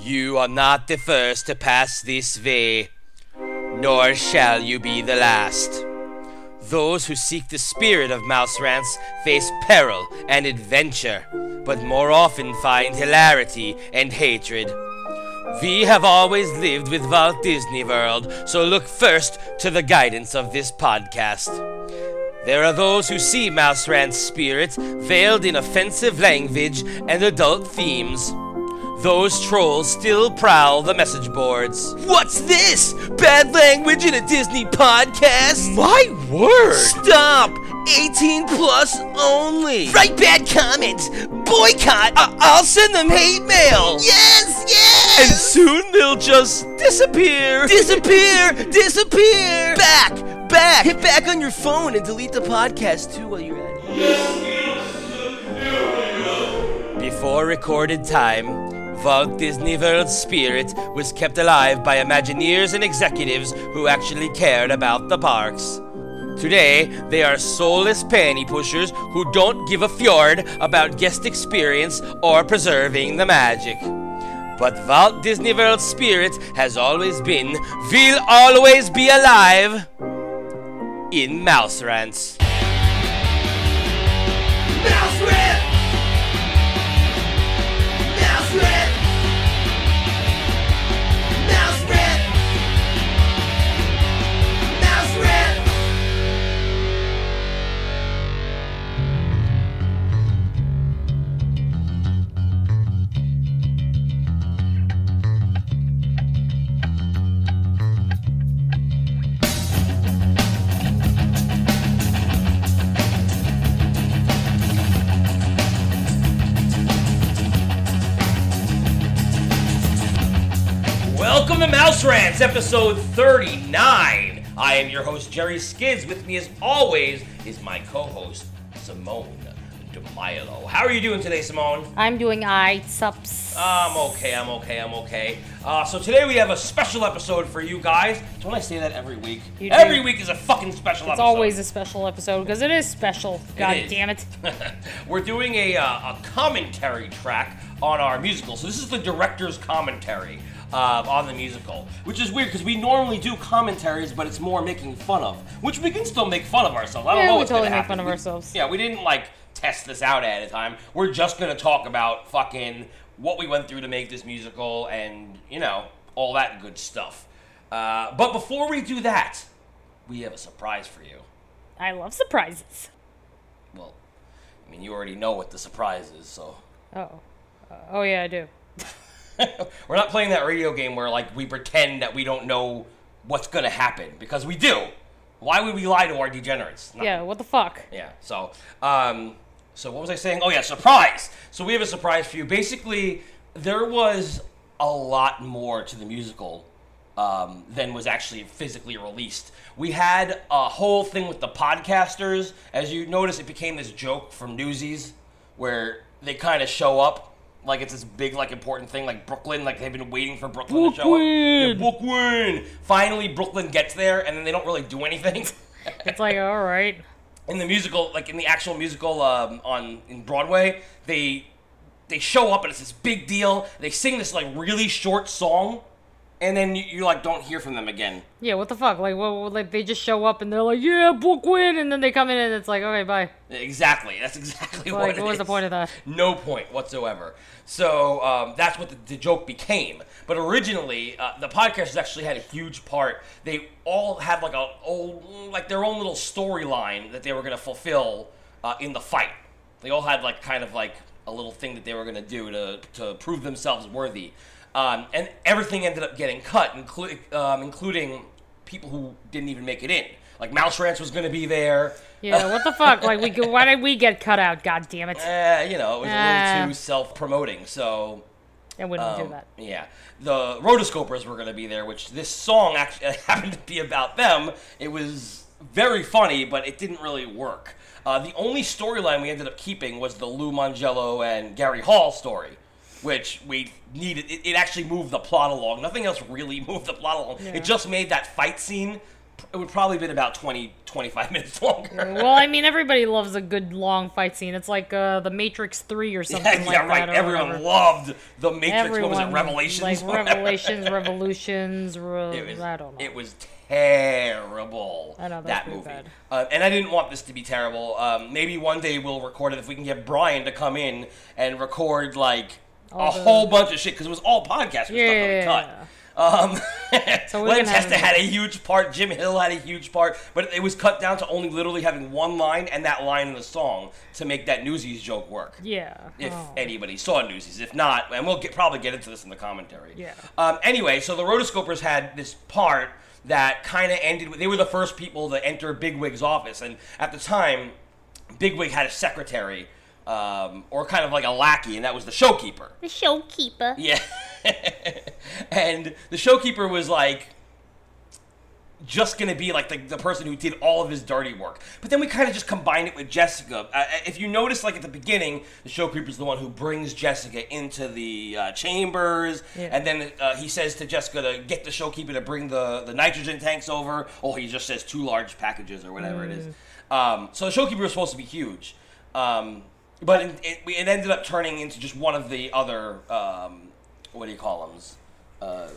You are not the first to pass this way, nor shall you be the last. Those who seek the spirit of Mouse Rants face peril and adventure, but more often find hilarity and hatred. We have always lived with Walt Disney World, so look first to the guidance of this podcast. There are those who see Mouse Rant's spirit veiled in offensive language and adult themes. Those trolls still prowl the message boards. What's this? Bad language in a Disney podcast? My word! Stop! 18 plus only! Write bad comments! Boycott! I- I'll send them hate mail! Yes! Yes! And soon they'll just disappear! Disappear! Disappear! Back! Back! Hit back on your phone and delete the podcast too while you're at it. Before recorded time, Walt Disney World's spirit was kept alive by Imagineers and executives who actually cared about the parks. Today, they are soulless panty pushers who don't give a fjord about guest experience or preserving the magic. But Walt Disney World's spirit has always been, will always be alive in Mouse Rants. Mouse Rant! Mouse Rant! Rants, episode 39. I am your host, Jerry Skids. With me, as always, is my co host, Simone DeMilo. How are you doing today, Simone? I'm doing I sups. I'm okay, I'm okay, I'm okay. Uh, so today we have a special episode for you guys. Don't I say that every week? You do. Every week is a fucking special it's episode. always a special episode because it is special. God is. damn it. We're doing a, uh, a commentary track on our musical. So this is the director's commentary uh, on the musical, which is weird because we normally do commentaries, but it's more making fun of, which we can still make fun of ourselves. I don't Yeah, know we what's totally gonna make happen. fun of We- ourselves. Yeah, we didn't like test this out at a time. We're just gonna talk about fucking what we went through to make this musical and you know all that good stuff. Uh, but before we do that, we have a surprise for you. I love surprises. Well, I mean, you already know what the surprise is, so. Oh. Uh, oh, yeah, I do. We're not playing that radio game where like we pretend that we don't know what's gonna happen because we do. Why would we lie to our degenerates? Not- Yeah, what the fuck? Yeah. So, um, so what was I saying? Oh yeah, surprise. So we have a surprise for you. Basically, there was a lot more to the musical um, than was actually physically released. We had a whole thing with the podcasters. As you notice, it became this joke from Newsies where they kind of show up. Like it's this big, like important thing, like Brooklyn. Like they've been waiting for Brooklyn, to show up. Yeah, Brooklyn. Finally, Brooklyn gets there, and then they don't really do anything. It's like, all right. in the musical, like in the actual musical um, on in Broadway, they they show up and it's this big deal. They sing this like really short song, and then you, you like don't hear from them again. Yeah, what the fuck? Like, what, like they just show up and they're like, yeah, book win, and then they come in and it's like, okay, bye. Exactly. That's exactly what Like, it what was the point of that? No point whatsoever. So um, that's what the, the joke became. But originally, uh, the podcasters actually had a huge part. They all had like a old, like their own little storyline that they were going to fulfill uh, in the fight. They all had like kind of like a little thing that they were going to do to to prove themselves worthy. Um, and everything ended up getting cut, inclu- um, including people who didn't even make it in. Like Mouse Rants was going to be there. Yeah, what the fuck? Like, we why did we get cut out? God damn it. Eh, you know, it was a Ah. little too self-promoting. So I wouldn't um, do that. Yeah, the rotoscopers were going to be there, which this song actually happened to be about them. It was very funny, but it didn't really work. Uh, the only storyline we ended up keeping was the Lou Mongello and Gary Hall story, which we needed. It, it actually moved the plot along. Nothing else really moved the plot along. It just made that fight scene it would probably have been about 20, 25 minutes longer. Well, I mean, everybody loves a good long fight scene. It's like uh, the Matrix Three or something yeah, like yeah, that. right. or Everyone whatever. loved the Matrix. Everyone, what was it? Revelations. like Revelations, Revolutions. Re- It was, I don't know. It was terrible. I know, that that movie. Uh, and I didn't want this to be terrible. Um, maybe one day we'll record it if we can get Brian to come in and record like a the- whole bunch of shit because it was all podcast stuff that we Yeah. cut. Um, So Len Testa had a huge part. Jim Hill had a huge part, but it was cut down to only literally having one line and that line in the song to make that Newsies joke work yeah. if Oh. anybody saw Newsies. If not, and we'll get, probably get into this in the commentary. Yeah. Um, anyway, so the rotoscopers had this part that kind of ended with they were the first people to enter Bigwig's office, and at the time, Bigwig had a secretary. Um, or kind of like a lackey, and that was the showkeeper. The showkeeper. Yeah. and the showkeeper was like just gonna be like the, the person who did all of his dirty work. But then we kind of just combined it with Jessica. Uh, if you notice, like at the beginning, the showkeeper's the one who brings Jessica into the uh, chambers, Yeah. and then uh, he says to Jessica to get the showkeeper to bring the, the nitrogen tanks over. Oh, he just says two large packages or whatever it is. Um, so the showkeeper was supposed to be huge. Um, but it, it, it ended up turning into just one of the other, um, what do you call them? Uh,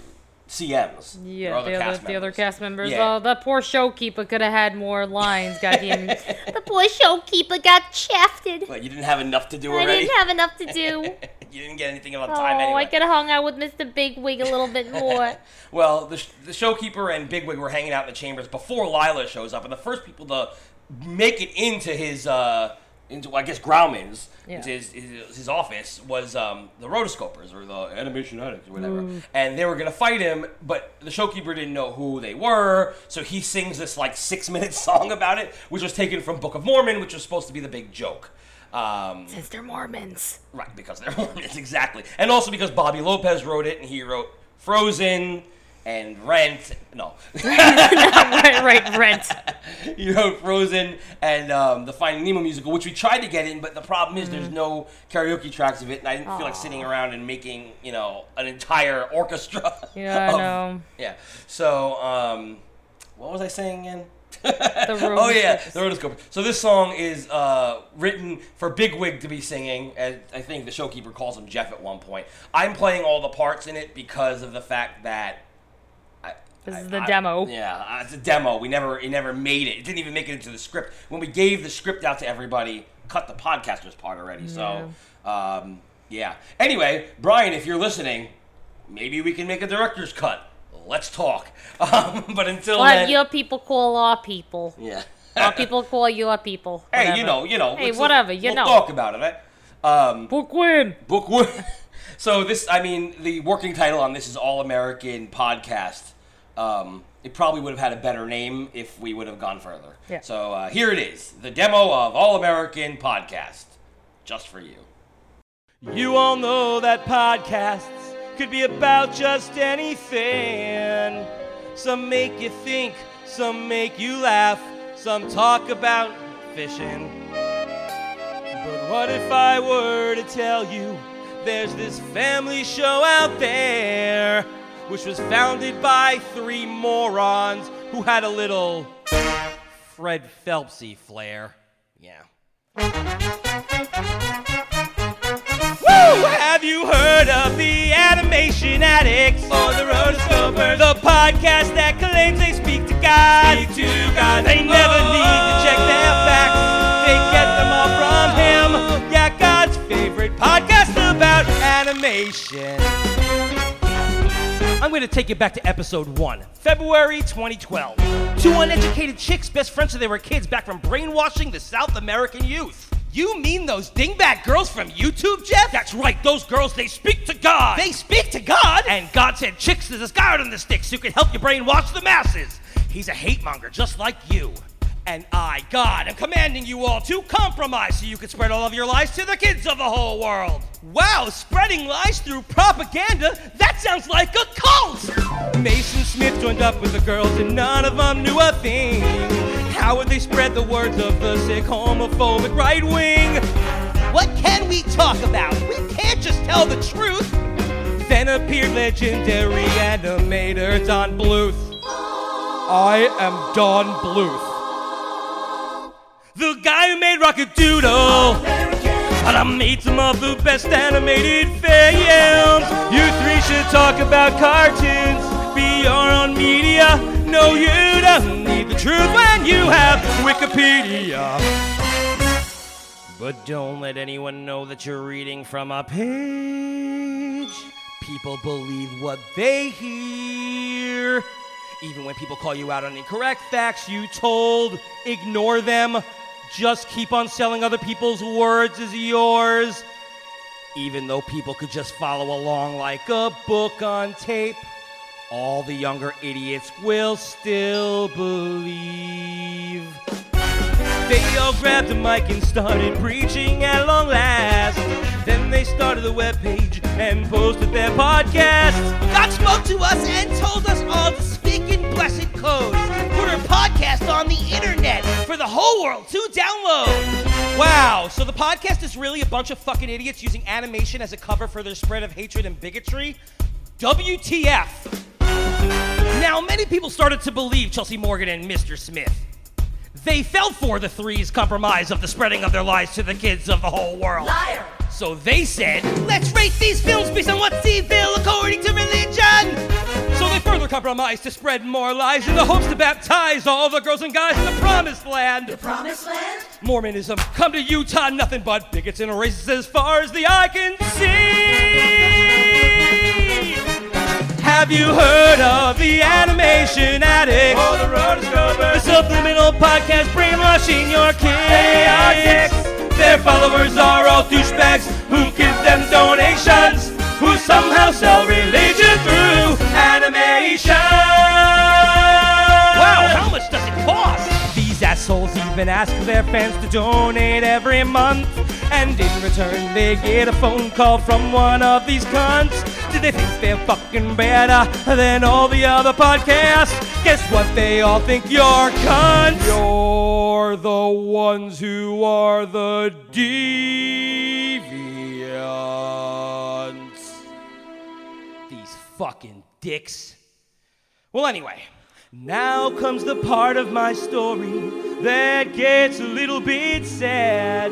CMs. or Yeah, the other, cast the other members. cast members. Yeah. Oh, that poor showkeeper could have had more lines. Goddamn. The poor showkeeper got shafted. But you didn't have enough to do I already. I didn't have enough to do. you didn't get anything on Oh, time anyway. I could have hung out with Mr. Bigwig a little bit more. Well, the, sh- the showkeeper and Bigwig were hanging out in the chambers before Lila shows up, and the first people to make it into his, uh, into I guess Grauman's, Yeah. into his, his, his office was um, the rotoscopers or the animation addicts or whatever, and they were gonna fight him, but the showkeeper didn't know who they were, so he sings this like six minute song about it, which was taken from Book of Mormon, which was supposed to be the big joke. Um, Since they're Mormons. Right, because they're Mormons, exactly. And also because Bobby Lopez wrote it and he wrote Frozen and Rent. No. right, right, rent. you wrote Frozen and um, the Finding Nemo musical, which we tried to get in, but the problem is there's no karaoke tracks of it, and I didn't feel like sitting around and making, you know, an entire orchestra. Yeah, I know. Yeah. So, um, what was I saying again? The. Oh yeah, the rotoscope. So this song is uh, written for Bigwig to be singing, and I think the showkeeper calls him Jeff at one point. I'm playing all the parts in it because of the fact that This is the I- demo. Yeah, uh, it's a demo. We never, it never made it. It didn't even make it into the script. When we gave the script out to everybody, cut the podcasters part already. So, um, yeah. Anyway, Brian, if you're listening, maybe we can make a director's cut. Let's talk. Um, but until What then, your people call our people. yeah. Our people call your people. Hey, Whatever. you know, you know. Hey, whatever, you we'll know. talk about it, right? Um, Bookwind. book one. so this, I mean, the working title on this is All American Podcast. Um, it probably would have had a better name if we would have gone further. Yeah. So uh, here it is, the demo of All American Podcast, just for you. You all know that podcasts could be about just anything. Some make you think, some make you laugh, some talk about fishing. But what if I were to tell you there's this family show out there which was founded by three morons who had a little Fred Phelpsy flair? Yeah. Woo! Have you heard of the Animation Addicts or the Rotoscopers? The podcast that claims they speak to God. Speak to God. They never need to check their facts. They get them all from Him. Yeah, God's favorite podcast about animation. I'm going to take you back to episode one, February 2012. Two uneducated chicks, best friends since they were kids, back from brainwashing the South American youth. You mean those dingbat girls from YouTube, Jeff? That's right, those girls, they speak to God. They speak to God? And God sent chicks to this guy out on the sticks who can help you brainwash the masses. He's a hate monger just like you. And I, God, am commanding you all to compromise so you can spread all of your lies to the kids of the whole world. Wow, spreading lies through propaganda? That sounds like a cult! Mason Smith joined up with the girls and none of them knew a thing. How would they spread the words of the sick homophobic right wing? What can we talk about? We can't just tell the truth. Then appeared legendary animator Don Bluth. I am Don Bluth. The guy who made Rock-a-Doodle. And I made some of the best animated films. You three should talk about cartoons. Be your own media. No, you don't need the truth when you have Wikipedia. But don't let anyone know that you're reading from a page. People believe what they hear. Even when people call you out on incorrect facts you told, ignore them. Just keep on selling other people's words as yours. Even though people could just follow along like a book on tape, all the younger idiots will still believe. They all grabbed a mic and started preaching at long last. Then they started a webpage and posted their podcast. God spoke to us and told us all to speak in blessed code. Put our podcast on the internet for the whole world to download. Wow, so the podcast is really a bunch of fucking idiots using animation as a cover for their spread of hatred and bigotry? WTF. Now, many people started to believe Chelsea Morgan and Mr. Smith. They fell for the threes compromise of the spreading of their lies to the kids of the whole world. Liar. So they said, Let's rate these films based on what's evil according to religion. so they further compromised to spread more lies in the hopes to baptize all the girls and guys in the promised land. The promised land? Mormonism, come to Utah, nothing but bigots and racists as far as the eye can see. Have you heard of the animation addict? Oh, the rotoscopers. The subliminal podcast brainwashing your kids. Their followers are all douchebags who give them donations, who somehow sell religion through animation. Wow, how much does it cost? These assholes even ask their fans to donate every month. And in return, they get a phone call from one of these cunts. Do they think they're fucking better uh, than all the other podcasts? Guess what? They all think you're cunts. You're the ones who are the deviants. These fucking dicks. Well, anyway, now comes the part of my story that gets a little bit sad.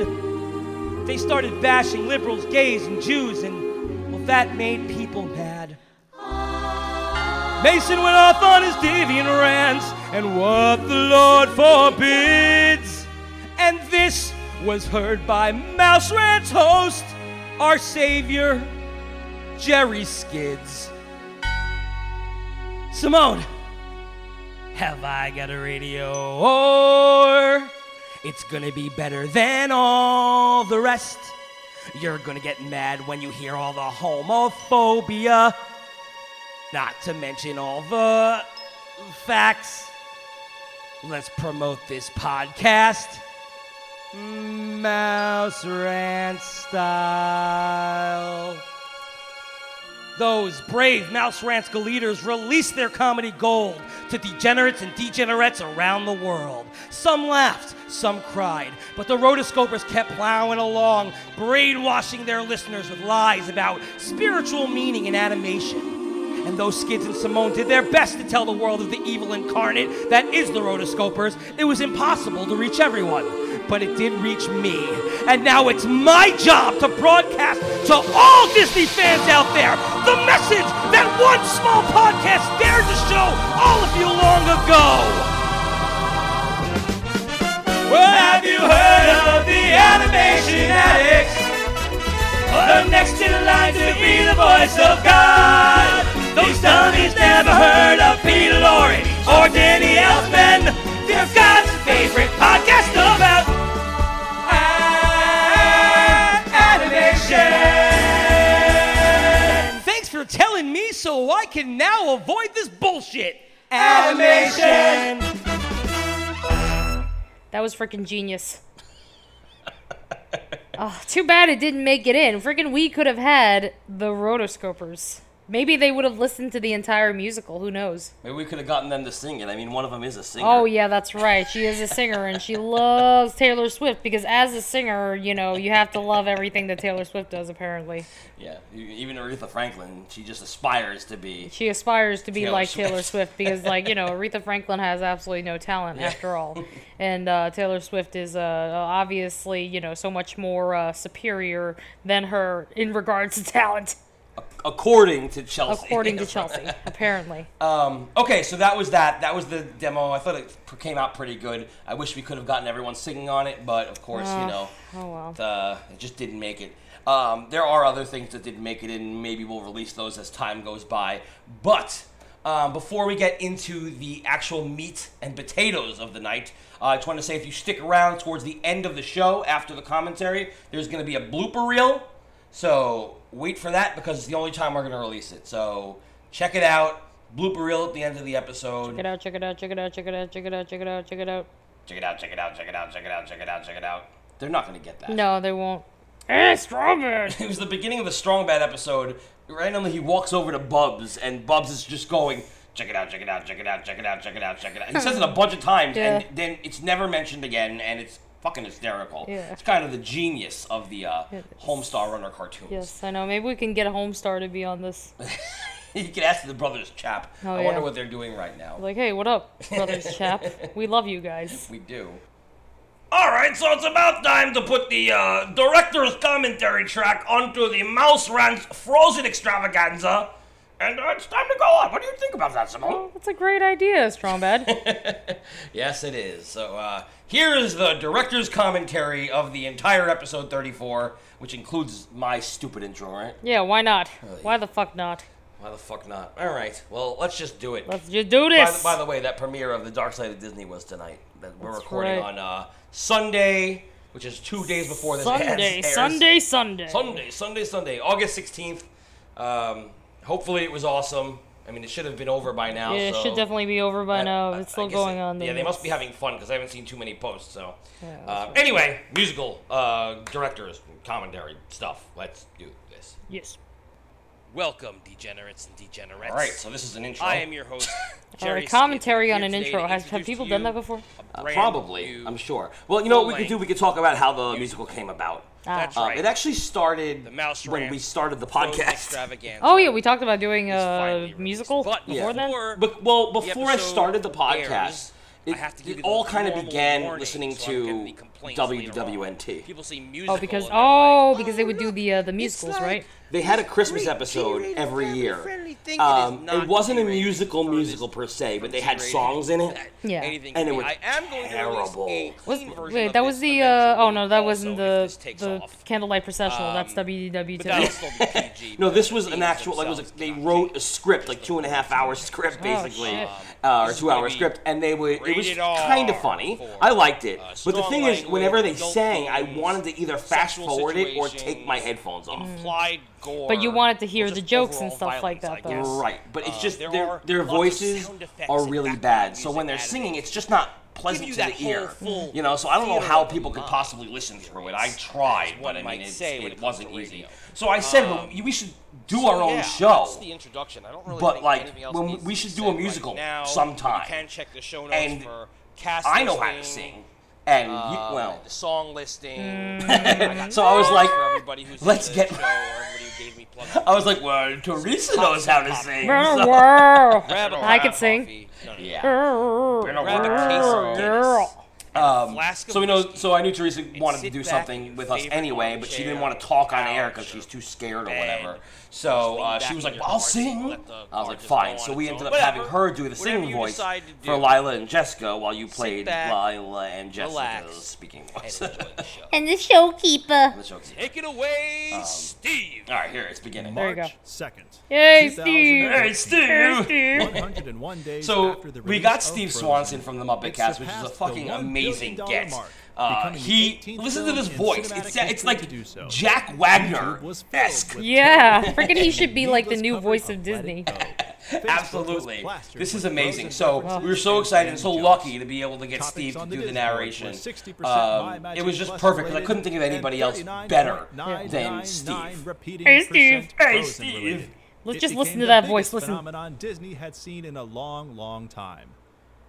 They started bashing liberals, gays, and Jews, and well, that made people mad. Mason went off on his deviant rants, and what the Lord forbids. And this was heard by Mouse Rant's host, our savior, Jerry Skids. Simone, have I got a radio? Or it's gonna be better than all the rest. You're gonna get mad when you hear all the homophobia. Not to mention all the facts. Let's promote this podcast. Mouse Rant style. Those brave Mouse Rants leaders released their comedy gold to degenerates and degenerates around the world. Some laughed, some cried, but the rotoscopers kept plowing along, brainwashing their listeners with lies about spiritual meaning in animation. And those Skids and Simone did their best to tell the world of the evil incarnate that is the rotoscopers. It was impossible to reach everyone, but it did reach me. And now it's my job to broadcast to all Disney fans out there the message that one small podcast dared to show all of you long ago. Well, have you heard of the animation addicts? The next in line to be the voice of God. Those dummies never heard of Peter Lorre or Danny Elfman. They're God's favorite podcast so I can now avoid this bullshit. Animation. That was freaking genius. oh, too bad it didn't make it in. Freaking we could have had the rotoscopers. Maybe they would have listened to the entire musical. Who knows? Maybe we could have gotten them to sing it. I mean, one of them is a singer. Oh yeah, that's right. She is a singer and she loves Taylor Swift because as a singer, you know, you have to love everything that Taylor Swift does. Apparently, Yeah, even Aretha Franklin, she just aspires to be. she aspires to be Taylor like Swift. Taylor Swift because, like, you know, Aretha Franklin has absolutely no talent after all, and uh, Taylor Swift is uh, obviously, you know, so much more uh, superior than her in regards to talent, According to Chelsea. according to Chelsea. Apparently, Um, okay, so that was that. That was the demo. I thought it came out pretty good. I wish we could have gotten everyone singing on it, but of course, you know, oh well. the, it just didn't make it. Um, there are other things that didn't make it, and maybe we'll release those as time goes by. But um, before we get into the actual meat and potatoes of the night, uh, I just want to say if you stick around towards the end of the show after the commentary, there's going to be a blooper reel. So wait for that because it's the only time we're going to release it. So check it out. Blooper reel at the end of the episode. Check it out, check it out, check it out, check it out, check it out, check it out, check it out. Check it out, check it out, check it out, check it out, check it out, check it out. They're not going to get that. No, they won't. Hey, Strawberry! It was the beginning of the Strong Bad episode. Randomly, he walks over to Bubs, and Bubs is just going, check it out, check it out, check it out, check it out, check it out, check it out. He says it a bunch of times, Yeah. and then it's never mentioned again, and it's fucking hysterical. Yeah. It's kind of the genius of the uh. Homestar Runner cartoons. Yes, I know. Maybe we can get a Homestar to be on this. you can ask the brothers chap. Oh, I wonder what they're doing right now. Like, hey, what up, brothers chap? We love you guys. We do. All right, so it's about time to put the uh, director's commentary track onto the Mouse Rant's Frozen Extravaganza, and uh, it's time to go on. What do you think about that, Simone? Oh, that's a great idea, Strong Bad. Yes, it is. So uh, here is the director's commentary of the entire episode 34, which includes my stupid intro, right? yeah, why not? Why the fuck not? Why the fuck not? All right, well, let's just do it. Let's just do by, this. the, by the way, that premiere of The Dark Side of Disney was tonight. That we're That's recording right. on uh, Sunday, which is two days before this Sunday, airs. Sunday, Sunday. Sunday, Sunday, Sunday, August 16th. Um, hopefully it was awesome. I mean, it should have been over by now. Yeah, it should definitely be over by I- now. I- It's still going it- on. Yeah, they must be having fun because I haven't seen too many posts. So, Yeah, uh, anyway, musical uh, directors, commentary stuff. Let's do this. Yes. Welcome, degenerates and degenerates. All right, so this is an intro. I am your host, Jerry Alright, commentary Skid, on an intro. Has have people done that before? Uh, probably, I'm sure. Well, you know what we could do? We could talk about how the musical came about. That's Uh, right. It actually started The Mouse when we started the Frozen podcast. Extravaganza Oh yeah, we talked about doing a musical But before then. before But, well, before I started the podcast, airs, it, I have to give it you the all kind of began warning listening so I don't get any to complaints later on. WWNT. People see musical. Oh, because they're oh, like, because they would do the uh, the musicals, like- right? They had a Christmas Great, episode G-rated, every year. thing. Um, It is it wasn't a G-rated. musical musical per se, but they had songs in it. Yeah. Anything And it was I am going to terrible. release a Was, clean version wait, of that was this the uh, eventually oh no, that wasn't if the this takes the off. Candlelight Processional. That's Um, WDW But that'll too. still be PG. No, but this the was an themes actual like it was a, themselves they cannot wrote a change. script like two and a half hour script Oh, basically, shit. uh, or two hour gonna be script, and they would it was rated kind of funny. for, I liked it, uh, but the strong thing is, language, whenever they adult sang, I themes, wanted to either fast sexual forward it or take situations, my headphones off. Implied gore. But you wanted to hear the jokes and overall stuff like that, though. Right, but it's Uh, just there their their voices are really bad. So when they're singing, it's just not pleasant to that the ear. You know, so I don't know how people could possibly listen through it. I tried, one but I might mean, it's, say it it wasn't easy. So I said, Um, well, we should do So, our own yeah, show. That's the introduction. I don't really But, like, when we should do a musical right now. sometime. You can check the show notes And for cast I know how to sing, and you, um, well, the song listing. Mm. I got So I was like, for everybody who's let's get- show, everybody who gave me. I was like, well, Teresa knows how to sing. Wow. so- Grab a I could sing. coffee. No, no, no. Yeah. Grab a case of Guinness. Um, so we know, so I knew Teresa wanted to do something with us anyway, but she didn't want to talk on air because she's too scared or whatever. So uh, she was like, well, I'll sing. seat, let the I was like, fine. So we ended own. up having her do the singing voice decide for. Lila and Jessica while you played back, Lila and Jessica's relax, speaking and voice. enjoy the show. And the showkeeper. The joke's- Take it away, Um, Steve. All right, here it's beginning. There you go. March 2nd. Yay, Steve! Hey, Steve. Steve! 101 days So we got Steve Swanson from the Muppet it Cast, which is a fucking amazing billion get. mark, Uh, he listen to this voice. It's it's like do so. Jack Wagner was filled esque. Yeah, terrible freaking he should be like the new voice of Disney. Go. Facebook was Absolutely. This is amazing. So references we were so excited and so lucky to be able to get Steve to do the Disney board were narration. Um, it was just perfect because I couldn't think of anybody else better than Steve. repeating Hey, Steve. Hey, Steve. Let's just listen to that voice. Listen. phenomenon Disney had seen in a long, long time.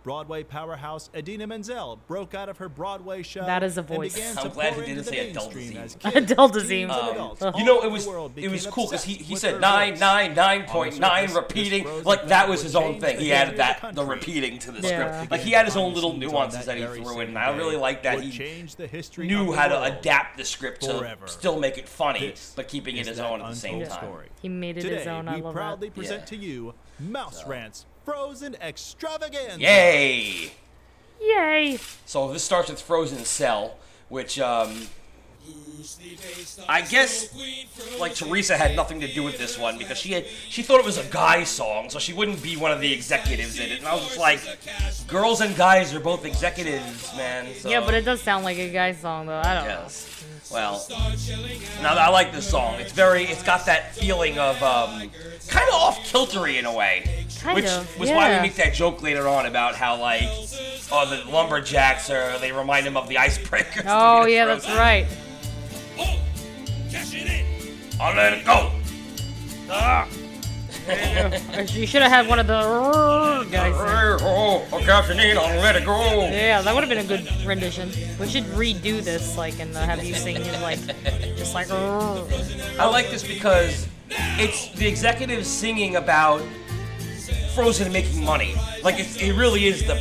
Broadway powerhouse Idina Menzel broke out of her Broadway show. That is a and voice. began I'm glad pour he didn't the say adult mainstream disease. as kids, Adult disease. Um, adults you know, it was it was cool because he, he said her nine voice. nine nine On point the nine surface, repeating like that was his own thing. He added that the the repeating to the Yeah. script. Like he had his own little nuances that he threw in. And I really like that he change the history knew how to adapt the script to forever. still make it funny, but keeping it his own at the same time. He made it his own. I we love proudly present to you Mouse Rant's Frozen Extravaganza. Yay! Yay! So this starts with Frozen Cell, which um, I guess like Teresa had nothing to do with this one because she had she thought it was a guy song, so she wouldn't be one of the executives in it. And I was just like, girls and guys are both executives, man. So, Yeah, but it does sound like a guy song though. I don't know. Well, now I like this song. It's very, it's got that feeling of um, kind of off kiltery in a way. Kind which of, was why we make that joke later on about how like, oh, the lumberjacks are they remind him of the icebreakers. Oh yeah, that's right. I'll let it go. You should have had one of the guys. Oh, oh, Captain Ian, I'll let it go. Yeah, that would have been a good rendition. We should redo this, like, and uh, have you sing it, like, just like. I like this because it's the executives singing about Frozen making money. Like it's, it really is the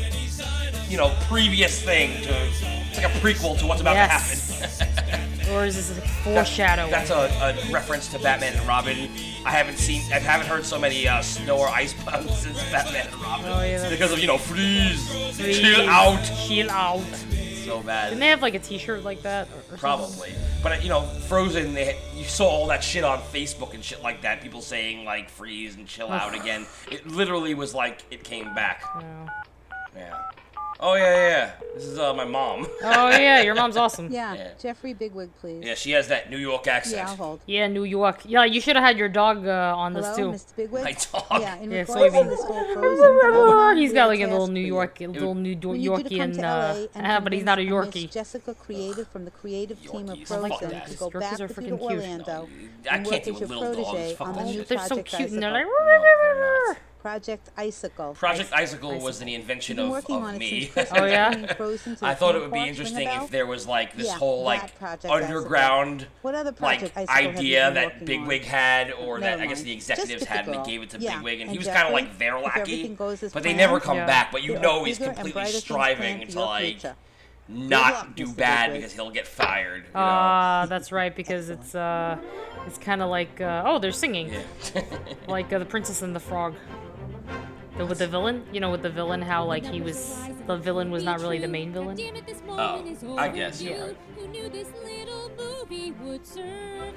you know previous thing to. It's like a prequel to what's about Yes. to happen. Or is this like foreshadowing? That's a, a reference to Batman and Robin. I haven't seen, I haven't heard so many uh, snow or ice puns since Batman and Robin. Oh, yeah, because of you know freeze, Please, chill out, Chill out. so bad. Didn't they have like a T-shirt like that? Or, or something? Probably. But uh, you know, Frozen. They, you saw all that shit on Facebook and shit like that. People saying like freeze and chill out again. It literally was like it came back. No. Yeah. Oh yeah, yeah. yeah. This is uh, my mom. Oh yeah, your mom's awesome. Yeah, Yeah. Jeffrey Bigwig, please. yeah, she has that New York Yeah, accent. I'll hold. Yeah, New York. Yeah, you should have had your dog uh, on this Hello, too. Mr. Bigwig? My dog. Yeah, in Yeah, regards to soybean. this whole Frozen phenomenon, He's we got like a task little for New you. York, a little New Do- We need you to come Yorkian. to Uh, LA and ah, but he's not a convince Yorkie. Jessica creative from the creative team of Yorkies. Fuck Frozen that. to go Yorkies back are with you freaking to cute. Orlando I and can't work deal as with your little dogs. protege Fuck on that the new shit. They're so Project cute and they're like. Icicle. Project Icicle. Project Icicle was the invention of, of on me. Oh, yeah? between Frozen to I thought it would be interesting Ring a bell? if there was like this Yeah, whole like underground What other like Project Icicle idea been that working on? Bigwig had, or that Never I guess the executives had, and they gave it to Yeah, Bigwig, and, and he was kind of like their if lackey. everything goes But they never come Yeah. back. But you there know he's completely striving to like not do bad because he'll get fired. You know? Ah, that's right because it's uh, it's kind of like uh, oh they're singing yeah. like uh, the Princess and the Frog. The, with the villain, you know, with the villain, how like he was the villain was not really the main villain. Oh, I guess. Yeah. Yeah. Who knew this little booby would survive?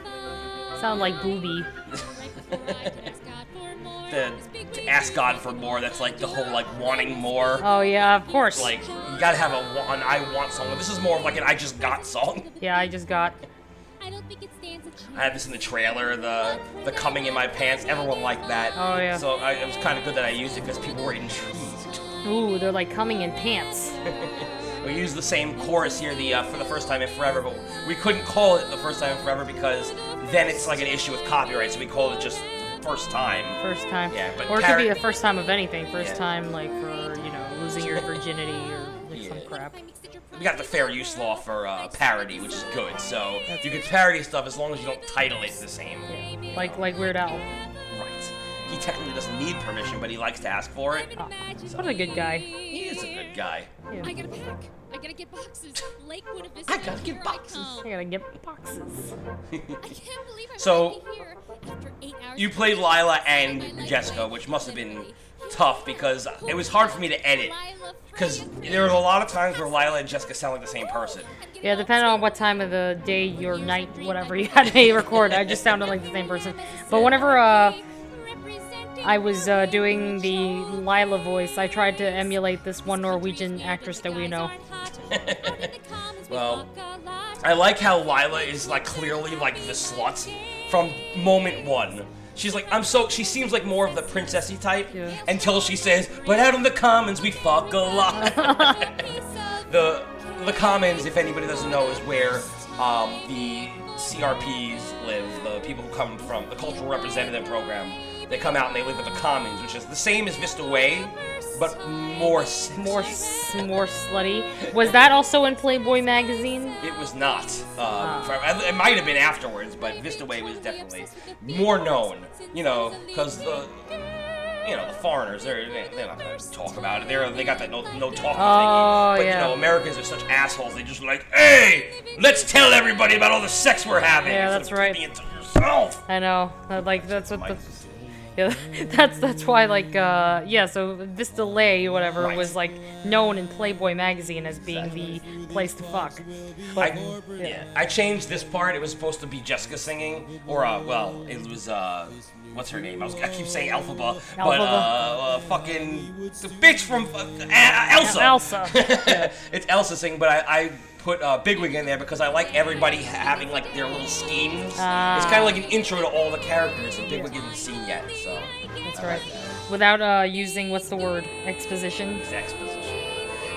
Sound like Booby. the, to ask God for more. That's like the whole like wanting more. Oh yeah, of course. Like you gotta have a one. I want song. This is more of like an I just got song. yeah, I just got. I don't think it stands a chance. I had this in the trailer. The the coming in my pants. Everyone liked that. Oh, yeah. So I, it was kind of good that I used it because people were intrigued. Ooh, they're like coming in pants. We used the same chorus here the uh, for the first time in forever, but we couldn't call it the first time in forever because then it's like an issue with copyright. So we called it just first time. First time. Yeah, but or it could be the first time of anything. First Yeah. time like for you know losing your virginity or like some crap. We got the fair use law for uh, parody, which is good. So you can parody stuff as long as you don't title it the same. Yeah. Like like Weird Al. Right. He technically doesn't need permission, but he likes to ask for it. Oh, what a good guy. He is a good guy. I gotta pack. I gotta get boxes. Lake Buena Vista. I gotta get boxes. come. I gotta get boxes. I can't believe I'm So, finally here after eight hours You played. Lila and Jessica, which must have been finally tough because it was hard for me to edit. Because there was a lot of times where Lila and Jessica sound like the same person. Yeah, depending on what time of the day your night, whatever you had me record, I just sounded like the same person. But whenever uh, I was uh, doing the Lila voice, I tried to emulate this one Norwegian actress that we know. Well, I like how Lila is like clearly like the slut from moment one. She's like, I'm so. She seems like more of the princessy type Yeah. until she says, "But out in the commons, we fuck a lot." the the commons, if anybody doesn't know, is where um, the CRPs live, the people who come from the cultural representative program. they come out and they live at the Commons, which is the same as Vista Way, but more sexy. More, s- more slutty. Was that also in Playboy magazine? It was not. Um, for- it might have been afterwards, but Vista Way was definitely more known. You know, because the you know the foreigners they're they- they're not gonna talk about it. They're they got that no no talking Oh, thingy. But yeah. you know Americans are such assholes. They just like, hey, let's tell everybody about all the sex we're having. Yeah, Instead that's of keeping right. it to yourself. I know. uh, Like that's what the. Yeah, that's that's why like uh yeah so Vista Lay whatever Right. was like known in Playboy magazine as being the place to fuck. But, I, yeah. I changed this part. It was supposed to be Jessica singing, or uh, well, it was uh, what's her name? I, was, I keep saying Elphaba, but uh, uh, fucking the bitch from uh, Elsa. Elsa. it's Elsa singing, but I, I put uh, Bigwig in there because I like everybody having like their little schemes. it's kind of like an intro to all the characters, and Bigwig isn't seen yet, so That's right. Without uh using what's the word exposition. it's exposition.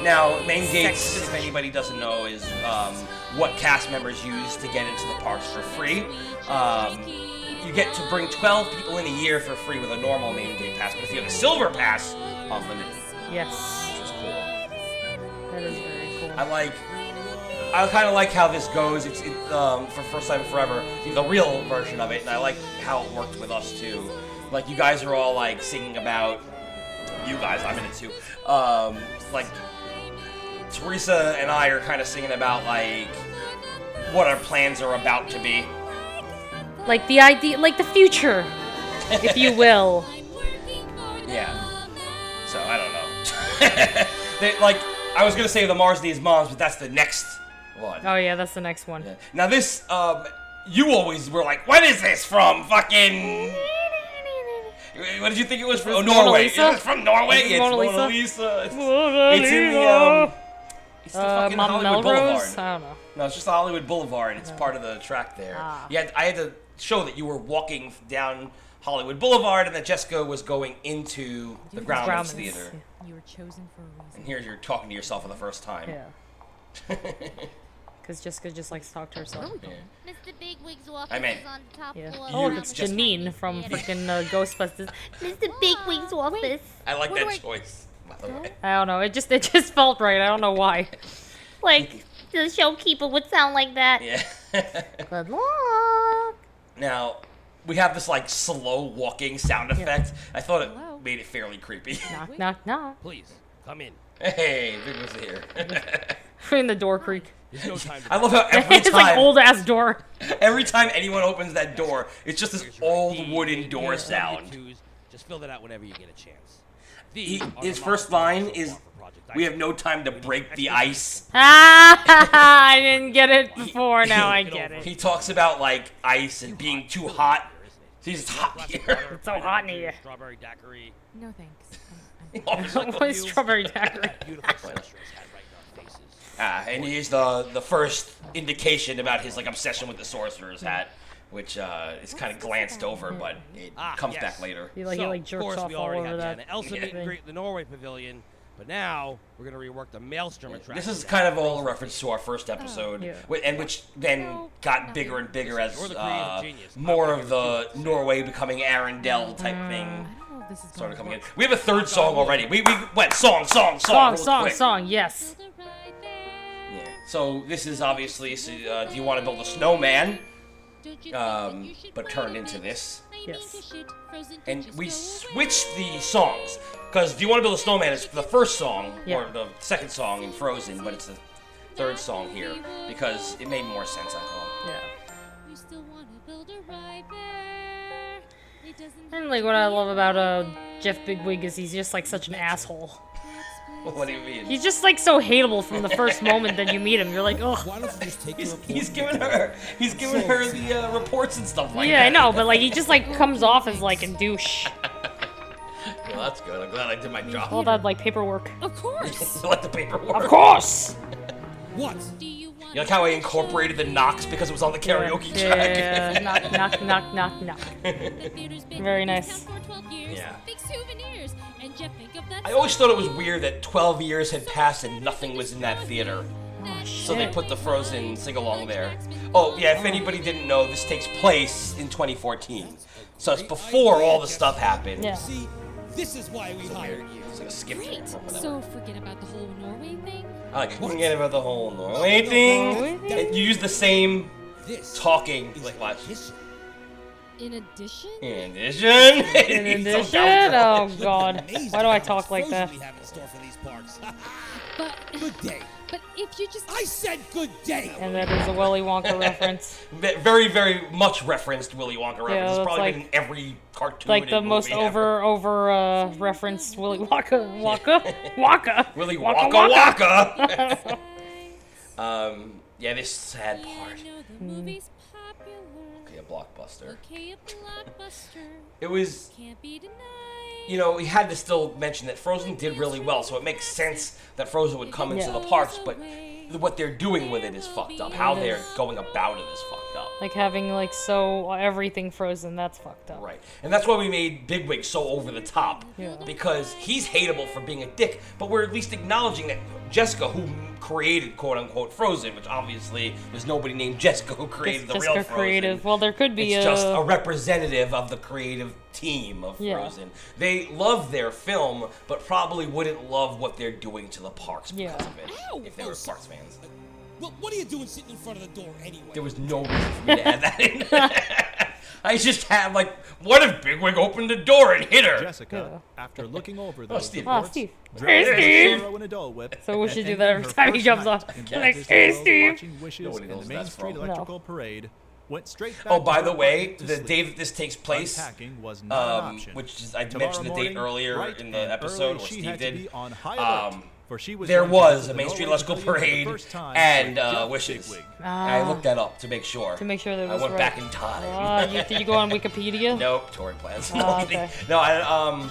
Now, main gates, if anybody doesn't know, is um, what cast members use to get into the parks for free. Um, you get to bring 12 people in a year for free with a normal main gate pass, but if you have a silver pass, unlimited. Yes, Which is cool. that is very cool. I like. I kind of like how this goes. It's it, um, for first time forever, the real version of it, and I like how it worked with us too. Like you guys are all like singing about you guys. I'm in it too. Um, like Teresa and I are kind of singing about like what our plans are about to be. Like the idea, like the future, if you will. Yeah. So I don't know. they, like I was gonna say the Mars Needs Moms, but that's the next one. Oh yeah, that's the next one. Now this, um, you always were like, what is this from? Fucking. What did you think it was from? Oh, Norway. Lisa? It's from Norway. It's Mona Mona Lisa? Lisa. It's, Mona it's in the um. It's the Uh, fucking Mama Hollywood Melrose? Boulevard. I don't know. No, it's just Hollywood Boulevard. and It's part of the track there. Ah. Yeah, I had to show that you were walking down Hollywood Boulevard and that Jessica was going into the Groundlings Groundlings, Theater. You were chosen for a reason. And here you're talking to yourself for the first time. Yeah. Because Jessica just likes to talk to herself. Yeah. Mr. Bigwig's office I mean- is on top Yeah. floor. Oh, it's Janine from freaking uh, Ghostbusters. Mr. Bigwig's office. I like What that do I- choice. By the way. I don't know. It just it just felt right. I don't know why. Like, the showkeeper would sound like that. Yeah. Good luck. Now, we have this like slow walking sound effect. I thought it made it fairly creepy. Knock knock knock. Please, come in. hey, Big was here. In the door creak. There's no time I love how every it's like time, old ass door. every time anyone opens that door, it's just this old D, wooden door your sound. W2s. Just fill that out whenever you get a chance. He, These are his first line so is, for Project "We have no time to break the ice." Ah, I didn't get it before. Now I get it. He talks about like ice and being too hot. He's hot here. It's so hot in here. Strawberry daiquiri. No thanks. I'm- I'm What is strawberry daiquiri? Beautiful sorceress had right in our faces. Ah, and he's the the first indication about his like obsession with the sorcerer's hat, which uh, is kind of glanced over, but it Ah, comes yes. back later. He like he so, like of jerks course, off we all already over have that. the Elsa meet and thing. greet at the Norway Pavilion, but now we're gonna rework the Maelstrom attraction. This is kind of all a reference to our first episode, Yeah. whi- and which then got bigger and bigger as You're the creative uh, genius. more I'm of the Norway becoming Arendelle type Mm. thing I don't know if this is started gonna coming in. We have a third song already. We, we went song, song, song, Song, real song, quick. song. Yes. So this is obviously. so, Uh, do you want to build a snowman? Don't you think Um, that you should but turned into this. Yes. to shit, frozen and we switched the songs because "Do You Want to Build a Snowman" is the first song Yeah. or the second song in Frozen, but it's the third song here because it made more sense. I thought. Yeah. You still wanna build a right there. It doesn't And like what I love about uh Jeff Bigwig is he's just like such an asshole. What do you mean? He's just like so hateable from the first moment that you meet him. You're like, oh. Why don't you just take He's, the he's giving her he's giving her the uh, reports and stuff like Yeah, I know, but like he just like comes off as like a douche. Well, that's good. I'm glad I did my job. All that like paperwork. Of course. I like the paperwork. Of course. What? Do you want You like how I incorporated the knocks because it was on the karaoke yeah, track. Yeah, yeah, knock, knock, knock, knock, knock. the theater's been Very nice. for 12 years. Yeah. Big souvenirs. And Jeff, think of that I always thought it was weird that 12 years had passed and nothing was in that theater. Oh, so they put the Frozen sing along there. Oh yeah, if anybody didn't know, this takes place in 2014. So it's before all the stuff happened. Yeah. See, this is why we hired you. It's like a skip track or whatever. So forget about the whole Norway thing. I like forget about the whole Norway thing. And you use the same talking like watch. History. In addition, In addition, In addition, oh god, why do I talk like that? We have in store for these parks. but good day. but if you just I said good day. And that is a Willy Wonka reference. Very, very much referenced Willy Wonka reference. Yeah, it's probably like- been in every cartoon. Like the most movie over over uh, referenced Willy Wonka Wonka Wonka. Willy Wonka Wonka Wonka. Wonka. um, yeah, this sad yeah, part. I blockbuster. Okay, a blockbuster It was, can't be denied. you know, we had to still mention that Frozen did really well, so it makes sense that Frozen would come into Yeah. the parks, but what they're doing with it is fucked up. How they're going about it is fucked up. Like having like so everything frozen, that's fucked up. Right. And that's why we made Bigwig so over the top. Yeah. Because he's hateable for being a dick, but we're at least acknowledging that Jessica, who created quote unquote Frozen, which obviously there's nobody named Jessica who created It's the just real a Frozen. creative. Well, there could be It's a. just a representative of the creative team of Yeah. Frozen. They love their film, but probably wouldn't love what they're doing to the parks because Yeah. of it. If they were parks fans. Well, what are you doing sitting in front of the door anyway? There was no reason for me to add that in. I just had like, what if Bigwig opened the door and hit her? Jessica, after looking over those Steve. Oh, reports, Steve. Hey, to Steve. Zoro in a Dole Whip, So we should do that every time he jumps off. Like, Disney "Hey, Steve." Watching Wishes Nobody and knows the Main that's Street from. Electrical Parade went straight back Oh, to by her the way, apartment to the sleep. day that this takes place, Unpacking was not an um, option. which is, I Tomorrow mentioned the date morning, earlier bright in the and episode, early, or she Steve had to did. be on high alert, Um, for she was there was a Main Street Norway Electrical Pavilion Parade and uh, Wishes. Bigwig. I Ah. looked that up to make sure. To make sure that it I went right. back in time. Uh, you, did you go on Wikipedia? Nope, touring plans. No, I'm okay. no, I um,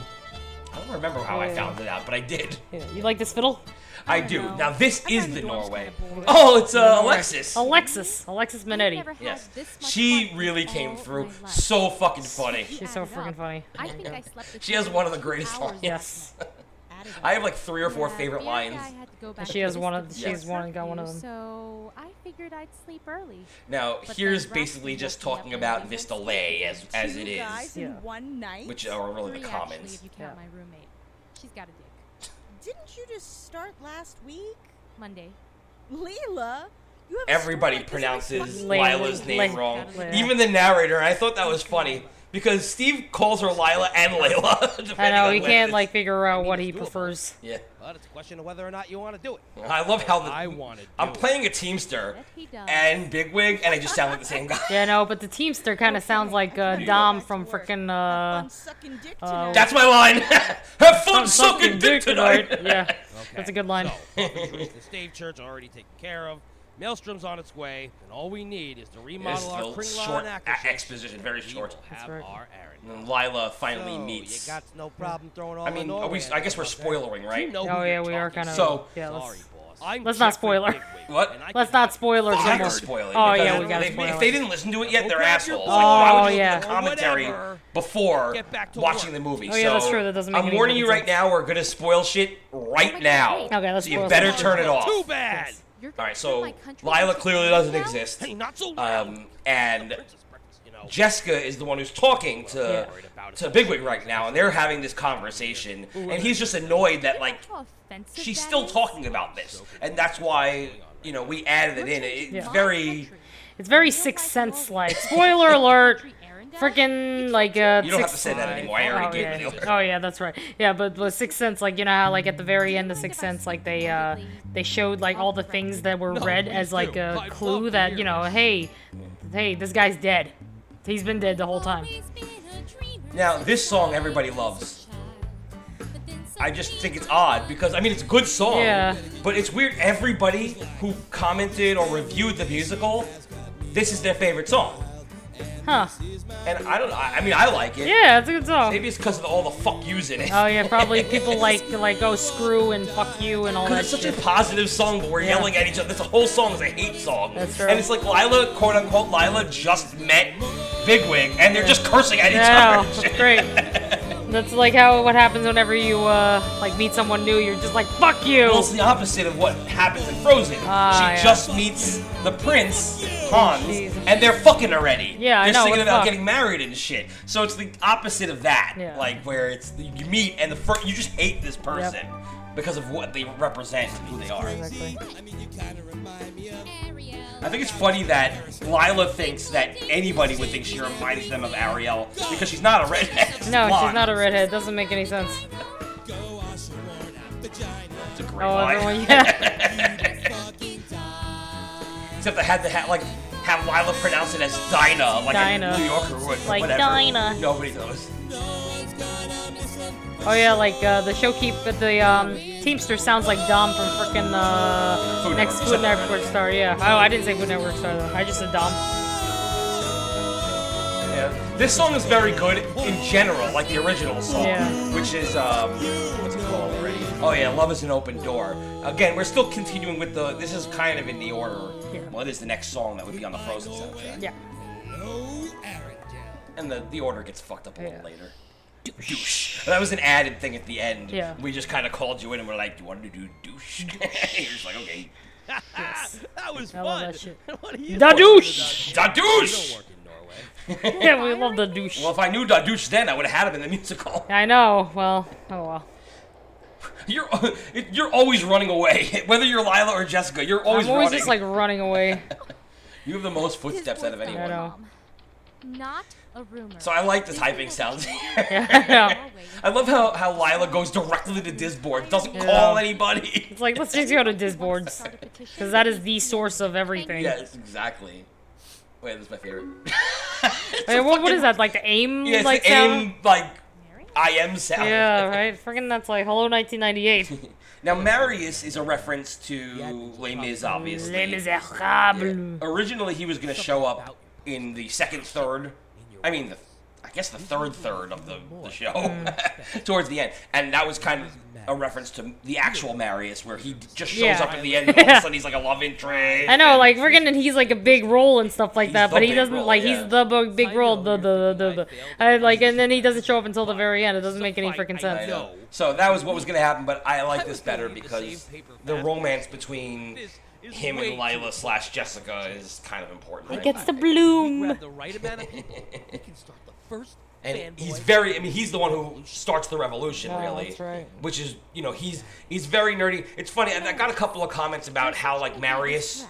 I don't remember how I found it out, but I did. Yeah, you like this fiddle? I do. know. Now this I is the Norway. kinda. Oh, it's uh, Alexis. Alexis. Alexis Minetti. Yes, she really came through so fucking funny. She's so freaking funny. I think I slept. She has one of the greatest hours lines. Yes. At. I have like three or four Yeah, favorite the other day lines. I had to go back She has one of- of she's books one- got one of them. So I figured I'd sleep early. Now But here's basically just woke me up talking about we this went delay as as Two it guys is, in Yeah. one night. which are really Three the actually, comments. if you count Yeah. my roommate. She's got a dick. Didn't you just start last week, Monday. Leela? You have Everybody story like this pronounces Layla- Lila's name Lay- wrong. Layla. Even the narrator, I thought that was funny because Steve calls her Lila and Layla. I know, on he can't like figure out what he prefers. Yeah, But it's a question of whether or not you want to do it. I love how the I want to I'm playing a Teamster Bet he does. and Bigwig, and I just sound like the same guy. Yeah, no, but the Teamster kind of sounds like uh, Dom from frickin' uh, fun sucking dick uh. That's my line. Have fun sucking dick tonight. Yeah, that's a good line. So, Buffy Dreams Church already taken care of. Maelstrom's on its way, and all we need is to remodel our little Kringla short and a- exposition, very short. will have right. our errand. And Lila finally So, meets. You got no problem throwing all I mean, are we, I guess we're out spoiling, right? You know Oh yeah, we are kind of. So- yeah, let's, boss. I'm let's not Jeffrey spoiler. What? let's not get spoiler Well, I some can spoil it. Oh yeah, we gotta if, spoil if they didn't listen to it yet, they're assholes. book. Like, why would Oh, you yeah. the commentary Whatever. before Get back to watching work. the movie? Oh, yeah, that's true. That doesn't make I'm warning you right now. We're gonna spoil shit right now. Okay, let's so you better turn it off. Too bad. You're All gonna right, turn so Lila clearly doesn't now? exist. Hey, not so. Um, and you know. Jessica is the one who's talking to to Bigwig right now, and they're having this conversation, and he's just annoyed that like she's still talking about this, and that's why you know we added it in. It's Yeah. very It's very Sixth Sense like. Spoiler alert! Freaking like uh. you don't have to say that anymore. I Oh already gave yeah. it the oh yeah, that's right. Yeah, but with Sixth Sense, like you know how like at the very end of Sixth Sense, like they uh they showed like all the things that were read as like a clue that you know, hey, hey, this guy's dead. He's been dead the whole time. Now this song everybody loves. I just think it's odd because I mean it's a good song, Yeah. but it's weird. Everybody who commented or reviewed the musical, this is their favorite song, Huh? and I don't. I I mean I like it. Yeah, it's a good song. Maybe it's because of all the fuck yous in it. Oh yeah, probably people like to like go screw and fuck you and all that it's such shit. a positive song, but we're Yeah. yelling at each other. This whole song is a hate song. That's true. And it's like Lila, quote unquote, Lila just met Bigwig, and they're just cursing at each Yeah, other. and shit. great. That's like how what happens whenever you uh like meet someone new. You're just like fuck you. Well, it's the opposite of what happens in Frozen. Ah, she yeah. just meets the prince, Hans, Jeez. and they're fucking already. Yeah, I they're know, singing about fuck? getting married and shit. So it's the opposite of that. Yeah. Like where it's you meet and the first you just hate this person because of what they represent and who they are. Exactly. I think it's funny that Lila thinks that anybody would think she reminds them of Ariel because she's not a redhead. She's No, she's not a redhead. Doesn't make any sense. It's a great Oh, line. everyone, yeah. Except I had to have like have Lila pronounce it as Dinah, like Dinah. a New Yorker would. Like whatever. Dinah. Nobody knows. Oh yeah, like uh, the showkeep, the um, Teamster sounds like Dom from frickin' uh, Food next Network. Food Network. Star. Yeah. Oh, I didn't say Food Network Star though. I just said Dom. Yeah. This song is very good in general, like the original song, Yeah. which is um, what's it called already? Oh yeah, Love is an Open Door. Again, we're still continuing with the. This is kind of in the order. Yeah. Well, it is the next song that would be on the Frozen soundtrack. Yeah. And the the order gets fucked up a little Yeah. later. Douche. That was an added thing at the end. Yeah. We just kind of called you in and we're like, "You wanted to do douche?" You're just like, "Okay." that was I love fun. that shit. what are you Da doing? douche. Da douche. Work in Norway. yeah, we love the douche. Well, if I knew Da douche then, I would have had him in the musical. I know. Well, oh well. You're you're always running away, whether you're Lila or Jessica. You're always running. I'm always running. just like running away. you have the most footsteps out of I anyone. know. Not a rumor. So I like the typing sounds. Yeah, I love how, how Lila goes directly to Disboard, doesn't Yeah. call anybody. It's like let's just go to Disboards because that is the source of everything. yes, exactly. Wait, this is my favorite. Wait, what, what is that? Like the aim? Yeah, it's like the sound? aim like I am sound. Yeah, right. Freaking that's like Hello 1998. Now Marius is a reference to Les Mis, obviously. Les Miserables. Originally, he was going to show up in the second third. I mean, the, I guess the third third of the, the show, Mm. towards the end, and that was kind of a reference to the actual Marius, where he just shows Yeah. up at the end. And all of a sudden, he's like a love interest. I know, like freaking, and he's like a big role and stuff like He's that, the but he big doesn't role, like yeah. he's the big, big role, the the the the, the I, like, and then he doesn't show up until the very end. It doesn't make any freaking I sense. know. So that was what was going to happen, but I like this better because the romance between him and Lila slash Jessica is kind of important. It gets the bloom. Grab the right amount of people, you can start the first and he's very i mean he's the one who starts the revolution Oh, really that's right. which is you know he's he's very nerdy it's funny and i got a couple of comments about how like marius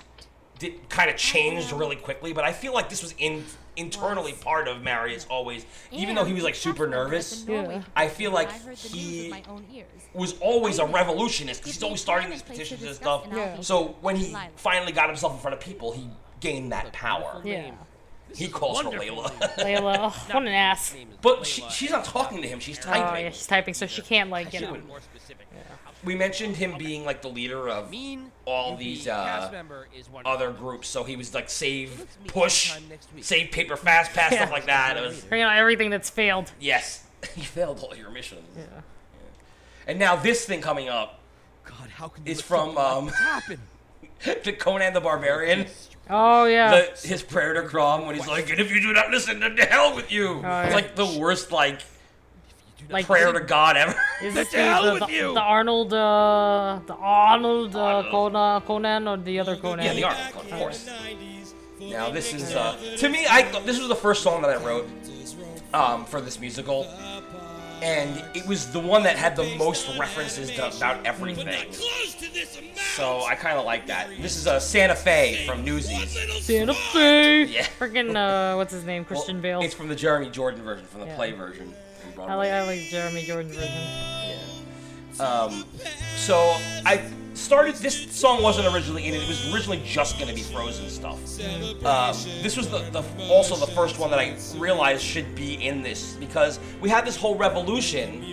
did kind of changed really quickly but i feel like this was in internally part of marius always even though he was like super nervous Yeah. i feel like I heard the news with he my own ears. was always a revolutionist because he's always starting these petitions and stuff Yeah. so when he finally got himself in front of people he gained that power Yeah. he calls her layla Layla, ugh, what an ass. but she, she's not talking to him she's typing. Oh typing yeah, she's typing, so she can't like you know. Should've been more we mentioned him being like the leader of all these uh, other groups. So he was like save push, save paper fast pass Yeah. stuff like that. It was You know everything that's failed. yes, he failed all your missions. Yeah. And now this thing coming up God, how can is you from um, happen? the Conan the Barbarian. Oh yeah. The, his prayer to Crom when he's like, "And if you do not listen, then to hell with you." yeah. It's like the worst like Like prayer to God ever. Is this to the, the, the, you. the Arnold, uh, the Arnold, uh, Conan, Conan, or the other Conan? Yeah, the Arnold, of course. Now this is uh, to me. I th- this was the first song that I wrote um, for this musical, and it was the one that had the most references to about everything. So I kind of like that. This is a uh, Santa Fe from Newsies. Santa Fe. Yeah. Freaking, uh, what's his name? Well, Christian Bale. It's from the Jeremy Jordan version, from the Yeah. play version. I like, I like Jeremy Jordan version. Um, so I started. This song wasn't originally in it. It was originally just going to be Frozen stuff. Um, this was the, the also the first one that I realized should be in this because we had this whole revolution,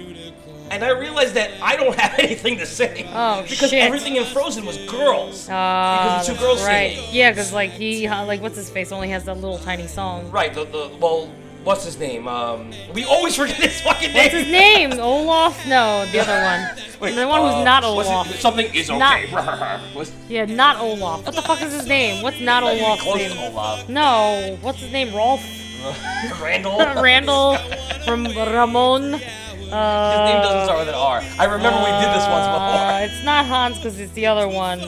and I realized that I don't have anything to say Oh, because shit. everything in Frozen was girls. Uh, because the two girls right. singing. Yeah, because like he, like what's his face, only has that little tiny song. Right. The, the well, what's his name? Um, we always forget his fucking name. What's his name? Olaf? No, the other one. Wait, the one who's uh, not what's it- Olaf. something is okay. Not- Yeah, not Olaf. What the fuck is his name? What's not Olaf's close name? to Olaf. No, what's his name? Rolf? Randall. Randall from Ramon. Uh, his name doesn't start with an R. I remember we did this once before. Uh, it's not Hans because it's the other one.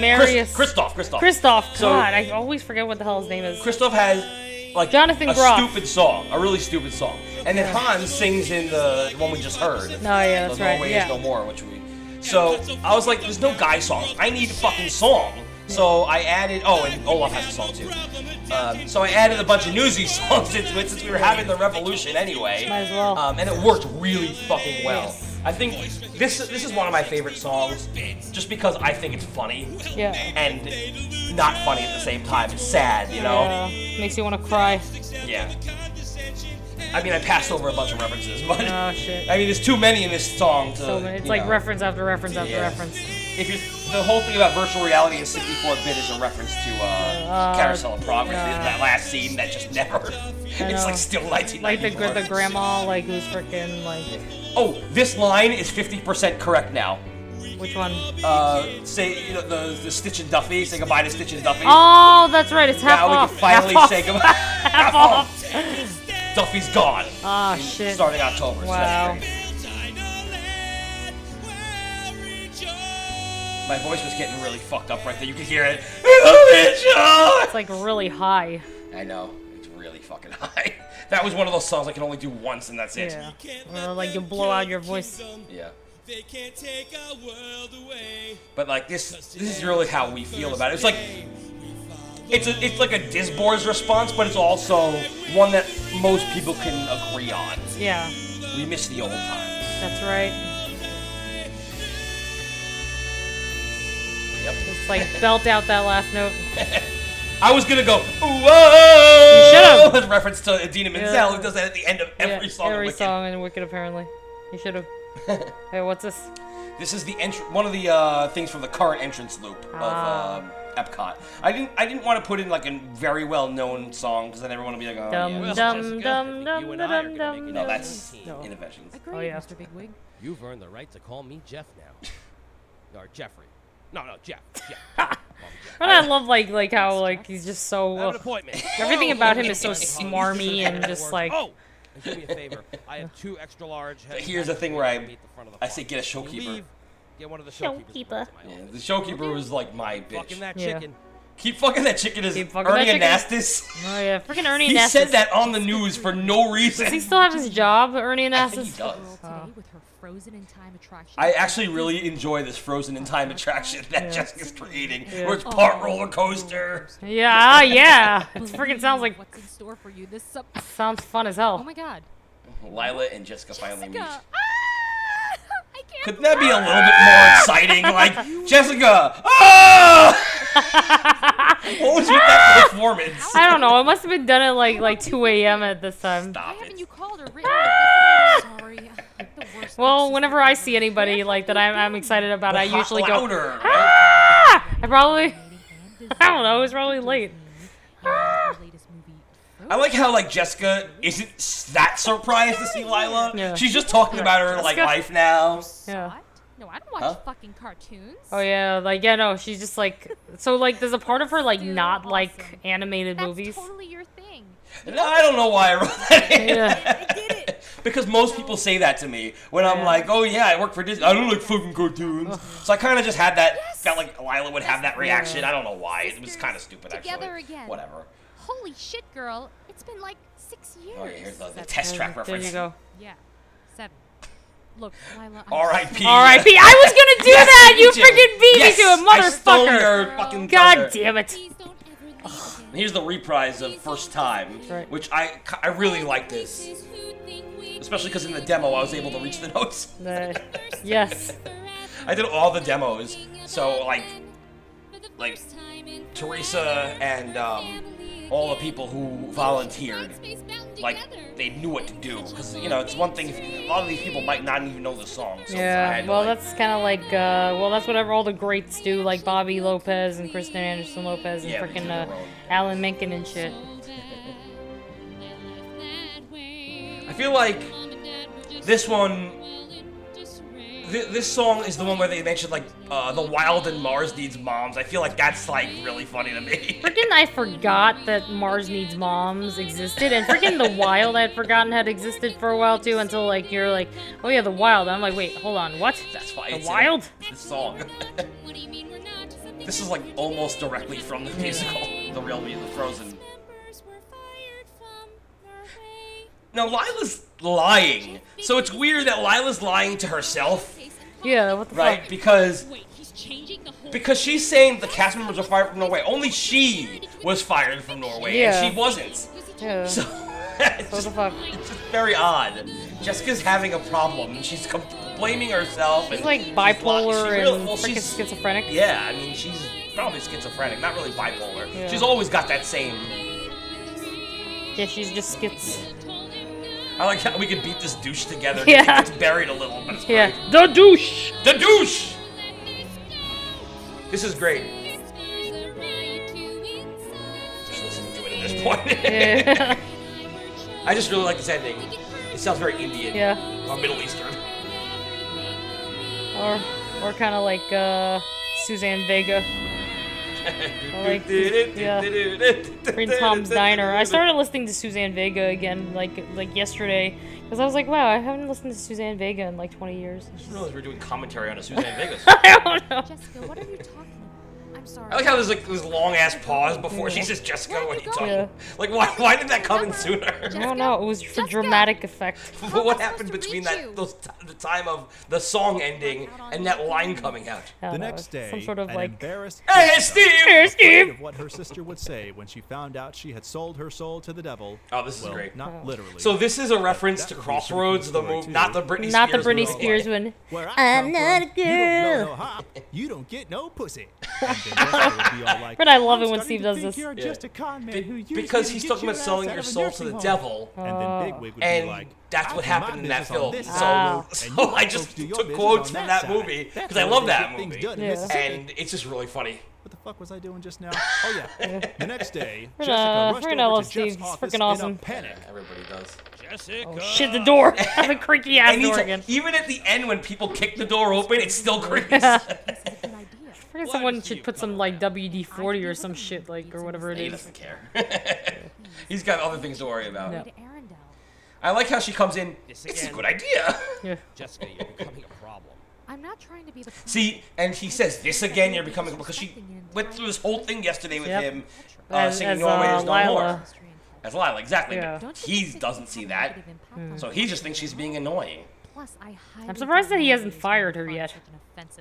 Marius. Kristoff, Kristoff. Kristoff. So- God, I always forget what the hell his name is. Kristoff has like Jonathan a Groff. stupid song, a really stupid song, and then Hans sings in the one we just heard. Oh, yeah, that's the right, Norway yeah. is no more, which we. So I was like, "There's no guy song. I need a fucking song." So I added. Oh, and Olaf has a song too. Um, so I added a bunch of newsy songs into it since we were having the revolution anyway. Might as well. Um, and it worked really fucking well. I think this this is one of my favorite songs, just because I think it's funny. Yeah. And not funny at the same time. It's sad, you know. Yeah, makes you want to cry. Yeah. I mean, I passed over a bunch of references, but Oh shit. I mean, there's too many in this song to. So many. It's like know. reference after reference after Yeah. reference. If you're the whole thing about virtual reality and 64-bit is a reference to uh, Uh, Carousel of Progress, yeah. that last scene that just never. It's like still 1994. Like the the grandma, like who's freaking like Oh, this line is 50% correct now. which one? Uh, say you know the the Stitch and Duffy. Say goodbye to Stitch and Duffy. Oh, that's right. It's half now off. we can finally half say off. goodbye. half off. Duffy's gone. Ah shit. Starting October. So Wow. great. My voice was getting really fucked up right there. You could hear it. It's like really high. I know. It's really fucking high. That was one of those songs I can only do once and that's it. Yeah. Or like you blow out your voice. Yeah. But like this, this is really how we feel about it. It's like it's a, it's like a Disboar's response, but it's also one that most people can agree on. Yeah. We miss the old times. That's right. Yep. It's like belt out that last note. I was gonna go whoa. You should've. With reference to Idina Menzel, Yeah. who does that at the end of every yeah, song. Every Wicked. song in Wicked, apparently. You should have. hey, what's this? This is the entr- one of the uh, things from the current entrance loop of Ah. um, Epcot. I didn't I didn't want to put in like a very well known song because then everyone will be like, oh Dum yeah. dum dum dum you and I are dum gonna dum. it No, that's team. No. Innoventions. Oh yeah. Mr. Bigwig. You've earned the right to call me Jeff now. or Jeffrey. No, no, Jeff. Jeff. And I love like like how like he's just so an appointment. everything Oh, about him is so Oh, smarmy and just oh. like Oh, do me a favor. I have two extra large. But here's the thing where I the front of the I say get a When you showkeeper. leave, Get one of the showkeepers. Showkeeper. brought to my Yeah, the showkeeper was like my bitch. Fucking that Yeah. chicken. Keep fucking that chicken is Keep fucking Ernie that Anastos. oh yeah, freaking Ernie He Anastos. said that on the news for no reason. Does he still have his job, Ernie I think he Anastos? does. Oh. Today with her frozen in time attraction. I actually really enjoy this frozen in time attraction that Yeah. Jessica's creating, Yeah. where it's part roller coaster. Yeah, ah, yeah. It freaking sounds like What's in store for you this sub? sounds fun as hell. Oh my God. Lila and Jessica finally meet. Jessica. Ah! I can't. Couldn't that be a little bit more exciting? Like Jessica, ah! what was with that performance? I don't know. It must have been done at like like 2 a.m. at this time. Why Stop haven't you called or written? her? Sorry. The Well, whenever I see anybody like that I'm, I'm excited about, I usually go. louder. right? Ah! I probably. I don't know. It was probably late. Her latest movie. I like how like Jessica isn't that surprised to see Lila. Yeah. She's just talking about her like life now. Yeah. No, I don't watch Huh? fucking cartoons. Oh yeah, like yeah, no, she's just like so like there's a part of her like not like Awesome. animated That's movies. totally your thing. No, I don't know why I wrote that in. Yeah. I did it. because most people say that to me when I'm like, "Oh yeah, I work for Disney. I don't like fucking cartoons." So I kind of just had that. Felt like Lila would have that reaction. I don't know why. It was kind of stupid actually. Again. Whatever. Holy shit, girl! It's been like six oh, years. Oh yeah, here's the, the test track There reference. you go. Yeah, seven. Look, Lila. I'm R.I.P. R.I.P. I was gonna do Yes, that. You too. freaking beat Yes, me to it, I stole motherfucker. your fucking God damn it. Please don't ever leave again. Here's the reprise of First Time, Right. which I I really like this, especially because in the demo I was able to reach the notes. The- yes. I did all the demos, so like like, first time in Teresa and um, all the people who volunteered, like they knew what to do. Because you know it's one thing if a lot of these people might not even know the song. So Yeah. Well, like- that's kind of like uh, well, that's whatever all the greats do, like Bobby Lopez and Kristen Anderson Lopez and Yeah, freaking uh. Alan Menken and shit. Feel like this one th- this song is the one where they mentioned like uh, the Wild and Mars needs moms. I feel like that's like really funny to me. Freaking, I forgot that Mars Needs Moms existed, and freaking The Wild I had forgotten had existed for a while too. Until like you're like, oh yeah, The Wild. I'm like, wait, hold on, what? That's why The Wild. this song. this is like almost directly from the musical, the real music, Frozen. No, Lila's lying. So it's weird that Lila's lying to herself, Yeah, what the right? fuck? Because because she's saying the cast members are fired from Norway. Only she was fired from Norway, Yeah. and she wasn't. Yeah. So it's what the fuck? It's just very odd. Jessica's having a problem. and She's com- blaming herself. She's and like she's bipolar li- she really- and well, freaking she's- schizophrenic. Yeah, I mean, she's probably schizophrenic, not really bipolar. Yeah. She's always got that same. Yeah, she's just skits. I like how we could beat this douche together. Yeah. It's buried a little, but it's Yeah, great. the douche. The douche! This is great. Just listening to it at this point. Yeah. I just really like this ending. It sounds very Indian. Yeah. Or Middle Eastern. Or, or kind of like uh, Suzanne Vega. I like, yeah. Green Tom's Diner. I started listening to Suzanne Vega again, like like yesterday, because I was like, wow, I haven't listened to Suzanne Vega in like 20 years. I didn't realize we were doing commentary on a Suzanne Vegas. I don't know. Jessica, what are you talking about? I'm sorry. I like how there's like this long ass pause before she says Jessica when you talking. Yeah. Like why why did that come in sooner? I don't know. It was for dramatic effect. But what happened between that those t- the time of the song ending and that line coming out? The know, next day, some sort of like. embarrassed Hey, Jessica, Steve! Hey, Steve! of what her sister would say when she found out she had sold her soul to the devil. Oh, this is well, great. Not oh. literally. So this is a reference to would be a pretty Crossroads, the movie, not the Britney Spears. Not the Britney. Spears one. I I'm not a You don't blow girl. you don't get no pussy. And then Jessica would be all like, But I love it when Steve does this. Yeah. just a con man Be- who because he's talking about selling your soul to the home." devil. And then Bigwig would And be like, that's "I what happened in that film. So, side, Wow. and you so I just do took quotes from that side. movie because I love that movie, Yeah. And it's just really funny. What the fuck was I doing just now? Oh yeah. the next day, We're Jessica gonna- rushed over love to Steve. Jeff's He's office freaking in awesome. a panic. Everybody does. Oh shit! The door. the creaky ass door again. even at the end when people kick the door open, it still creaks. I forget someone should put some like WD forty or some shit like or whatever it he is. doesn't care. He's got other things to worry about. No. I like how she comes in. This It's a good idea. Yeah. Jessica, you're becoming a problem. I'm not trying to be the. See, and he says this again. You're becoming because she went through this whole thing yesterday with Yep. him uh, As- singing as, Norway uh, is no Lila. more. As Lila, exactly. Yeah. But he doesn't see that, so he just thinks she's being annoying. Plus, I I'm surprised that he hasn't fired her yet.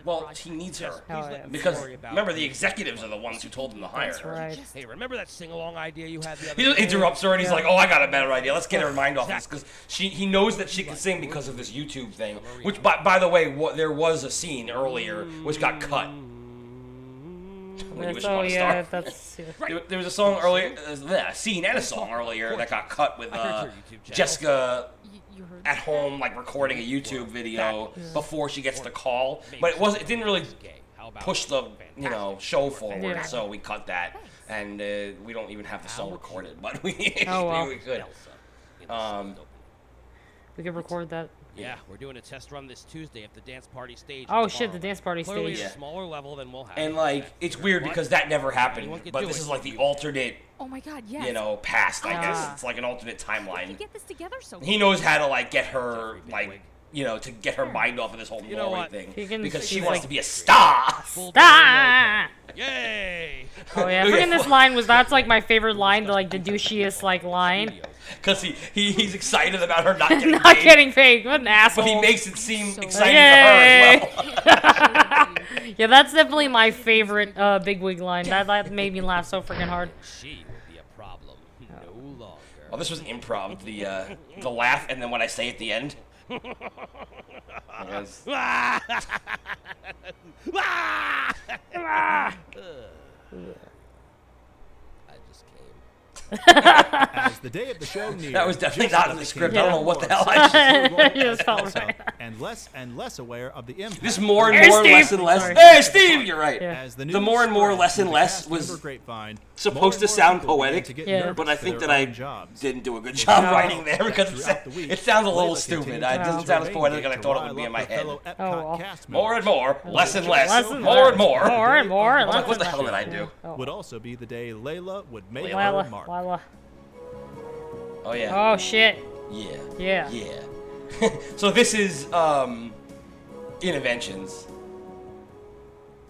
Well, he needs her Oh, yeah. because remember the executives are the ones who told him to hire That's her. right. Hey, remember that sing-along idea you had the other He just interrupts her and he's Yeah. like, "Oh, I got a better idea. Let's get her mind off this because she he knows that she can sing because of this YouTube thing. Which, by, by the way, what, there was a scene earlier which got cut. When you oh a yeah, star. that's yeah. There, there was a song earlier, uh, yeah, a scene and a song earlier that got cut with I uh, YouTube. Jessica You heard at home, like recording a YouTube video before she gets the call. But it wasn't. It didn't really Gay. How about push the you know show forward, Yeah. so we cut that, and uh, we don't even have the song recorded, but we Oh, well. we could. Um, We could record that. Yeah, we're doing a test run this Tuesday at the dance party stage. Oh tomorrow. shit! The dance party Clearly stage. a smaller level than we'll have. and like it's weird because that never happened, but this it. is like the alternate, Oh my god, yes. you know, past. I guess Ah. it's like an alternate How did timeline. get this together so He knows how to like get her like you know to get her mind off of this whole You know Norway thing can- because she she's wants like- to be a star. Full Ah! Yay! Oh yeah, Okay, freaking this line was that's like my favorite line, the like the douchiest like line. Because he, he he's excited about her not getting Not paid, getting paid. What an asshole. but he makes it seem So- exciting Yay! to her as well. yeah, that's definitely my favorite uh, Bigwig line. That that made me laugh so freaking hard. She will be a problem no longer. Oh, this was improv. The uh, the laugh, and then what I say at the end. Yes. I just came. As the day of the show neared, That was definitely not in the became script. I don't know what the hell I with her role You just as felt Elsa, right. and less and less aware of the impact. This more and more, Steve! less and less. Sorry. Hey, Steve, you're right. Yeah. As the, The more and more, spread less and less was- grapevine. Supposed to sound poetic, to get Yeah. but I think that I jobs. didn't do a good job No. writing there because it, sa- the week, it sounds a little Layla stupid. continued It doesn't sound as poetic main as I thought it would be in my head. Oh, well. More and more, less and less, Less and more and more. More and more. I was like, what the hell did I do? Oh. Would also be the day Layla would make her mark. Lila. Oh yeah. Oh shit. Yeah. Yeah. Yeah. so this is um Innoventions.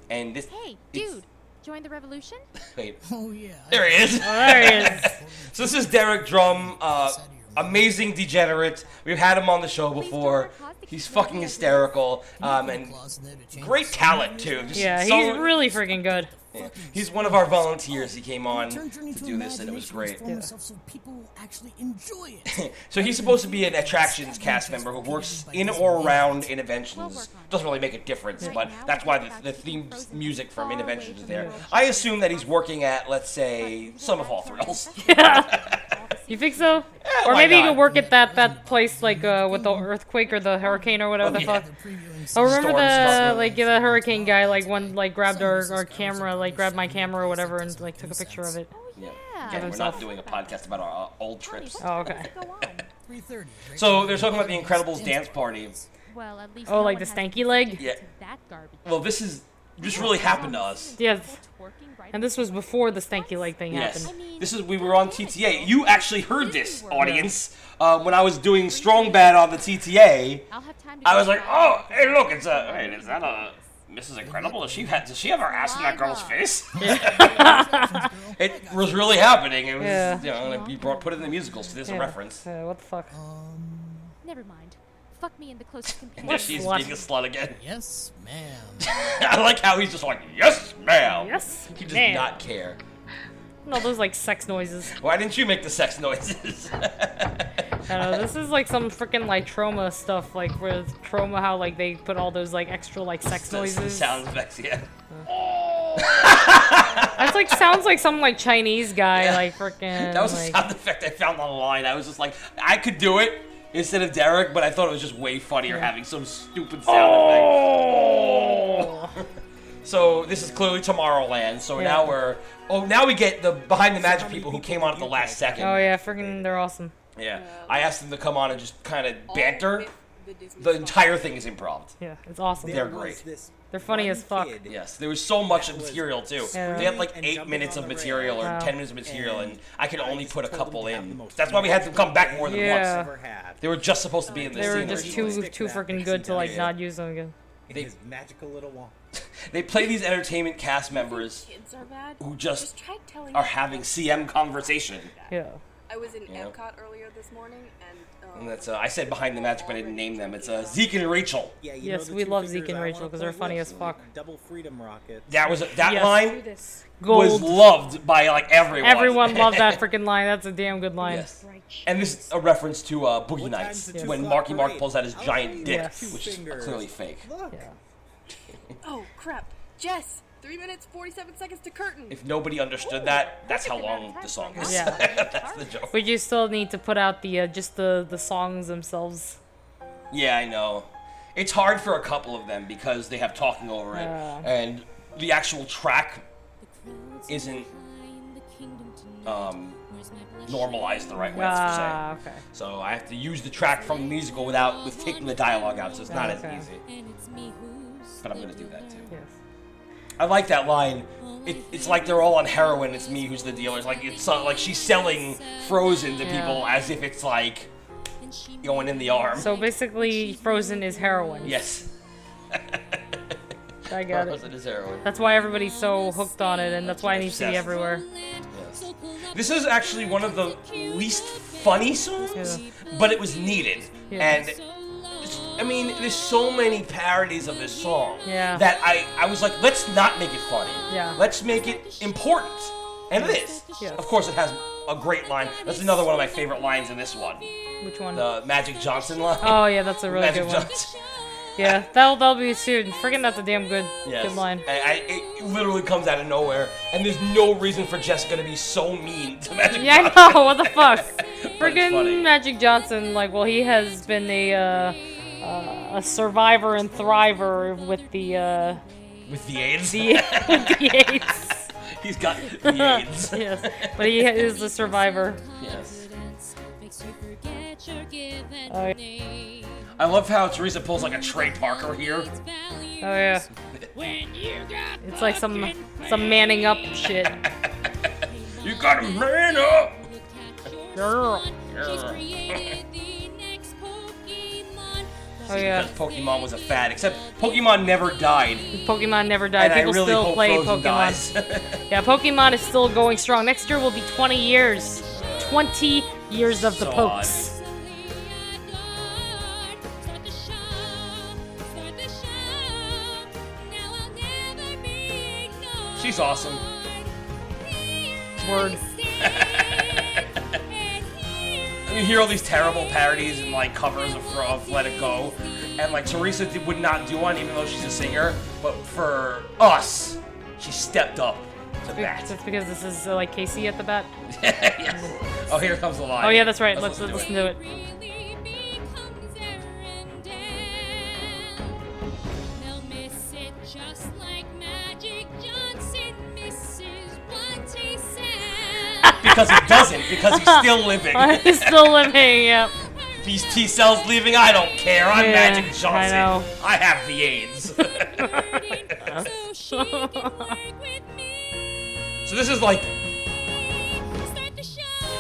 And this Hey, dude, join the revolution? wait. Oh yeah. There he is. Oh, there he is. So this is Derek Drum, uh amazing degenerate. We've had him on the show before. He's fucking hysterical. Um and great talent too. Just Yeah, he's so- really freaking good. Yeah. He's one of our volunteers. He came on to do this and it was great. imagination form yourself so people actually enjoy it. So he's supposed to be an attractions cast member who works in or around Innoventions. Doesn't really make a difference, but that's why the, the theme music from Innoventions is there. I assume that he's working at, let's say, Sum of All Thrills. You think so? or why maybe you not? could work at that that place like uh, with the earthquake or the hurricane or whatever Oh, the yeah. fuck. Oh, remember Storm stuff. the like the hurricane guy like one like grabbed our, our camera like grabbed my camera or whatever and like took a picture of it. Yeah. Of Again, we're not doing a podcast about our uh, old trips. Oh, okay. So they're talking about the Incredibles dance party. Well, at least Oh, no like the stanky leg. Yeah. that garbage. Well, this is this really happened to us. Yes. And this was before the stanky leg thing Yes. happened. This is we were on TTA. You actually heard this, audience, uh, when I was doing Strong Bad on the TTA. I was like, oh, hey, look, it's a wait, is that a Mrs. Incredible? Does she have does she have her ass in that girl's face? it was really happening. It was, Yeah. you know, and we brought put it in the musical, so there's a reference. Uh, what the fuck? Never mind. Fuck me in the closest companion. Yeah, she's being a slut again. Yes, ma'am. I like how he's just like, yes, ma'am. Yes, He does ma'am. not care. No, those like sex noises. Why didn't you make the sex noises? I don't know. This is like some freaking like trauma stuff, like with trauma, how like they put all those like extra like sex noises. Sound effects, yeah. That's like sounds like some like Chinese guy, Yeah. like freaking. That was a like, sound effect I found online. I was just like, I could do it instead of Derek, but I thought it was just way funnier having some stupid sound effect. so this is clearly Tomorrowland. So Yeah. now we're oh now we get the behind the magic people who came on at the last second. Oh yeah, freaking, they're awesome. Yeah. I asked them to come on and just kind of banter. The entire thing is improv. Yeah, it's awesome. They're great. They're funny as fuck. Yes, there was so much material too. Yeah. They had like eight minutes of material or Wow. ten minutes of material, and I could only put a couple in. That's why we had to come back more than Yeah. once. They were just supposed to be in this They were scene. just too too freaking good to like not use them again. They, his magical little wand. they play these entertainment cast members Kids are bad. who just Just try telling are having CM conversation. Yeah. I was in Yeah. Epcot earlier this morning, and that's uh, I said behind the magic, but I didn't name them. It's uh, Zeke and Rachel. Yeah, you Yes, know we love Zeke and Rachel wanna 'cause they're funny as fuck. Double freedom rocket. That was that Yes. line Gold. was loved by like everyone. Everyone loved that freaking line. That's a damn good line. Yes. And this is a reference to uh, Boogie Nights the when two Marky Mark parade? pulls out his giant dick, Yes. which is Fingers. clearly fake. Look. oh crap, Jess, three minutes forty-seven seconds to curtain. If nobody understood that, that's how long the song is. Yeah. that's the joke. But you still need to put out the uh, just the the songs themselves. Yeah, I know. It's hard for a couple of them because they have talking over it, Yeah. and the actual track isn't um, normalized the right way. Ah, per okay. So I have to use the track from the musical without with taking the dialogue out, so it's not Okay. as easy. But I'm gonna do that too. Yes. I like that line. It, it's like they're all on heroin. It's me who's the dealer. It's like it's uh, like she's selling Frozen to Yeah. people as if it's like going in the arm. So basically, Frozen is heroin. yes, I got it. Frozen is heroin. That's why everybody's so hooked on it, and that's why it needs to be Obsessed. everywhere. Yes. This is actually one of the least funny songs, but it was needed. Yeah. And it's- I mean, there's so many parodies of this song Yeah. that I, I was like, let's not make it funny. Yeah. Let's make it important. And it is. Yes. Of course, it has a great line. That's another one of my favorite lines in this one. Which one? The Magic Johnson line. Oh yeah, that's a really Magic good one. Johnson. Yeah, that'll that'll be soon. Freaking that's a damn good Yes. good line. I, I, it literally comes out of nowhere, and there's no reason for Jessica to be so mean to Magic Yeah, Johnson. I know. What the fuck? Friggin' Magic Johnson, like, well, he has been a uh, uh, a survivor and thriver with the uh, With the AIDS. the the AIDS. He's got the AIDS. yes, but he is the survivor. Yes. Makes you forget your given Oh, yeah. I love how Teresa pulls like a Trey Parker here. Oh yeah. When you got It's like some some manning up shit. You gotta man up. Girl. She's Oh yeah. Because Pokemon was a fad, except Pokemon never died. Pokemon never died. And People really still play Frozen Pokemon. yeah, Pokemon is still going strong. Next year will be 20 years. 20 years of the So Pokes. She's awesome. Word. You hear all these terrible parodies and like covers of, of Let It Go, and like Teresa did- would not do one even though she's a singer, but for us, she stepped up to bat. That's because this is uh, like Casey at the bat. yes. Oh, here comes the line. Oh yeah, that's right. Let's, let's listen to it. Because he doesn't, because he's still living. He's still living. Yep. These T cells leaving, I don't care. I'm Yeah, Magic I Johnson. know. I have the AIDS. so this is like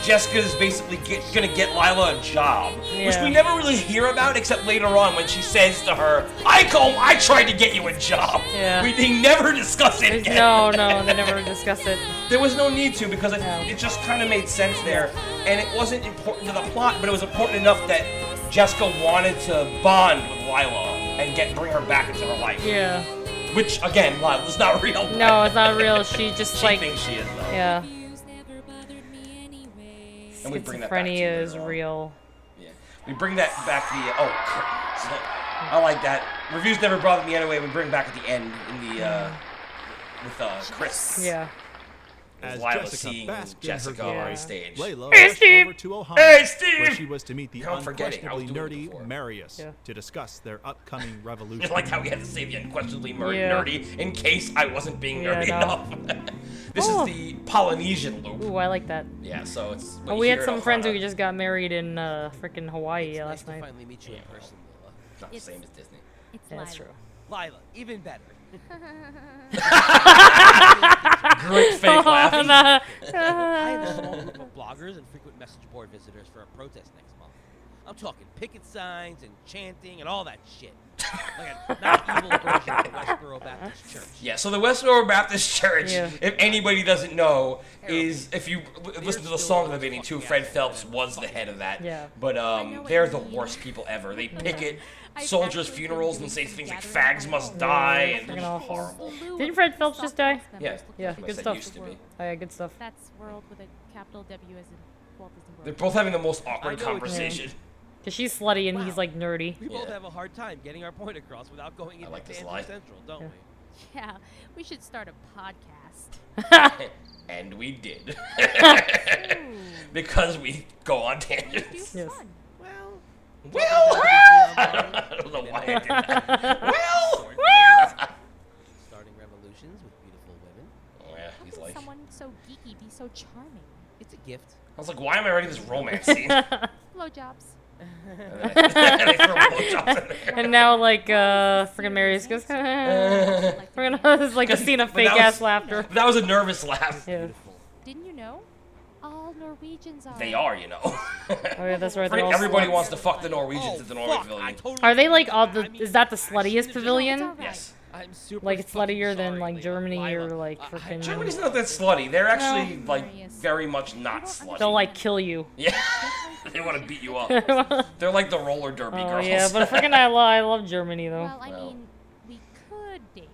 Jessica's basically get, gonna get Lila a job, which we never really hear about except later on when she says to her, "I come, I tried to get you a job." Yeah. We they never discuss it again. No, no, they never discuss it. There was no need to because it, it just kind of made sense there, and it wasn't important to the plot, but it was important enough that Jessica wanted to bond with Lila and get bring her back into her life. Yeah. Which again, Lila's not real. No, it's not real. She just She like. thinks she is though. Yeah. And we bring that back to Schizophrenia is real. Yeah. We bring that back to the oh, crap. I like that. Reviews never bothered me anyway. We bring back at the end in the uh, with uh, Chris. Yeah. As Lila Jessica seeing basked in Jessica her on glory, stage. Layla Hey, rushed Steve! over to Ohio, Hey, Steve! where she was to meet the I'm forgetting. I was unquestionably nerdy Marius to discuss their upcoming revolution. Just like how we had to say the unquestionably mer- Yeah. nerdy in case I wasn't being Yeah, nerdy no. enough. this Oh. is the Polynesian loop. Ooh, I like that. Yeah, so it's. Oh, we had some friends who just got married in uh, freaking Hawaii last night. finally meet you in person, Lila. Not the same as Disney. It's Yeah, that's true. Lila, even better. Great fake laughing. I have a small group of bloggers and frequent message board visitors for a protest next month. I'm talking picket signs and chanting and all that shit. Like a not evil version of the Westboro Baptist Church. Yeah, so the Westboro Baptist Church, Yeah. if anybody doesn't know, is if you l- listen to the song of the beginning too, Fred Phelps was the head of that. Yeah. But um, they're the worst people ever. They picket soldiers' funerals and say things like "fags must die" and Freaking it's awful. horrible. Didn't Fred Phelps just die? Yeah, Yeah, that's what I good stuff. used to be. Oh, yeah, good stuff. That's world with a capital W as in Walt Disney World. They're both having the most awkward know what conversation. Cause she's slutty and he's like nerdy. We both Yeah. have a hard time getting our point across without going into like this Tangent. Central, don't we? Yeah, we should start a podcast. and we did. because we go on tangents. Yes. Well, Well, I don't know why I did that. well, Starting revolutions with beautiful women. Oh, yeah, How he's can like. someone so geeky be so charming? It's a gift. I was like, why am I writing this romance scene? Blowjobs. And they throw blowjobs in there. And now like uh freaking Marius goes We're gonna it's like a scene of fake ass was- laughter. That was a nervous laugh. Yeah. Didn't you know? All Norwegians are. They are, you know. Oh yeah, that's right. Pretty- everybody sluts. wants to fuck the Norwegians at the Norway Pavilion. Are they like all the is that the sluttiest pavilion? Yes. I'm super Like it's sluttier than like Germany or like freaking Germany's not that slutty. They're actually No. like very much not slutty. They'll like kill you. Yeah. they want to beat you up. They're like the roller derby Oh girls. yeah, but freaking I love I love Germany though. Well, I mean, we could date.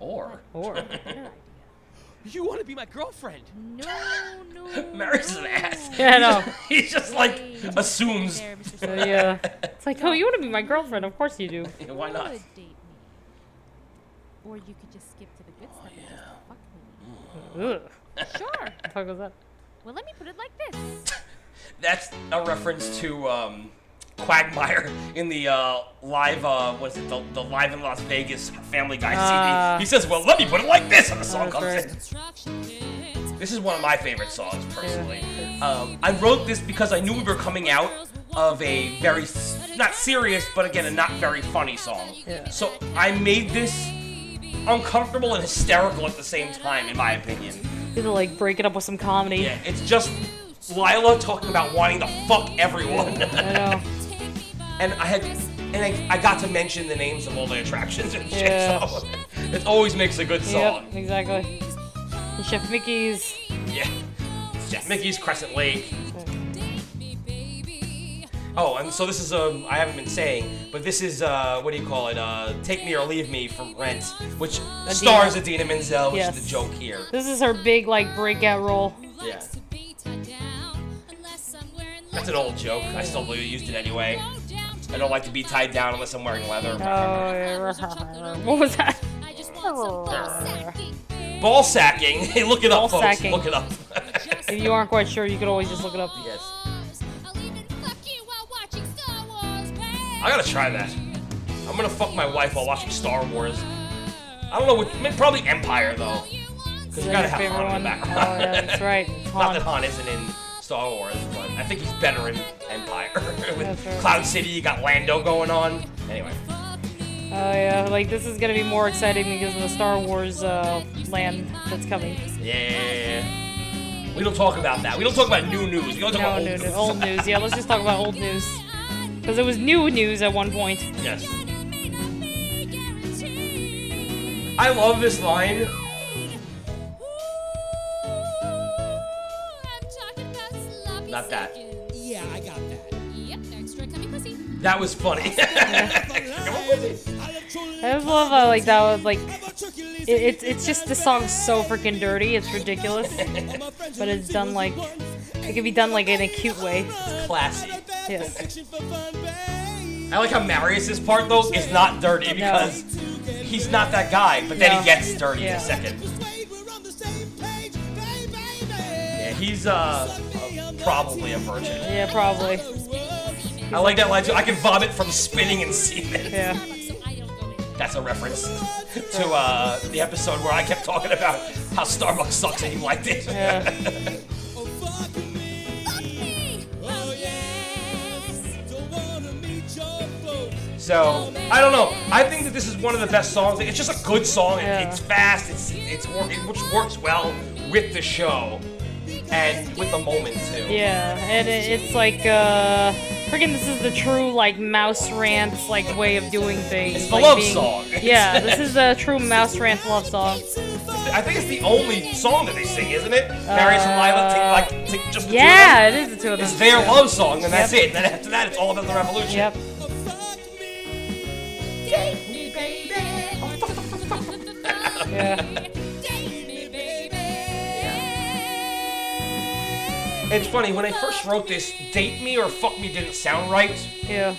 Or. Or. Better idea. You want to be my girlfriend? No, no. Mary's an ass. Yeah, I know. He just like assumes. So, yeah. It's like, oh, you want to be my girlfriend? Of course you do. Yeah, Why not? Could date me. Or you could just skip to the good stuff and just fuck me. Ugh. Sure. The fuck was that? Well, let me put it like this. That's a reference to um, Quagmire in the uh, live, uh, what's it, the, the live in Las Vegas Family Guy Ah. CD. He says, "Well, let me put it like this," and the song comes right. in. This is one of my favorite songs, personally. Um, I wrote this because I knew we were coming out of a very, not serious, but again, a not very funny song. Yeah. So I made this uncomfortable and hysterical at the same time, in my opinion. Either like break it up with some comedy. Yeah, it's just Lila talking about wanting to fuck everyone. I know. and I had, and I, I got to mention the names of all the attractions and shit. Yeah. So it always makes a good song. Yep, exactly. And Chef Mickey's. Yeah. Chef Mickey's Crescent Lake. Oh, and so this is um I haven't been saying, but this is uh what do you call it? Uh Take Me or Leave Me from Rent, which stars Idina Menzel, which Yes. is the joke here. This is her big like breakout role. Yeah. That's an old joke. I still used it anyway. I don't like to be tied down unless I'm wearing leather. Oh, what was that? Ball sacking. Hey, look it up, Ball folks. sacking. Look it up. If you aren't quite sure, you could always just look it up. Yes. I gotta try that. I'm gonna fuck my wife while watching Star Wars. I don't know I mean, probably Empire though. Because you gotta have Han in the Oh, background. yeah, that's right. Not that Han isn't in Star Wars, but I think he's better in Empire. With right. Cloud City, you got Lando going on. Anyway. Oh yeah, like this is gonna be more exciting because of the Star Wars uh, land that's coming. Yeah. We don't talk about that. We don't talk about new news. We don't talk No, about old news. old news. Yeah, let's just talk about old news. Because it was new news at one point. Yes. I love this line. Not that. Yeah, I got that. Yep, extra cummy pussy. That was funny. I just love how like that was like it, it's it's just the song's so freaking dirty. It's ridiculous, but it's done like it can be done like in a cute way. It's Classy. Yes. I like how Marius's part though is not dirty because he's not that guy, but then No. he gets dirty in a second. Yeah, he's uh, uh, probably a virgin. Yeah, probably. I like that line too. I can vomit from spinning and semen. Yeah. That's a reference to uh, the episode where I kept talking about how Starbucks sucks and you liked it. Yeah. So I don't know. I think that this is one of the best songs. It's just a good song. Yeah. It's fast. It's it's it, which works well with the show and with the moment too. Yeah, and it, it's like uh, freaking this is the true like mouse rants like way of doing things. It's the like love being- song. Yeah, this is the true mouse rant love song. I think it's the only song that they sing, isn't it? Marius and Lila take uh, like take just the Yeah, two of them. Yeah, it is the two of them. It's their love song, and that's Yep. it. And then after that, it's all about the revolution. Yep. Yeah. It's funny when I first wrote this, "Date Me" or "Fuck Me" didn't sound right. Yeah.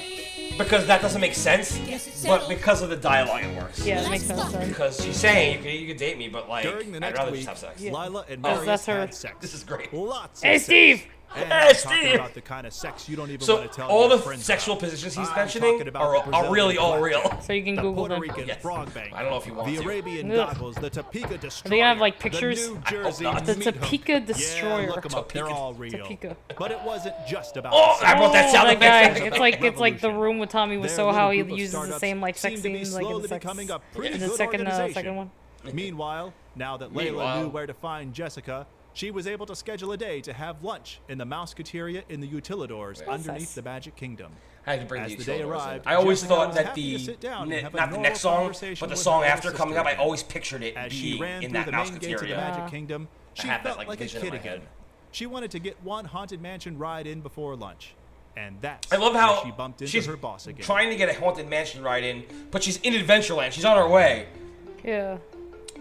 Because that doesn't make sense. But because of the dialogue, it works. Yeah, it makes sense. then. Because she's saying you could, you can date me, but like During the I'd next rather week, just have sex. Lila and Oh, Marius that's her. had sex. This is great. Lots Hey, of sex. Steve! And Hey, I'm talking Steve! about the kind of sex you don't even So want to tell all your the friends sexual about. positions he's I'm mentioning talking about are, the are Brazilian really all blackjack, real. So you can the Google Puerto them. Rican Yes. frog bank, I don't know if you want the to. Arabian Ugh. goggles, the Topeka destroyer. Are they gonna have like pictures? The New Jersey not. The meat hook. Topeka Destroyer. Yeah, look 'em up. They're all real. Topeka. But it wasn't just about. Oh, sex. I wrote that sound that effect. guy. It's like it's like the Revolution. room with Tommy Their Wiseau, little how he group of uses the startups same like sex seem to be scenes like in slowly the sex. becoming a pretty in the good second uh, organization. second one. Meanwhile, now that Layla Meanwhile. knew where to find Jessica, she was able to schedule a day to have lunch in the Mouseketeria in the Utilidors underneath the Magic Kingdom. I had to bring As the the day Utilidors in. arrived, I always Jessica thought that the down ne- not the next song, but the song after sister coming up, I always pictured it As she being ran in through that the main gates of the Magic. Kingdom, she have that, felt like, like a vision kid again. She wanted to get one haunted mansion ride in before lunch, and that's I love how she bumped into she's her boss again. trying to get a haunted mansion ride in, but she's in Adventureland. She's on her way, Yeah.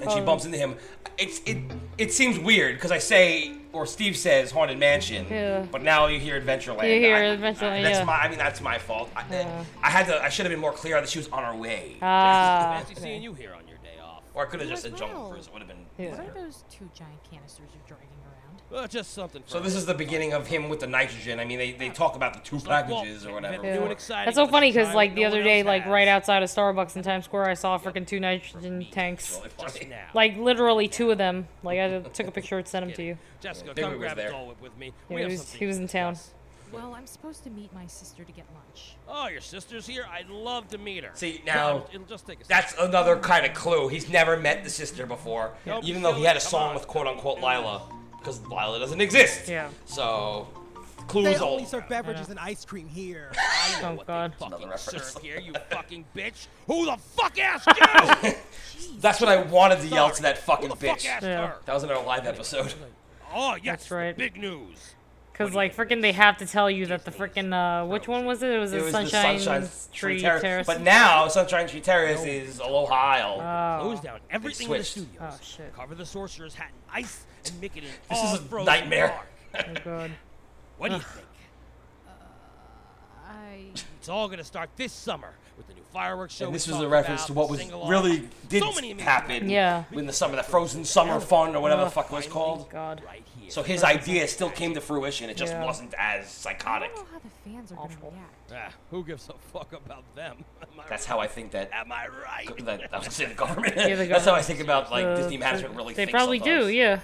And she Oh. bumps into him. It's it it seems weird because I say or Steve says haunted mansion, Yeah. but now you hear Adventureland. You hear I- Adventureland, That's yeah. my. I mean, that's my fault. I, Yeah. I had to. I should have been more clear that she was on her way. Ah. Fancy seeing you here on your day off. Or I could have just as said Jungle. Cruise. It would have been. Yeah. What are those two giant canisters you're dragging around? Uh, just something. So this us. is the beginning of him with the nitrogen. I mean, they, they talk about the two packages or whatever. New Yeah. That's so funny because like the no other day, else like right outside of Starbucks in Times Square, I saw freaking two nitrogen tanks. Just. Like literally two of them. Like I took a picture and sent them to you. Jessica, Big come grab a there. Dole Whip with me. Yeah, we he was- he was in town. Well, I'm supposed to meet my sister to get lunch. Oh, your sister's here. I'd love to meet her. See now, it'll just take a that's another kind of clue. He's never met the sister before, Don't even though he had a song on. with quote unquote Lila, because Lila doesn't exist. Yeah. So, They clues all. only serve beverages and ice cream here. I know Oh what God. they fucking Another reference. serve here, you fucking bitch. Who the fuck asked you? That's what I wanted to yell to that fucking Who the fuck bitch. asked Yeah. her? That was in our live episode. Oh yes, That's right. Big news. Cause like freaking they have to tell you that the freaking uh which one was it? It was It the was Sunshine, the Sunshine Tree Terrace. Terrace. But now Sunshine Tree Terrace is Aloha Isle. oh. Close down everything in the switched. studios. Oh shit. Cover the sorcerer's hat in ice and make it an This is a nightmare. park. Oh god. What do you think? I It's all gonna start this summer with the new fireworks show. And this was a reference about, to what was really did So many happen Yeah. in the summer, the Frozen Summer Fun or whatever the fuck it was called. God. right here. So his idea still came to fruition. It just Yeah. wasn't as psychotic. I psychotic. don't know how the fans are Awful. gonna react. Ah, who gives a fuck about them? That's right? how I think that. Am I right? that I was saying the government. Yeah, the That's how I think about like The- Disney management really. They thinks probably do, yeah.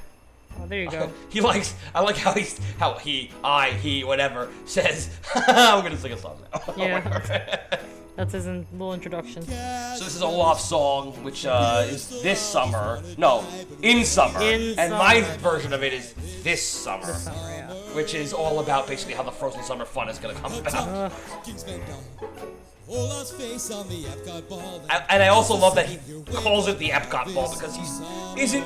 Oh, there you go. he likes. I like how he's how he, I, he, whatever says. I'm gonna sing a song now. Yeah. That's his in, little introduction. So this is Olaf's song, which uh, is this summer. No, in summer. In and my summer. version of it is this summer, Summer, yeah. which is all about basically how the Frozen Summer Fun is gonna come about. Ugh. Olaf's face on the Epcot ball. And- and I also love that he calls it the Epcot Ball because he's isn't.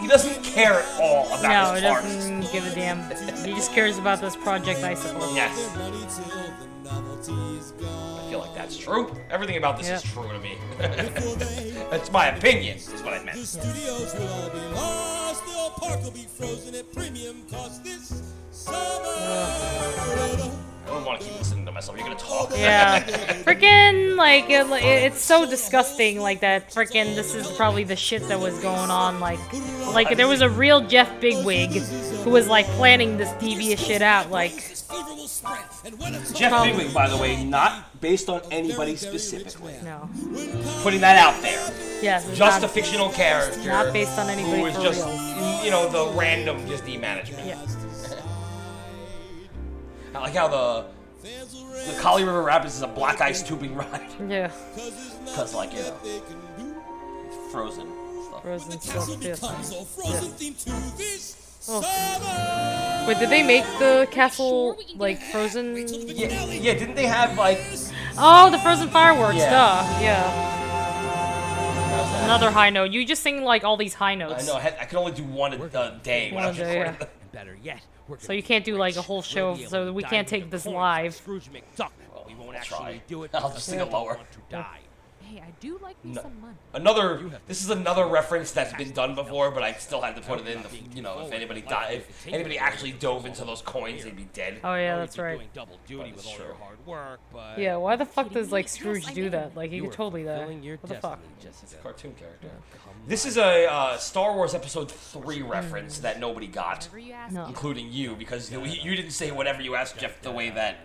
He doesn't care at all about No, his he doesn't give a damn. He just cares about this Project Icicle. Yes. I feel like that's true. Everything about this is true to me. That's my opinion, is what I meant. Studios will all be lost. The park will be frozen at premium cost this summer. I don't want to keep listening to myself. You're gonna talk. Yeah. Freaking, like, it, it's so disgusting, like, that freaking, this is probably the shit that was going on. Like, like there was a real Jeff Bigwig who was, like, planning this devious shit out. Like, Fever will spread. And when it's Jeff Um, Bigwig, by the way, not based on anybody specifically. no. Putting that out there. Yes. Just not, a fictional character. not based on anybody Who was just, real. you know, the random Disney management. Yeah. I like how the the Kali River Rapids is a black ice tubing ride. Yeah. Because, like, you know, frozen stuff. Frozen stuff, yeah. becomes a frozen theme to this Oh. summer. Wait, did they make the castle, like, frozen? Yeah, yeah, didn't they have, like, Oh, the frozen fireworks, Yeah. duh. Yeah. Another high note. You just sing, like, all these high I notes. know, I, had, I could only do one a, a day when I One was day, recording yeah. Them. And better yet, we're So you can't do, like, a whole show, so we can't take this live. Scrooge McDuck, but we won't I'll actually try. do it. I'll just sing it lower. want to die. Hey, I do like me No. some money. Another, this is another reference that's been done before, but I still had to put it in. The, you know, if anybody died, if anybody actually dove into those coins, they'd be dead. Oh, yeah, that's right. Double duty it's with all your hard work, but Yeah, why the fuck does, like. Scrooge do that? Like, he could totally die. fulfilling What the fuck? destiny, Jessica. Cartoon character. This is a uh, Star Wars Episode 3 reference that nobody got, Whatever you ask No. including you, because you, you didn't say whatever you asked Jeff the way that.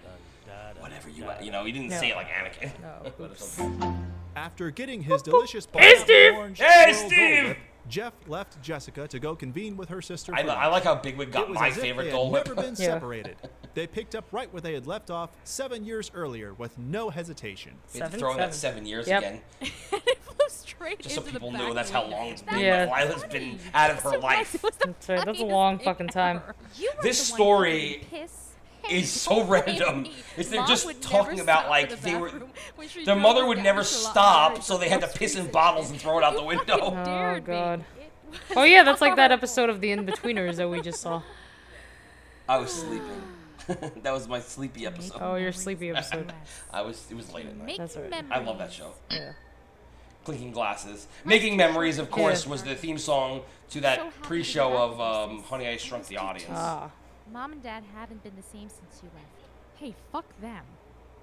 Whatever you, you know, you didn't say it like Anakin. No, But oops. it's okay. After getting his delicious bowl Hey, of Steve! orange Hey, Steve! Whip, Jeff left Jessica to go convene with her sister. I, I like how Bigwig It got was my as if favorite they Dole had Whip. never been Yeah. separated. They picked up right where they had left off seven years earlier with no hesitation. We had to Seven, throw in that seven. seven years Yep. again, it flew straight just so people know that's how long it's That been. Yeah. Like, Lila's been out of her life. it was the That's right, that's a long fucking time. ever. You were This story who piss is so random. Is they're Mom just would talking never about stop like for the they were. bathroom when she Their drove mother would down never to Charlotte stop, Drive so they had to most piss in reason. bottles and throw it out the window. Oh, dared me. God. It was Oh, yeah, that's like that horrible. episode of The In-Betweeners that we just saw. I was sleeping. that was my sleepy episode. Oh, your sleepy episode. I was. It was late at night. Making That's right. memories. I love that show. Yeah. Clinking glasses. Making memories, of course, Yeah. was the theme song to So that happy pre-show to of you um, Honey I Shrunk the Audience. Ah. Mom and Dad haven't been the same since you left. Hey, fuck them.